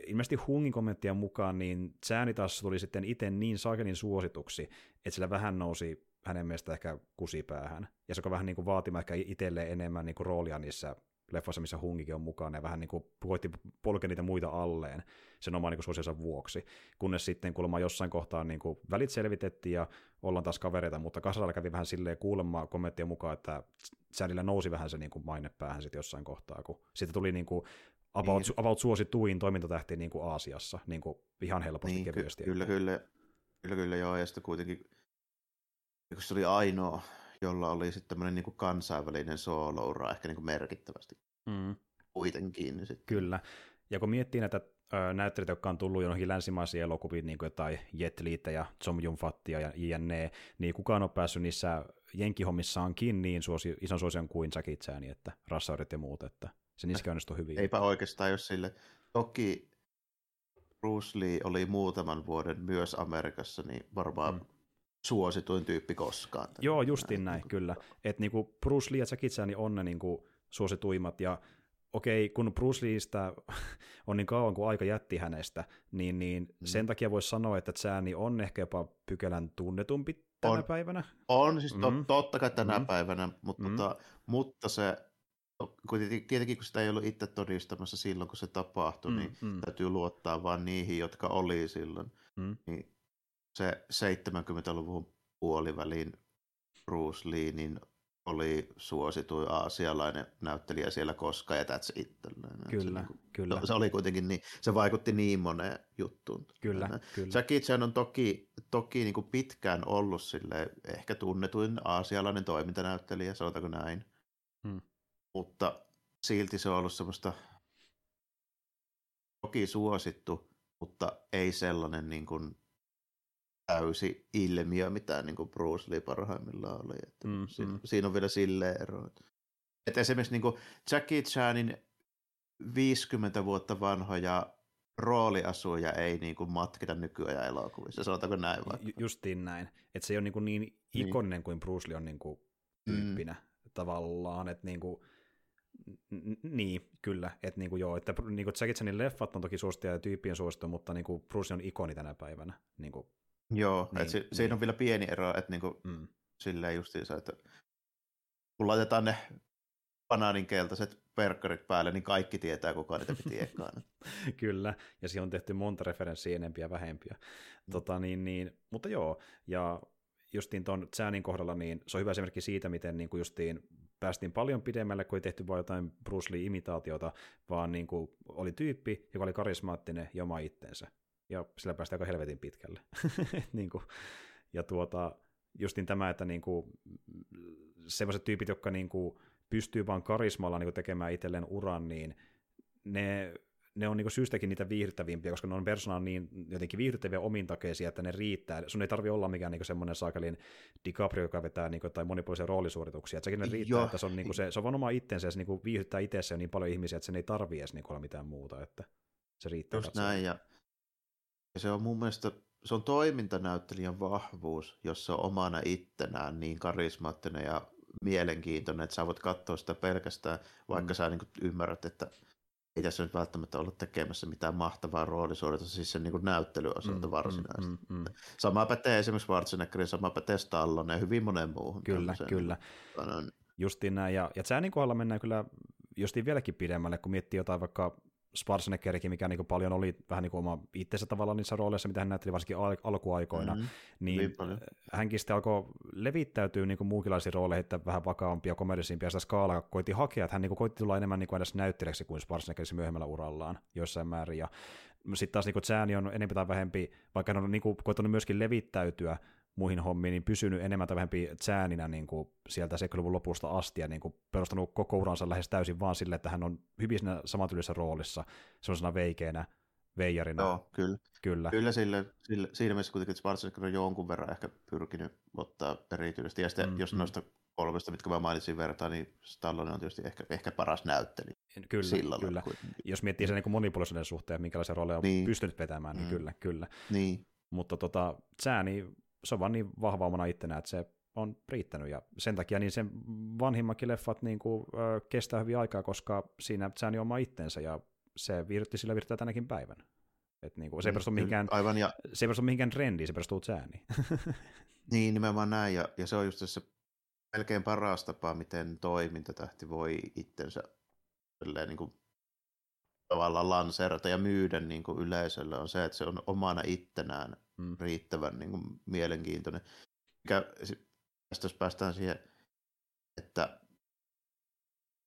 [SPEAKER 1] ilmeisesti Hungin kommenttien mukaan, niin Zääni taas tuli sitten itse niin saakelin suosituksi, että sillä vähän nousi hänen mielestä ehkä kusipäähän. Ja se on vähän niin kuin vaatimaan ehkä itselleen enemmän niin kuin roolia niissä leffassa, missä Hungikin on mukana, ja vähän niin kuin koitti polkea niitä muita alleen sen oman niin suosionsa vuoksi. Kunnes sitten kuulemma jossain kohtaa niin kuin välit selvitettiin ja ollaan taas kavereita, mutta Kasaralla kävi vähän silleen kuulemma kommenttien mukaan, että Sandillä nousi vähän se niin kuin maine päähän sitten jossain kohtaa, kun sitten tuli niin kuin about, niin. about suosituin toimintatähti niin kuin Aasiassa, niin kuin ihan helposti niin, kevyesti.
[SPEAKER 2] Ky- kyllä, kyllä, kyllä, kyllä, joo, ja sitten kuitenkin, se oli ainoa, jolla oli sitten tämmöinen niin kuin kansainvälinen solo ehkä niin kuin merkittävästi mm. kuitenkin. Niin sitten.
[SPEAKER 1] Kyllä, ja kun miettii näitä näyttelijät, jotka on tullut johonkin länsimaisiin elokuviin, niin kuin jotain Jet Liitä ja Zom Yun Fattia ja JNE, niin kukaan on päässyt niissä jenkihommissaankin niin suosi, ison suosion kuin Jackie Chan, että rassaudet ja muut, että se niissä onnistui hyvin.
[SPEAKER 2] Eipä oikeastaan, jos sille, toki Bruce Lee oli muutaman vuoden myös Amerikassa, niin varmaan mm. suosituin tyyppi koskaan.
[SPEAKER 1] Joo, justin näin, näin kyllä. Että niinku Bruce Lee ja Jackie Chan on ne niinku suosituimmat, ja okei, kun Bruce Leeistä on niin kauan kuin aika jätti hänestä, niin, niin mm. sen takia voisi sanoa, että Chan on ehkä jopa pykälän tunnetumpi tänä
[SPEAKER 2] on,
[SPEAKER 1] päivänä.
[SPEAKER 2] On, siis to, mm. totta kai tänä mm. päivänä, mutta, mm. tota, mutta se tietenkin kun sitä ei ollut itse todistamassa silloin, kun se tapahtui, mm, niin mm. täytyy luottaa vain niihin, jotka oli silloin. Mm. Niin se 70-luvun puolivälin Bruce Lee niin oli suosituin aasialainen näyttelijä siellä koskaan, ja that's it.
[SPEAKER 1] Kyllä, se, niin kyllä.
[SPEAKER 2] Se oli kuitenkin niin, se vaikutti niin moneen juttuun.
[SPEAKER 1] Kyllä, Näin. kyllä.
[SPEAKER 2] Jackie Chan on toki, toki niin kuin pitkään ollut sille ehkä tunnetuin aasialainen toimintanäyttelijä, sanotaanko näin. Hmm. Mutta silti se on ollut semmoista toki suosittu, mutta ei sellainen niin kuin täysi ilmiö, mitä niin kuin Bruce Lee parhaimmillaan oli. Että mm, siinä, mm. siinä on vielä silleen ero. Että esimerkiksi niin kuin Jackie Chanin 50 vuotta vanhoja rooliasuja ei niin kuin matkita nykyajan elokuvissa, sanotaanko näin vaikka?
[SPEAKER 1] Justiin näin, että se ei ole niin, kuin niin ikoninen niin. kuin Bruce Lee on niin kuin tyyppinä mm. tavallaan, että niin kuin, niin, kyllä, että niin kuin joo, että niin kuin Jackie Chanin leffat on toki suosittuja ja tyyppien suosittu, mutta niin kuin Bruce on ikoni tänä päivänä, niin kuin
[SPEAKER 2] Joo, niin, että se, niin. siinä on vielä pieni ero, että niinku, mm. silleen justiinsa, että kun laitetaan ne banaanin keltaiset perkkarit päälle, niin kaikki tietää, kuka niitä piti ekaan.
[SPEAKER 1] Kyllä, ja siihen on tehty monta referenssiä enempiä ja vähempiä. Mm. Tota, niin, niin, mutta joo, ja justiin tuon Chanin kohdalla, niin se on hyvä esimerkki siitä, miten niin kuin justiin päästiin paljon pidemmälle, kun ei tehty vain jotain Bruce Lee-imitaatiota, vaan niin kuin oli tyyppi, joka oli karismaattinen ja oma itsensä ja sillä päästään aika helvetin pitkälle. niin kuin, ja tuota, justin tämä, että niin kuin, sellaiset tyypit, jotka niin kuin, pystyy vaan karismalla niin kuin, tekemään itselleen uran, niin ne, ne on niin kuin, syystäkin niitä viihdyttävimpiä, koska ne on persoonaan niin jotenkin viihdyttäviä omintakeisia, että ne riittää. Sun ei tarvi olla mikään niin semmoinen saakelin DiCaprio, joka vetää niin kuin, tai monipuolisia roolisuorituksia. Että sekin ne riittää, Joo. että se on, niin kuin, se, se on vaan oma itsensä ja se niin kuin, viihdyttää itseään niin paljon ihmisiä, että sen ei tarvi edes niin kuin, olla mitään muuta. Että se riittää.
[SPEAKER 2] Just näin, ja ja se on mun mielestä, se on toimintanäyttelijän vahvuus, jos se on omana ittenään niin karismaattinen ja mielenkiintoinen, että sä voit katsoa sitä pelkästään, vaikka mm. sä niin ymmärrät, että ei tässä nyt välttämättä olla tekemässä mitään mahtavaa roolisuoritusta, siis sen niin näyttelyosalta mm, varsinaisesti. Mm, mm, mm. Sama pätee esimerkiksi Schwarzeneggerin, sama pätee Stallone ja hyvin monen muuhun.
[SPEAKER 1] Kyllä, tämmöiseen. kyllä. Justiin näin, ja, ja Chanin kohdalla mennään kyllä justiin vieläkin pidemmälle, kun miettii jotain vaikka Schwarzeneggerikin, mikä niin paljon oli vähän niin kuin oma itsensä tavallaan niissä rooleissa, mitä hän näytteli varsinkin al- alkuaikoina, mm-hmm. niin, niin hänkin sitten alkoi levittäytyä niin muunkinlaisiin rooleihin, että vähän vakaampia, komedisimpia, sitä skaalaa koitti hakea, että hän niin koitti tulla enemmän niin kuin edes näyttelijäksi kuin Schwarzeneggerissa myöhemmällä urallaan jossain määrin, ja sitten taas niin Chani on enemmän tai vähempi, vaikka hän on niin kuin, koittanut myöskin levittäytyä muihin hommiin, niin pysynyt enemmän tai vähempi sääninä niin kuin sieltä 70-luvun lopusta asti ja niin kuin perustanut koko uransa lähes täysin vaan sille, että hän on hyvin siinä samantyylisessä roolissa, sellaisena veikeänä veijarina.
[SPEAKER 2] Joo, kyllä.
[SPEAKER 1] Kyllä,
[SPEAKER 2] kyllä sille, sille, siinä mielessä kuitenkin Schwarzenegger on jonkun verran ehkä pyrkinyt ottaa erityisesti. Ja sitten mm, jos mm. noista kolmesta, mitkä mä mainitsin vertaan, niin Stallone on tietysti ehkä, ehkä paras näyttelijä.
[SPEAKER 1] Kyllä, Sillä kyllä. Kuitenkin. Jos miettii sen niin monipuolisuuden suhteen, minkälaisia rooleja on niin. pystynyt vetämään, niin mm. kyllä, kyllä.
[SPEAKER 2] Niin.
[SPEAKER 1] Mutta tota, Sääni se on vaan niin vahva omana ittenä, että se on riittänyt, ja sen takia niin sen vanhimmakin leffat niin kuin, ö, kestää hyvin aikaa, koska siinä sääni oma itsensä, ja se virtti sillä virtaa tänäkin päivänä. Et niin kuin, se, ei perustu mihinkään,
[SPEAKER 2] Aivan, ja...
[SPEAKER 1] se ei perustu mihinkään trendiin, se perustuu sääniin.
[SPEAKER 2] niin, nimenomaan näin, ja, ja se on just se melkein paras tapa, miten toimintatähti voi itsensä niin kuin, tavallaan lanseerata ja myydä niin kuin yleisölle, on se, että se on omana ittenään mm. riittävän niin kuin, mielenkiintoinen. Mikä, tästä jos päästään siihen, että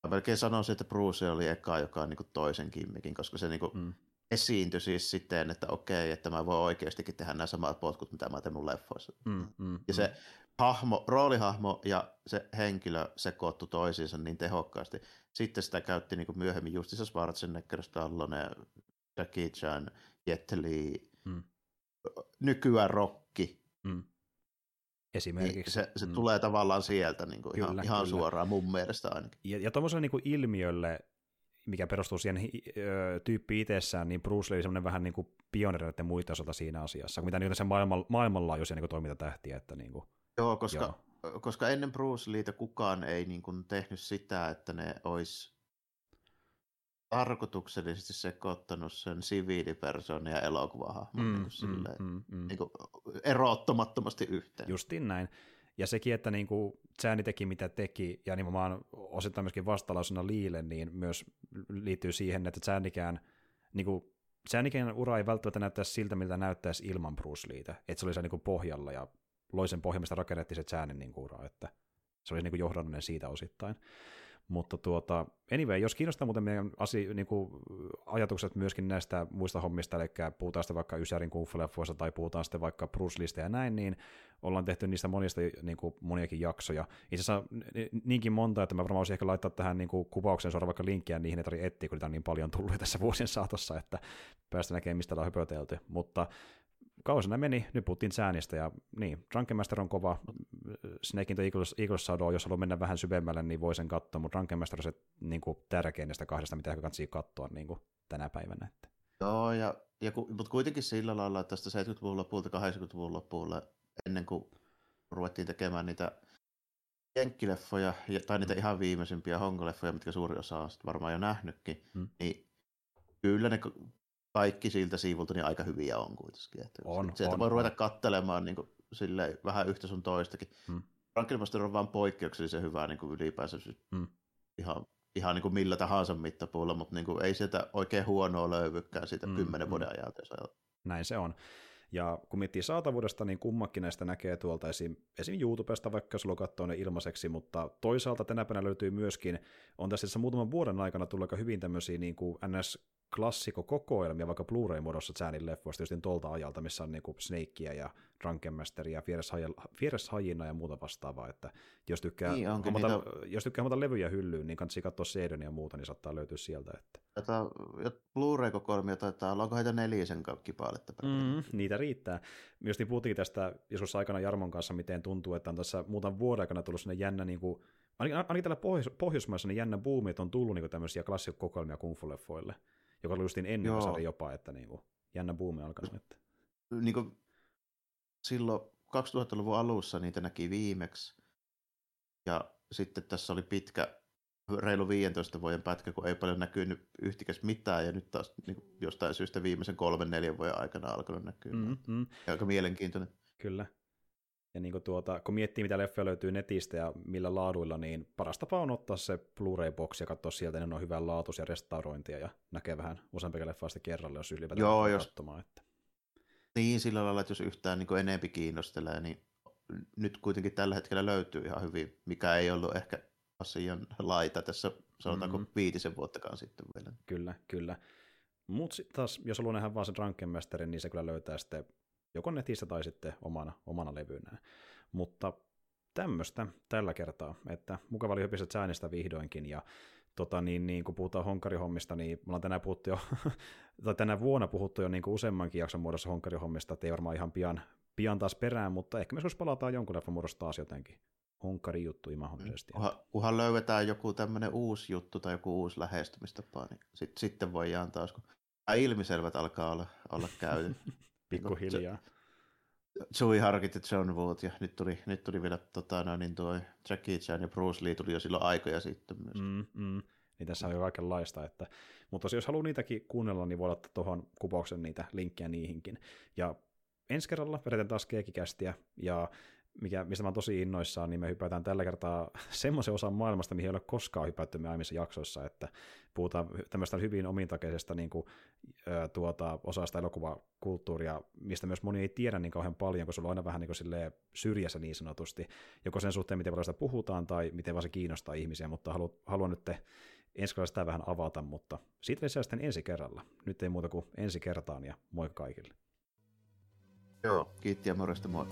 [SPEAKER 2] mä melkein sanoisin, että Bruce oli eka, joka on niin kuin toisen kimmikin, koska se niin kuin, mm. esiintyi siis siten, että okei, että mä voin oikeastikin tehdä nämä samat potkut, mitä mä teen mun leffoissa. Mm, mm, ja se mm hahmo, roolihahmo ja se henkilö sekoittu toisiinsa niin tehokkaasti. Sitten sitä käytti niin kuin myöhemmin justissa Schwarzenegger, Stallone, Jackie Chan, Jet Li, hmm. Nykyään Rokki. Hmm.
[SPEAKER 1] Esimerkiksi.
[SPEAKER 2] Niin se se hmm. tulee tavallaan sieltä niin kuin kyllä, ihan, ihan kyllä. suoraan mun mielestä ainakin.
[SPEAKER 1] Ja, ja tuommoiselle niin ilmiölle, mikä perustuu siihen ö, tyyppi itsessään, niin Bruce Lee on vähän niin kuin pionereiden muita osalta siinä asiassa, mitä niitä se maailman, maailmanlaajuisia niin toimintatähtiä, että niin kuin
[SPEAKER 2] Joo, koska, Joo. koska ennen Bruce Leetä kukaan ei niin kuin tehnyt sitä, että ne olisi tarkoituksellisesti sekoittanut sen siviilipersoon ja elokuvahahmon mm, niin silleen, mm, mm, niin kuin erottamattomasti yhteen.
[SPEAKER 1] Justiin näin. Ja sekin, että niin kuin Chani teki mitä teki, ja nimenomaan osittain myöskin vastalausena Liille, niin myös liittyy siihen, että Chanikään, niin kuin, Chanikään ura ei välttämättä näyttäisi siltä, miltä näyttäisi ilman Bruce Leetä. Että se oli se niin kuin pohjalla, ja loi sen pohjamista rakennettiin se säännön niin ura, että se olisi niin kuin johdannollinen siitä osittain. Mutta tuota, anyway, jos kiinnostaa muuten meidän asi, niin kuin ajatukset myöskin näistä muista hommista, eli puhutaan sitten vaikka Ysärin kungfu tai puhutaan sitten vaikka Bruce Leestä ja näin, niin ollaan tehty niistä monista niin kuin moniakin jaksoja. Itse asiassa niinkin monta, että mä varmaan olisin ehkä laittaa tähän niin kuin kuvaukseen suoraan vaikka linkkiä niihin, ei tarvitse etsiä, kun niitä on niin paljon tullut tässä vuosien saatossa, että päästä näkemään, mistä ollaan höpötelty. Mutta kausina meni, nyt puhuttiin säänistä, ja niin, Drunken Master on kova, Snake in the Eagles, Eagles Shadow, jos haluaa mennä vähän syvemmälle, niin voi sen katsoa, mutta Drunken Master on se niin kuin, tärkein näistä kahdesta, mitä kannattaa katsoa niin kuin, tänä päivänä. Että.
[SPEAKER 2] Joo, ja, ja ku, mutta kuitenkin sillä lailla, että tästä 70-luvun lopulta 80-luvun loppuun, ennen kuin ruvettiin tekemään niitä jenkkileffoja, tai niitä mm. ihan viimeisimpiä honkoleffoja, mitkä suuri osa on varmaan jo nähnytkin, mm. niin kyllä ne kaikki siltä siivulta niin aika hyviä on kuitenkin. Että on, sieltä on, voi ruveta on. kattelemaan niin kuin, silleen, vähän yhtä sun toistakin. Hmm. Frankenmaster on vain poikkeuksellisen hyvää niin kuin ylipäänsä hmm. ihan, ihan niin kuin millä tahansa mittapuulla, mutta niin kuin, ei sieltä oikein huonoa löydykään siitä hmm. kymmenen hmm. vuoden ajalta.
[SPEAKER 1] Näin se on. Ja kun miettii saatavuudesta, niin kummakin näistä näkee tuolta esim. esim. YouTubesta, vaikka sulla katsoo ne ilmaiseksi, mutta toisaalta tänä päivänä löytyy myöskin, on tässä muutaman vuoden aikana tullut aika hyvin tämmöisiä niin kuin NS klassikko-kokoelmia vaikka Blu-ray-muodossa Chanin leffoista just tolta ajalta, missä on niinku Snakea ja Drunkenmasteria, Fierce Hajina ja muuta vastaavaa, että jos tykkää, niin, hommata, niitä... jos tykkää hommata levyjä hyllyyn, niin kannattaa katsoa Seedon ja muuta, niin saattaa löytyä sieltä. Että.
[SPEAKER 2] Tätä, Blu-ray-kokoelmia taitaa olla, onko heitä neljisen kipaaletta?
[SPEAKER 1] Mm, niitä riittää. Myös niin puhuttiin tästä joskus aikana Jarmon kanssa, miten tuntuu, että on tässä muutaman vuoden aikana tullut sinne jännä niin kuin, ainakin täällä Pohjois- Pohjoismaissa niin jännä buumi, että on tullut niin tämmöisiä klassikkokoelmia kungfu-leffoille joka oli justiin ennen Joo. jopa, että niinku, jännä buumi alkanut. Että.
[SPEAKER 2] Niin kuin silloin 2000-luvun alussa niitä näki viimeksi, ja sitten tässä oli pitkä, reilu 15 vuoden pätkä, kun ei paljon näkynyt yhtikäs mitään, ja nyt taas niin jostain syystä viimeisen kolmen, neljän vuoden aikana alkanut näkyä. Mm-hmm. Aika mielenkiintoinen.
[SPEAKER 1] Kyllä. Ja niin kuin tuota, kun miettii, mitä leffoja löytyy netistä ja millä laaduilla, niin paras tapa on ottaa se Blu-ray-boksi ja katsoa sieltä, niin ne on hyvän laatuisia restaurointia ja näkee vähän useampi leffaa sitten kerralla, jos ylipäätään Joo, jos... katsomaan. Että...
[SPEAKER 2] Niin, sillä lailla, että jos yhtään niin enempi kiinnostelee, niin nyt kuitenkin tällä hetkellä löytyy ihan hyvin, mikä ei ollut ehkä asian laita tässä, sanotaanko mm-hmm. viitisen vuottakaan sitten vielä.
[SPEAKER 1] Kyllä, kyllä. Mutta taas, jos haluaa nähdä vaan sen Drunken niin se kyllä löytää sitten joko netissä tai sitten omana, omana levynään. Mutta tämmöistä tällä kertaa, että mukava oli hypistä säänistä vihdoinkin, ja tota, niin, niin, kun puhutaan honkarihommista, niin me ollaan tänään, puhuttu jo, tai tänä vuonna puhuttu jo niin kuin useammankin jakson muodossa honkarihommista, että ei varmaan ihan pian, pian taas perään, mutta ehkä me jos palataan jonkun leffan muodossa taas jotenkin honkari juttu mahdollisesti.
[SPEAKER 2] Kunhan, kunhan löydetään joku tämmöinen uusi juttu tai joku uusi lähestymistapa, niin sit, sitten voidaan taas, kun ilmiselvät alkaa olla, olla käyty.
[SPEAKER 1] Pikkuhiljaa.
[SPEAKER 2] Joey Harkit ja John Wood, ja nyt tuli, nyt tuli vielä tota, no, niin tuo Jackie Chan ja Bruce Lee tuli jo silloin aikoja sitten myös.
[SPEAKER 1] Mm, mm. niin tässä on jo kaikenlaista. Että, mutta jos haluaa niitäkin kuunnella, niin voi ottaa tuohon kuvauksen niitä linkkejä niihinkin. Ja ensi kerralla vedetään taas keekikästiä, ja mikä, mistä mä oon tosi innoissaan, niin me hypätään tällä kertaa semmoisen osan maailmasta, mihin ei ole koskaan hypätty me aiemmissa jaksoissa, että puhutaan tämmöistä hyvin omintakeisesta niin kuin, tuota, osasta elokuvakulttuuria, mistä myös moni ei tiedä niin kauhean paljon, kun sulla on aina vähän niin syrjässä niin sanotusti, joko sen suhteen, miten paljon sitä puhutaan, tai miten vaan se kiinnostaa ihmisiä, mutta haluan, haluan nyt ensi kerralla sitä vähän avata, mutta siitä sitten ensi kerralla. Nyt ei muuta kuin ensi kertaan ja moi kaikille.
[SPEAKER 2] Joo, kiitti ja morjesta moi.